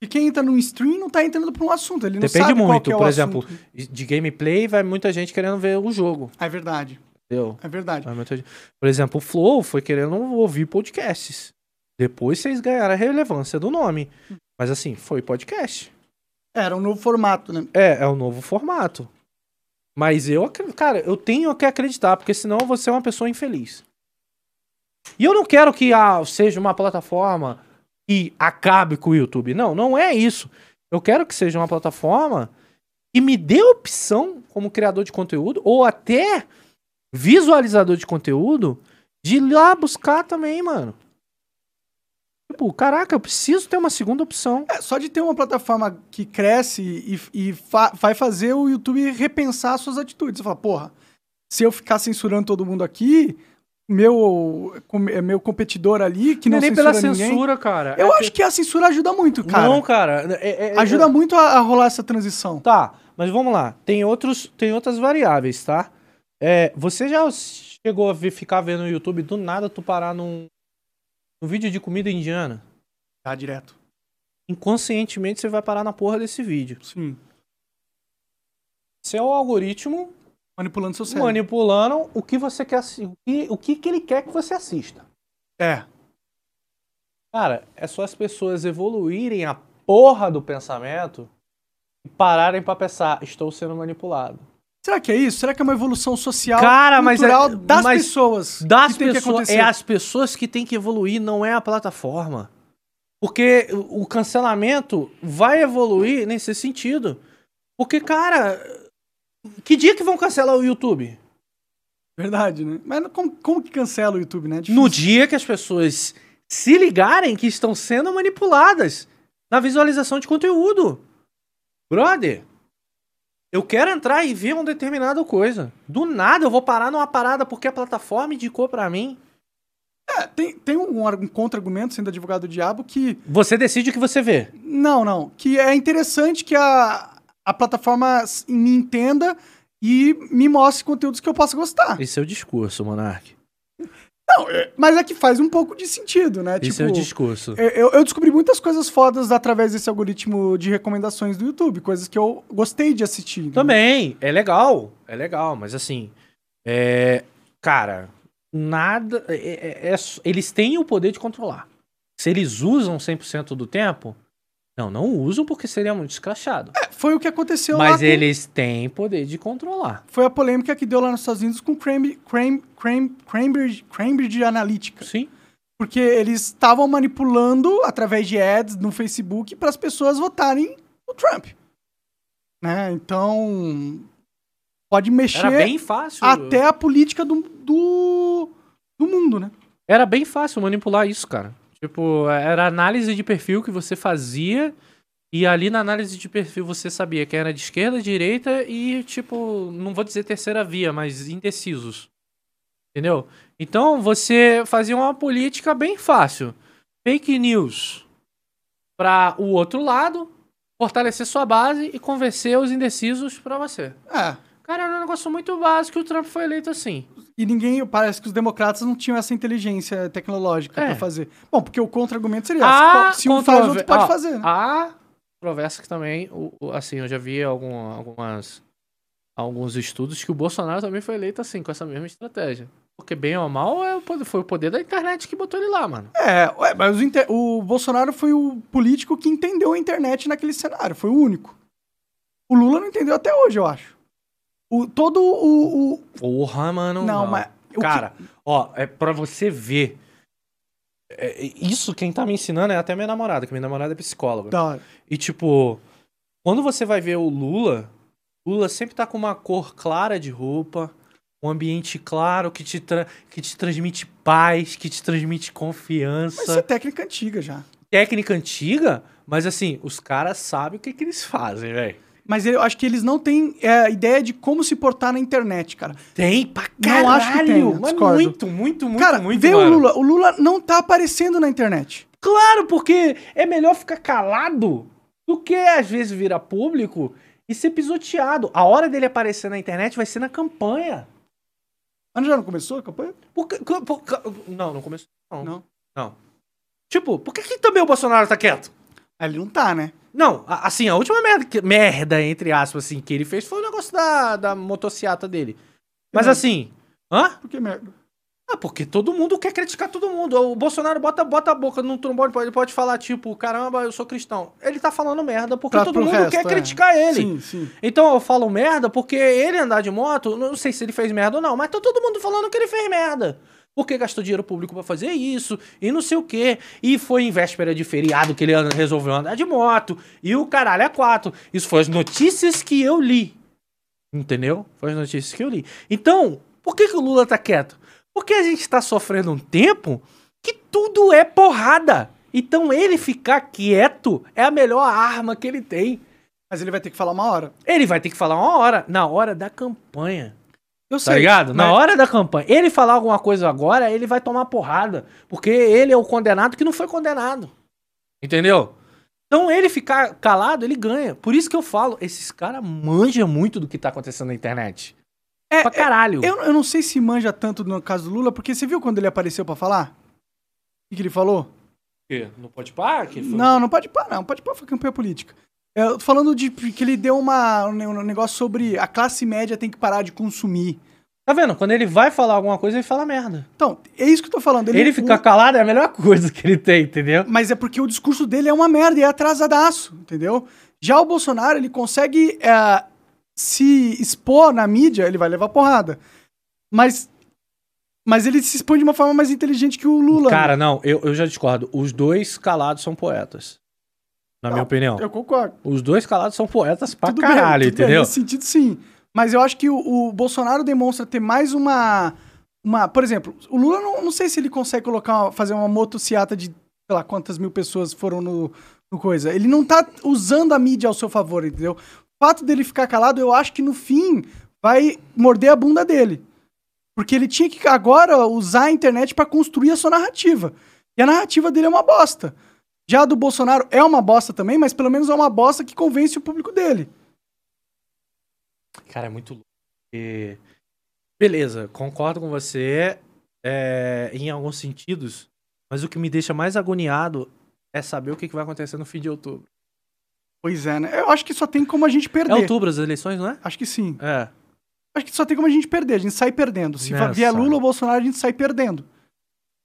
E quem entra no stream não tá entrando pra um assunto, ele não Depende sabe qual muito, que é o por exemplo, assunto. De gameplay, vai muita gente querendo ver o jogo. É verdade, Entendeu? é verdade. Muita Por exemplo, o Flow foi querendo ouvir podcasts. Depois vocês ganharam a relevância do nome. Mas assim, foi podcast. Era um novo formato, né? É, é o novo formato. Mas eu, cara, eu tenho que acreditar, porque senão vou ser uma pessoa infeliz. E eu não quero que ah, seja uma plataforma que acabe com o YouTube. Não, não é isso. Eu quero que seja uma plataforma que me dê opção como criador de conteúdo ou até visualizador de conteúdo de ir lá buscar também, mano. Tipo, caraca, eu preciso ter uma segunda opção. É, só de ter uma plataforma que cresce e, e fa- vai fazer o YouTube repensar suas atitudes. Você fala, porra, se eu ficar censurando todo mundo aqui, meu, com- meu competidor ali, que não, não é nem pela ninguém... censura, cara. Eu É acho que a censura ajuda muito, cara. Não, cara. é- é- ajuda é- muito a, a rolar essa transição. Tá, mas vamos lá. Tem, outros, tem outras variáveis, tá? É, você já chegou a ver- ficar vendo no YouTube do nada tu parar num, num vídeo de comida indiana? Tá direto. Inconscientemente você vai parar na porra desse vídeo. Sim. Você é o algoritmo Manipulando seu cérebro. manipulando o que você quer o que, o que, que ele quer que você assista. É. Cara, é só as pessoas evoluírem a porra do pensamento e pararem pra pensar, estou sendo manipulado. Será que é isso? Será que é uma evolução social Cara, mas é- cultural das mas pessoas? Das pessoas, é as pessoas que tem que evoluir, não é a plataforma. Porque o cancelamento vai evoluir nesse sentido. Porque, cara, que dia que vão cancelar o YouTube? Verdade, né? Mas como, como que cancela o YouTube, né? É. No dia que as pessoas se ligarem que estão sendo manipuladas na visualização de conteúdo. Brother, eu quero entrar e ver uma determinada coisa. Do nada eu vou parar numa parada porque a plataforma indicou pra mim. É, tem, tem um, um contra-argumento, sendo advogado do diabo, que Você decide o que você vê. Não, não. Que é interessante que a, a plataforma me entenda e me mostre conteúdos que eu possa gostar. Esse é o discurso, Monark. Mas é que faz um pouco de sentido, né? Esse é o discurso. eu, eu descobri muitas coisas fodas através desse algoritmo de recomendações do YouTube, coisas que eu gostei de assistir. né? Também, é legal. É legal, mas assim. É. Cara, nada. é- é- é- eles têm o poder de controlar. Se eles usam 100% do tempo. Não, não usam porque seria muito escrachado. É, foi o que aconteceu lá Mas com- eles têm poder de controlar. Foi a polêmica que deu lá nos Estados Unidos com Cambridge, Cambridge Analytica. Sim. Porque eles estavam manipulando através de ads no Facebook para as pessoas votarem no Trump. Né? Então, pode mexer Era bem fácil. até a política do, do, do mundo, né? Era bem fácil manipular isso, cara. Tipo, era análise de perfil que você fazia. E ali na análise de perfil você sabia quem era de esquerda, direita e, tipo, não vou dizer terceira via, mas indecisos. Entendeu? Então você fazia uma política bem fácil. Fake news para o outro lado, fortalecer sua base e convencer os indecisos para você. É. Cara, era um negócio muito básico e o Trump foi eleito assim. E ninguém, parece que os democratas não tinham essa inteligência tecnológica É. pra fazer. Bom, porque o contra-argumento seria, Ah, se um faz, o outro pode ah, fazer. né? Há que também, assim, eu já vi algum, algumas, alguns estudos que o Bolsonaro também foi eleito assim, com essa mesma estratégia. Porque bem ou mal, é foi o poder da internet que botou ele lá, mano. É, ué, mas o, inter- o Bolsonaro foi o político que entendeu a internet naquele cenário, foi o único. O Lula não entendeu até hoje, eu acho. O, todo o. o- Porra, mano. não, mas. o que- Cara, ó, é pra você ver. é, isso quem tá me ensinando é até minha namorada, que minha namorada é psicóloga. Hora. E tipo, quando você vai ver o Lula, Lula sempre tá com uma cor clara de roupa, um ambiente claro que te, tra- que te transmite paz, que te transmite Mas isso é confiança. técnica antiga já. Técnica antiga, mas assim, os caras sabem o que, que eles fazem, velho. Mas eu acho que eles não têm é, ideia de como se portar na internet, cara. Tem pra Não caralho. acho que discordo. muito, muito, muito, cara, muito, vê o mano. Lula. O Lula não tá aparecendo na internet. Claro, porque é melhor ficar calado do que às vezes virar público e ser pisoteado. A hora dele aparecer na internet vai ser na campanha. Mas já não começou a campanha? Por- por- não, não começou. Não. Não. Não. Tipo, por que, que também o Bolsonaro tá quieto? Ah, Ele não tá, né? Não, assim, a última merda, que- merda, entre aspas, assim, que ele fez foi o negócio da, da motociata dele. Mas assim, hã? Por que merda? Ah, porque todo mundo quer criticar todo mundo. O Bolsonaro bota, bota a boca no trombone, ele pode falar, tipo, caramba, eu sou cristão. Ele tá falando merda porque Pra- todo mundo resto, quer é. criticar ele. Sim, sim. Então eu falo merda porque ele andar de moto, não sei se ele fez merda ou não, mas tá todo mundo falando que ele fez merda. Porque gastou dinheiro público pra fazer isso, e não sei o quê. E foi em véspera de feriado que ele resolveu andar de moto, e o caralho é quatro. Isso foi as notícias que eu li. Entendeu? Foi as notícias que eu li. Então, por que, que o Lula tá quieto? Porque a gente tá sofrendo um tempo que tudo é porrada. Então ele ficar quieto é a melhor arma que ele tem. Mas ele vai ter que falar uma hora. Ele vai ter que falar uma hora, na hora da campanha. Eu Tá ligado? Na mas- hora da campanha. Ele falar alguma coisa agora, ele vai tomar porrada. Porque ele é o condenado que não foi condenado. Entendeu? Então ele ficar calado, ele ganha. Por isso que eu falo, esses caras manjam muito do que tá acontecendo na internet. É, pra caralho. Eu, eu não sei se manja tanto no caso do Lula, porque você viu quando ele apareceu pra falar? O que, que ele falou? Não pode parar? Que foi- Não, não pode parar, não pode parar, foi campanha política. Eu tô falando de que ele deu uma, um ne- negócio sobre a classe média tem que parar de consumir. Tá vendo? Quando ele vai falar alguma coisa, ele fala merda. Então, é isso que eu tô falando. Ele, ficar calado é a melhor coisa que ele tem, entendeu? Mas é porque o discurso dele é uma merda e é atrasadaço, entendeu? Já o Bolsonaro, ele consegue é, se expor na mídia, ele vai levar porrada. Mas, mas ele se expõe de uma forma mais inteligente que o Lula. Cara, não, eu, eu já discordo. Os dois calados são poetas. Na minha Não, opinião. eu concordo. Os dois calados são poetas pra Tudo caralho, bem, tudo bem, entendeu? nesse sentido, sim. Mas eu acho que o, o Bolsonaro demonstra ter mais uma. uma por exemplo, o Lula não, não sei se ele consegue colocar, uma- fazer uma motociata de, sei lá, quantas mil pessoas foram no, no coisa. Ele não tá usando a mídia ao seu favor, entendeu? O fato dele ficar calado, eu acho que no fim vai morder a bunda dele. Porque ele tinha que agora usar a internet pra construir a sua narrativa. E a narrativa dele é uma bosta. Já a do Bolsonaro é uma bosta também, mas pelo menos é uma bosta que convence o público dele. Cara, é muito louco. E- Beleza, concordo com você é, em alguns sentidos, mas o que me deixa mais agoniado é saber o que vai acontecer no fim de outubro. Pois é, né? Eu acho que só tem como a gente É perder. outubro as eleições, não é? Acho que sim. É. Acho que só tem como a gente perder. A gente sai perdendo. Se Nessa. vier Lula ou Bolsonaro, a gente sai perdendo.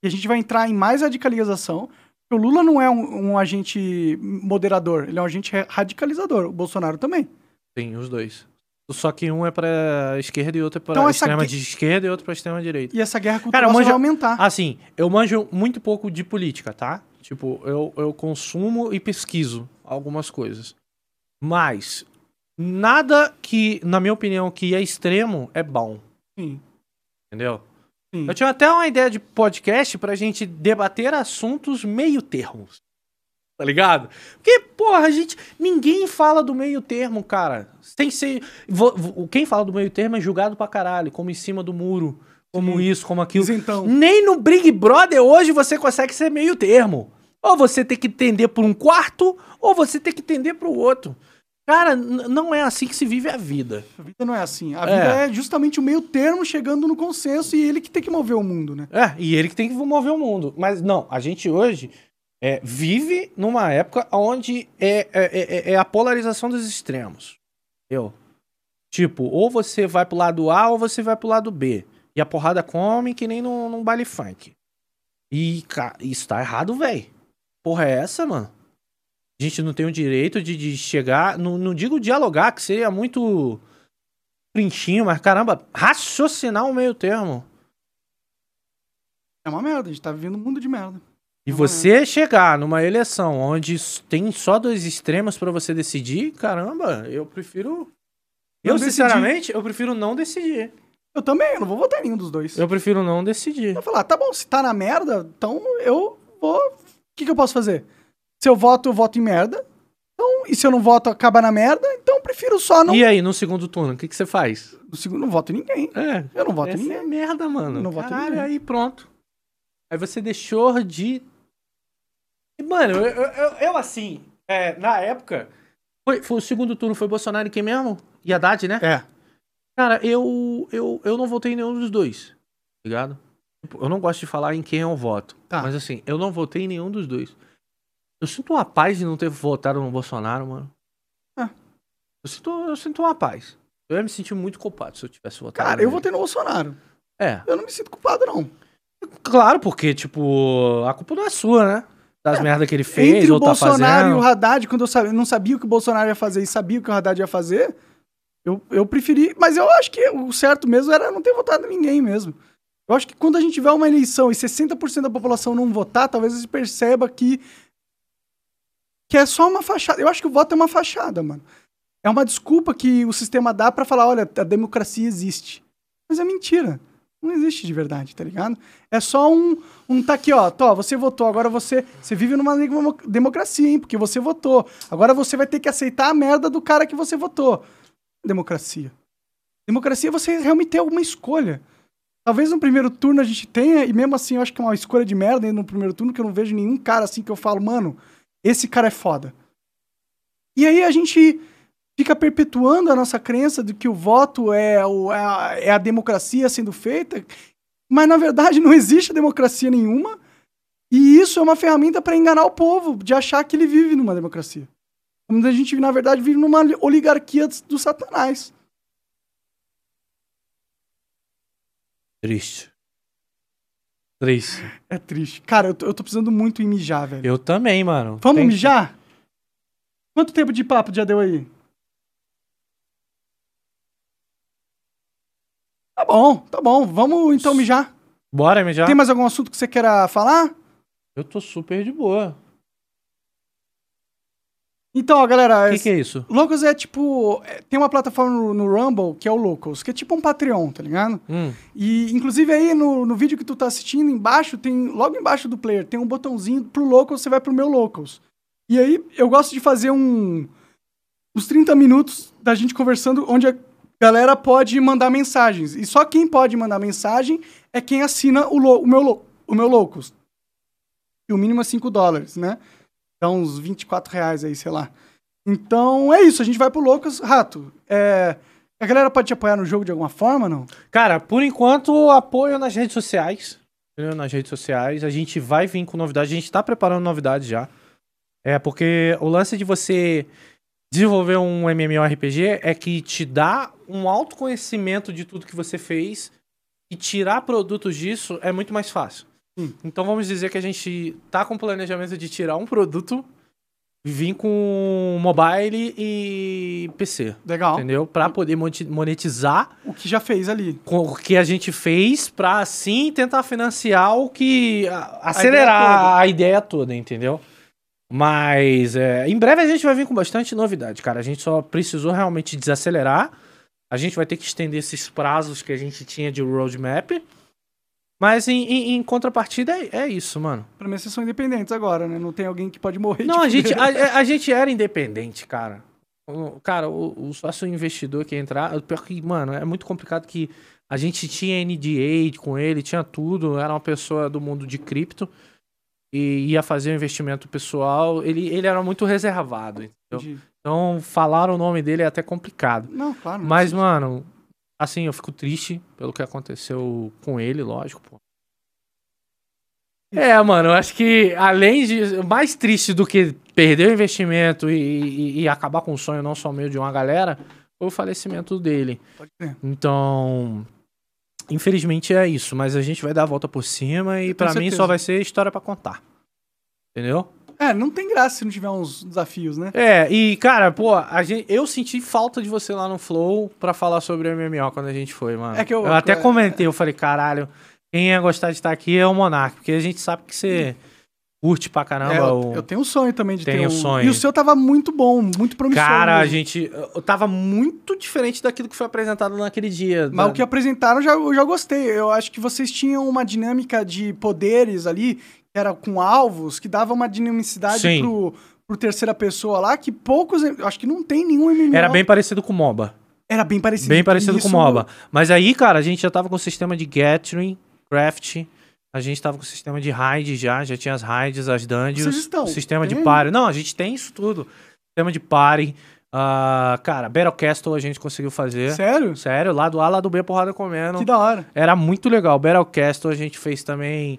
E a gente vai entrar em mais radicalização. O Lula não é um, um agente moderador, ele é um agente ra- radicalizador. O Bolsonaro também. Tem os dois. Só que um é pra esquerda e outro é pra Então extrema de esquerda e outro pra extrema direita. E essa guerra Cara, cultural só manja- vai aumentar. Assim, eu manjo muito pouco de política, tá? Tipo, eu, eu consumo e pesquiso algumas coisas. Mas nada que, na minha opinião, que é extremo é bom, Sim, entendeu? Sim. Eu tinha até uma ideia de podcast pra gente debater assuntos meio termos. Tá ligado? Porque, porra, a gente. Ninguém fala do meio termo, cara. Tem que ser. Quem fala do meio termo é julgado pra caralho, como em cima do muro, como Sim. isso, como aquilo. Isentão. Nem no Big Brother hoje você consegue ser meio termo. Ou você tem que tender por um quarto, ou você tem que tender pro outro. Cara, não é assim que se vive a vida. A vida não é assim. A É. vida é justamente o meio termo chegando no consenso e ele que tem que mover o mundo, né? É, e ele que tem que mover o mundo. Mas não, a gente hoje é, vive numa época onde é, é, é- é a polarização dos extremos. Eu. Tipo, ou você vai pro lado A ou você vai pro lado B. E a porrada come que nem num, num baile funk. E, cara, isso tá errado, velho. Porra é essa, mano? A gente não tem o direito de, de chegar. Não, não digo dialogar, que seria muito princhinho, mas caramba, raciocinar o meio termo. É uma merda, a gente tá vivendo um mundo de merda. E Não você chegar numa eleição onde tem só dois extremos pra você decidir, caramba, eu prefiro. Eu, decidir. sinceramente, eu prefiro não decidir. Eu também, eu não vou votar em nenhum dos dois. Eu Eu prefiro não decidir. vou falar, tá bom, se tá na merda, então eu vou. O que, que eu posso fazer? Se eu voto, eu voto em merda. Então, e se eu não voto, acaba na merda, então eu prefiro só não. E aí, no segundo turno, o que, que você faz? No segundo, não voto em ninguém. É. Eu não voto em Essa ninguém. é merda, mano. Não voto em Caralho, ninguém. aí pronto. Aí você deixou de. Mano, eu, eu, eu- eu, assim, é, na época. Foi, foi o segundo turno, foi Bolsonaro e quem mesmo? E Haddad, né? É. Cara, eu, eu, eu não votei em nenhum dos dois. Ligado? Tipo, Eu não gosto de falar em quem eu voto. Tá. Mas assim, eu não votei em nenhum dos dois. Eu sinto uma paz de não ter votado no Bolsonaro, mano. Ah. Eu, sinto, eu sinto uma paz. Eu ia me sentir muito culpado se eu tivesse votado. Cara, eu votei no Bolsonaro. É. Eu não me sinto culpado, não. Claro, porque, tipo, a culpa não é sua, né? Das merdas que ele fez Entre o ou tá Bolsonaro e fazendo. o Haddad, quando eu sa- não sabia o que o Bolsonaro ia fazer e sabia o que o Haddad ia fazer, eu, eu preferi. Mas eu acho que o certo mesmo era não ter votado em ninguém mesmo. Eu acho que quando a gente tiver uma eleição e 60% da população não votar, talvez você perceba que. Que é só uma fachada. Eu acho que o voto é uma fachada, mano. É uma desculpa que o sistema dá pra falar: olha, a democracia existe. Mas é mentira. Não existe de verdade, tá ligado? É só um, um tá aqui, ó, Tó, você votou, agora você, você vive numa demo- democracia, hein, porque você votou. Agora você vai ter que aceitar a merda do cara que você votou. Democracia. Democracia é você realmente ter alguma escolha. Talvez no primeiro turno a gente tenha, e mesmo assim eu acho que é uma escolha de merda no primeiro turno, que eu não vejo nenhum cara assim que eu falo, mano, esse cara é foda. E aí a gente fica perpetuando a nossa crença de que o voto é, o- é a, é a democracia sendo feita, mas na verdade não existe democracia nenhuma. E isso é uma ferramenta para enganar o povo, de achar que ele vive numa democracia. Quando a gente, na verdade, vive numa oligarquia do satanás. Triste. Triste. É triste. Cara, eu tô, eu tô precisando muito ir mijar, velho. Eu também, mano. Vamos Tem- mijar? Quanto tempo de papo já deu aí? Tá bom, tá bom. Vamos então mijar. Bora, mijar? Tem mais algum assunto que você queira falar? Eu tô super de boa. Então, ó, galera. O que, que é isso? Locals é tipo. é, Tem uma plataforma no, no Rumble que é o Locals, que é tipo um Patreon, tá ligado? Hum. E, inclusive, aí no, no vídeo que tu tá assistindo, embaixo, tem. Logo embaixo do player, tem um botãozinho pro Locals, você vai pro meu Locals. E aí, eu gosto de fazer um. Uns 30 minutos da gente conversando, onde a galera pode mandar mensagens. E só quem pode mandar mensagem é quem assina o, lo- o, meu, o meu Locals. E o mínimo é 5 dólares, né? Dá uns 24 reais aí, sei lá. Então é isso, a gente vai pro Locals. Rato, é. A galera pode te apoiar no jogo de alguma forma, não? Cara, por enquanto, apoio nas redes sociais. Nas redes sociais. A gente vai vir com novidades. A gente tá preparando novidades já. É, porque o lance de você desenvolver um MMORPG é que te dá um autoconhecimento de tudo que você fez e tirar produtos disso é muito mais fácil. Hum. Então vamos dizer que a gente tá com planejamento de tirar um produto, vir com mobile e PC. Legal. Entendeu? Pra poder moneti- monetizar O que já fez ali. com o que a gente fez pra assim tentar financiar o que. a- acelerar a ideia toda, entendeu? Mas é, em breve a gente vai vir com bastante novidade, cara. A gente só precisou realmente desacelerar. A gente vai ter que estender esses prazos que a gente tinha de roadmap. Mas em, em- em contrapartida é, é isso, mano. Pra mim, vocês são independentes agora, né? Não tem alguém que pode morrer. Não, de a gente, a, a gente era independente, cara. O- Cara, o, o sócio investidor que entrar, o pior que, mano, é muito complicado que a gente tinha NDA com ele, tinha tudo, era uma pessoa do mundo de cripto e ia fazer um investimento pessoal. Ele, ele era muito reservado, entendeu? Entendi. Então, falar o nome dele é até complicado. Não, claro. não Mas, precisa. mano, assim, eu fico triste pelo que aconteceu com ele, lógico, pô. É, mano, eu acho que além de. Mais triste do que perder o investimento e, e- e acabar com o sonho não só meu de uma galera, foi o falecimento dele. Então. Infelizmente é isso, mas a gente vai dar a volta por cima e pra mim só vai ser história pra contar. Entendeu? É, não tem graça se não tiver uns desafios, né? É, e cara, pô, a gente, eu senti falta de você lá no Flow pra falar sobre o MMO quando a gente foi, mano. É que eu- até é- comentei, eu falei, caralho, quem ia gostar de estar aqui é o Monark, porque a gente sabe que você curte pra caramba É, eu, o... eu tenho um sonho também de Tem ter um... sonho. E o seu tava muito bom, muito promissor. Cara, a mesmo. gente eu tava muito diferente daquilo que foi apresentado naquele dia. Mas da- o que apresentaram já, eu já gostei. Eu acho que vocês tinham uma dinâmica de poderes ali, era com alvos, que dava uma dinamicidade Sim. pro, pro terceira pessoa lá, que poucos. Acho que não tem nenhum MMO. Era bem parecido com o MOBA. Era bem parecido. Bem parecido com o Isso- MOBA. Mas aí, cara, a gente já tava com o sistema de Gathering, Craft. A gente tava com o sistema de raid já, já tinha as raids, as dungeons. Vocês estão? Sistema de party. Não, a gente tem isso tudo. Sistema de party. ah, cara, Battle Castle a gente conseguiu fazer. Sério? Sério, lá do A, lá do B, porrada comendo. Que da hora. Era muito legal. Battle Castle a gente fez também.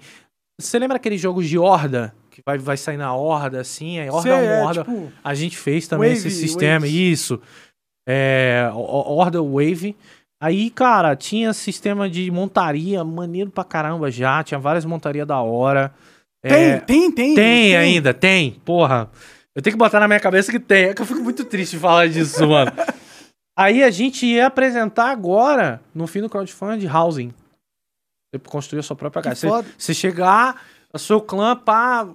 Você lembra aqueles jogos de horda? Que vai, vai sair na horda, assim? Aí horda Cê um, é, horda. tipo, A gente fez também Wave, esse sistema, waves. isso. É, Order Wave. Aí, cara, tinha sistema de montaria maneiro pra caramba já. Tinha várias montarias da hora. É, tem, tem, tem. tem ainda, tem. Porra. Eu tenho que botar na minha cabeça que tem. É que eu fico muito triste de falar disso, mano. <laughs> Aí a gente ia apresentar agora, no fim do crowdfunding, housing. Você construir a sua própria casa. Você, você chegar, o seu clã, pra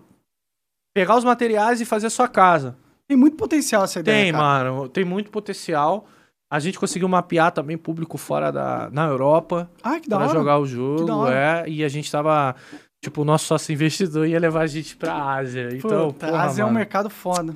pegar os materiais e fazer a sua casa. Tem muito potencial essa ideia. Tem, cara. mano. Tem muito potencial. A gente conseguiu mapear também público fora da na Europa Ah, que da para hora. jogar o jogo, é. E a gente tava tipo o nosso sócio investidor ia levar a gente pra Ásia. Então, Puta, porra, Ásia é um mano. mercado foda.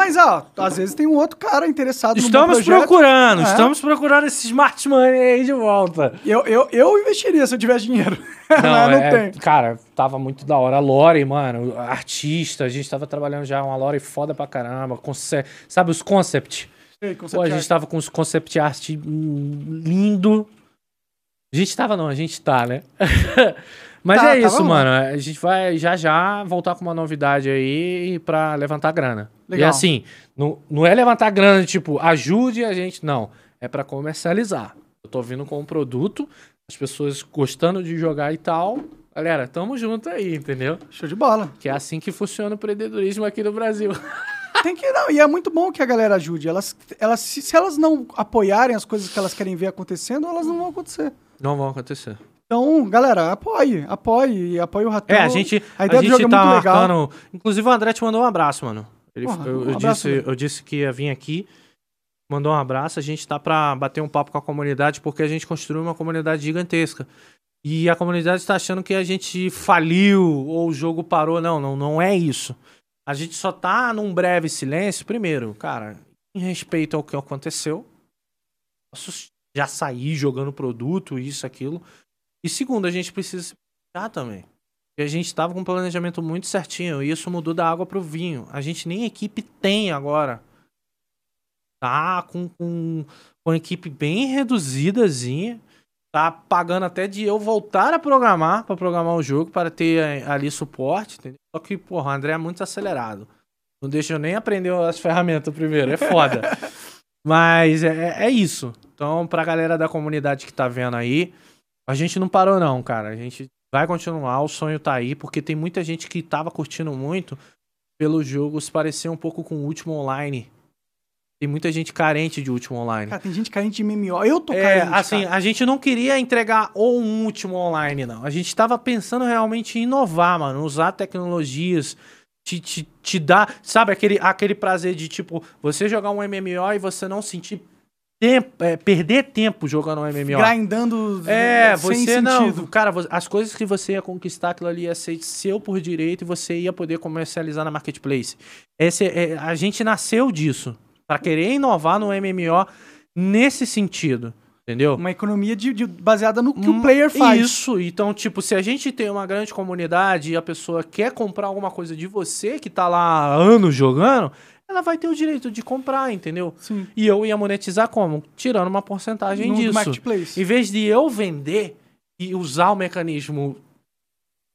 Mas, ó, às vezes tem um outro cara interessado no Estamos meu projeto. procurando, É. estamos procurando esse smart money aí de volta. Eu, eu, eu investiria se eu tivesse dinheiro. <laughs> Mas não é, tem. Cara, tava muito da hora. A Lore, mano, artista, a gente tava trabalhando já uma Lore foda pra caramba. conce- Sabe os concept? Pô, concept a gente tava com os concept art lindo. A gente tava não, a gente tá, né? <laughs> Mas Tá, é tava isso, mano. A gente vai já já voltar com uma novidade aí pra levantar grana. E Legal. assim, não, não é levantar grana, tipo, ajude a gente, não. É pra comercializar. Eu tô vindo com um produto, as pessoas gostando de jogar e tal. Galera, tamo junto aí, entendeu? Show de bola. Que é assim que funciona o empreendedorismo aqui no Brasil. <laughs> Tem que não, e é muito bom que a galera ajude. Elas, elas, se, se elas não apoiarem as coisas que elas querem ver acontecendo, elas não vão acontecer. Não vão acontecer. Então, galera, apoie, apoie apoie o Ratão. É, a gente, a a gente é tá muito legal. marcando. Inclusive, o André te mandou um abraço, mano. Ele, Porra, eu, um eu abraço, disse, eu disse que ia vir aqui, mandou um abraço. A gente tá pra bater um papo com a comunidade, porque a gente construiu uma comunidade gigantesca. E a comunidade tá achando que a gente faliu ou o jogo parou. Não, não, não é isso. A gente só tá num breve silêncio. Primeiro, cara, em respeito ao que aconteceu. Posso já sair jogando produto, isso, aquilo. E segundo, a gente precisa se planejar também. E a gente tava com um planejamento muito certinho. E isso mudou da água pro vinho. A gente nem equipe tem agora. Tá com, com, com equipe bem reduzidazinha. Tá pagando até de eu voltar a programar para programar o jogo, para ter eh, ali suporte. Entendeu? Só que, porra, o André é muito acelerado. Não deixa eu nem aprender as ferramentas primeiro. É foda. <laughs> Mas é, é isso. Então, pra galera da comunidade que tá vendo aí, a gente não parou, não, cara. A gente vai continuar, o sonho tá aí, porque tem muita gente que tava curtindo muito pelo jogo se parecer um pouco com o último online. Tem muita gente carente de último online. Cara, tem gente carente de MMO. Eu tô É, carente, assim, cara. a gente não queria entregar o um último online, não. A gente tava pensando realmente em inovar, mano. Usar tecnologias, te, te, te dar, sabe, aquele, aquele prazer de, tipo, você jogar um MMO e você não sentir tempo, é, perder tempo jogando um MMO. Grindando É, sem você não. sentido. Cara, as coisas que você ia conquistar, aquilo ali ia ser seu por direito e você ia poder comercializar na marketplace. Esse, é, a gente nasceu disso. Pra querer inovar no MMO nesse sentido. Entendeu? Uma economia de, de- baseada no que o Hum, player faz. Isso, então, tipo, se a gente tem uma grande comunidade e a pessoa quer comprar alguma coisa de você que tá lá há anos jogando, ela vai ter o direito de comprar, entendeu? Sim. E eu ia monetizar como? Tirando uma porcentagem No disso. marketplace. Em vez de eu vender e usar o mecanismo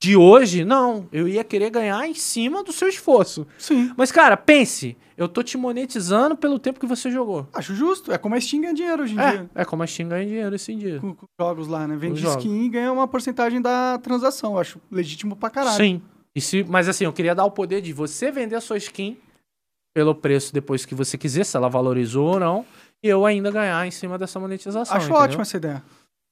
de hoje, não. Eu ia querer ganhar em cima do seu esforço. Sim. Mas, cara, pense. Eu tô te monetizando pelo tempo que você jogou. Acho justo. É como a Steam ganha dinheiro hoje em É, dia. é como a Steam ganha dinheiro esse dia. Com, com jogos lá, né? Vende skin e ganha uma porcentagem da transação. Acho legítimo pra caralho. Sim. E se, mas assim, eu queria dar o poder de você vender a sua skin pelo preço depois que você quiser, se ela valorizou ou não, e eu ainda ganhar em cima dessa monetização. Acho entendeu? ótima essa ideia.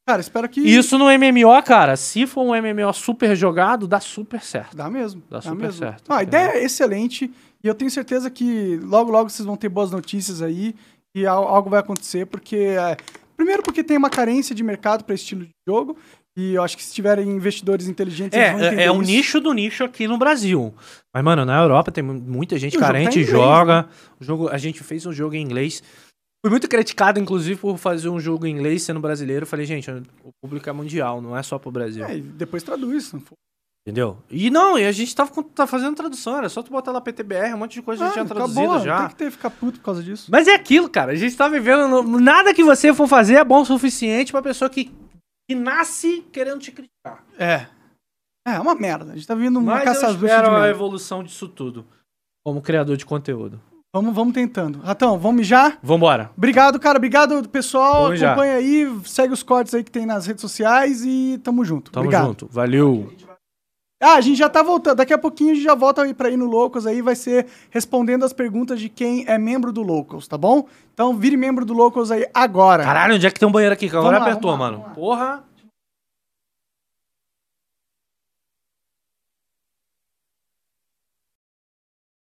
Cara, espero que. Isso no MMO, cara, se for um MMO super jogado, dá super certo. Dá mesmo. Dá super mesmo. certo, Ah, a ideia é excelente. E eu tenho certeza que logo, logo vocês vão ter boas notícias aí. E al- algo vai acontecer, porque. é, primeiro, porque tem uma carência de mercado para esse estilo de jogo. E eu acho que se tiverem investidores inteligentes, eles vão É, entender é, é um isso. nicho do nicho aqui no Brasil. Mas, mano, na Europa tem mu- muita gente o tá carente inglês, joga. O jogo, a gente fez um jogo em inglês. Fui muito criticado, inclusive, por fazer um jogo em inglês sendo brasileiro. Eu falei, gente, o público é mundial, não é só pro Brasil. É, e depois traduz. não for. Entendeu? E não, e a gente tava, tá fazendo tradução, era só tu botar lá PTBR, um monte de coisa a gente Ah, tinha traduzido acabou, já. Tem que ter, ficar puto por causa disso. Mas é aquilo, cara. A gente tá vivendo. no- Nada que você for fazer é bom o suficiente pra pessoa que, que nasce querendo te criticar. É. É, é uma merda. A gente tá vivendo uma Mas caça eu espero a evolução disso tudo. Como criador de conteúdo. Vamos, vamos tentando. Ratão, vamos mijar? Vambora. Obrigado, cara. Obrigado, pessoal. Vamos já. Acompanha aí, segue os cortes aí que tem nas redes sociais e tamo junto. Tamo Obrigado. junto. Valeu. Ah, a gente já tá voltando. Daqui a pouquinho a gente já volta aí pra ir no Locals aí, vai ser respondendo as perguntas de quem é membro do Locals, tá bom? Então vire membro do Locals aí agora. Caralho, onde é que tem um banheiro aqui? Que agora lá, apertou, mano. Porra.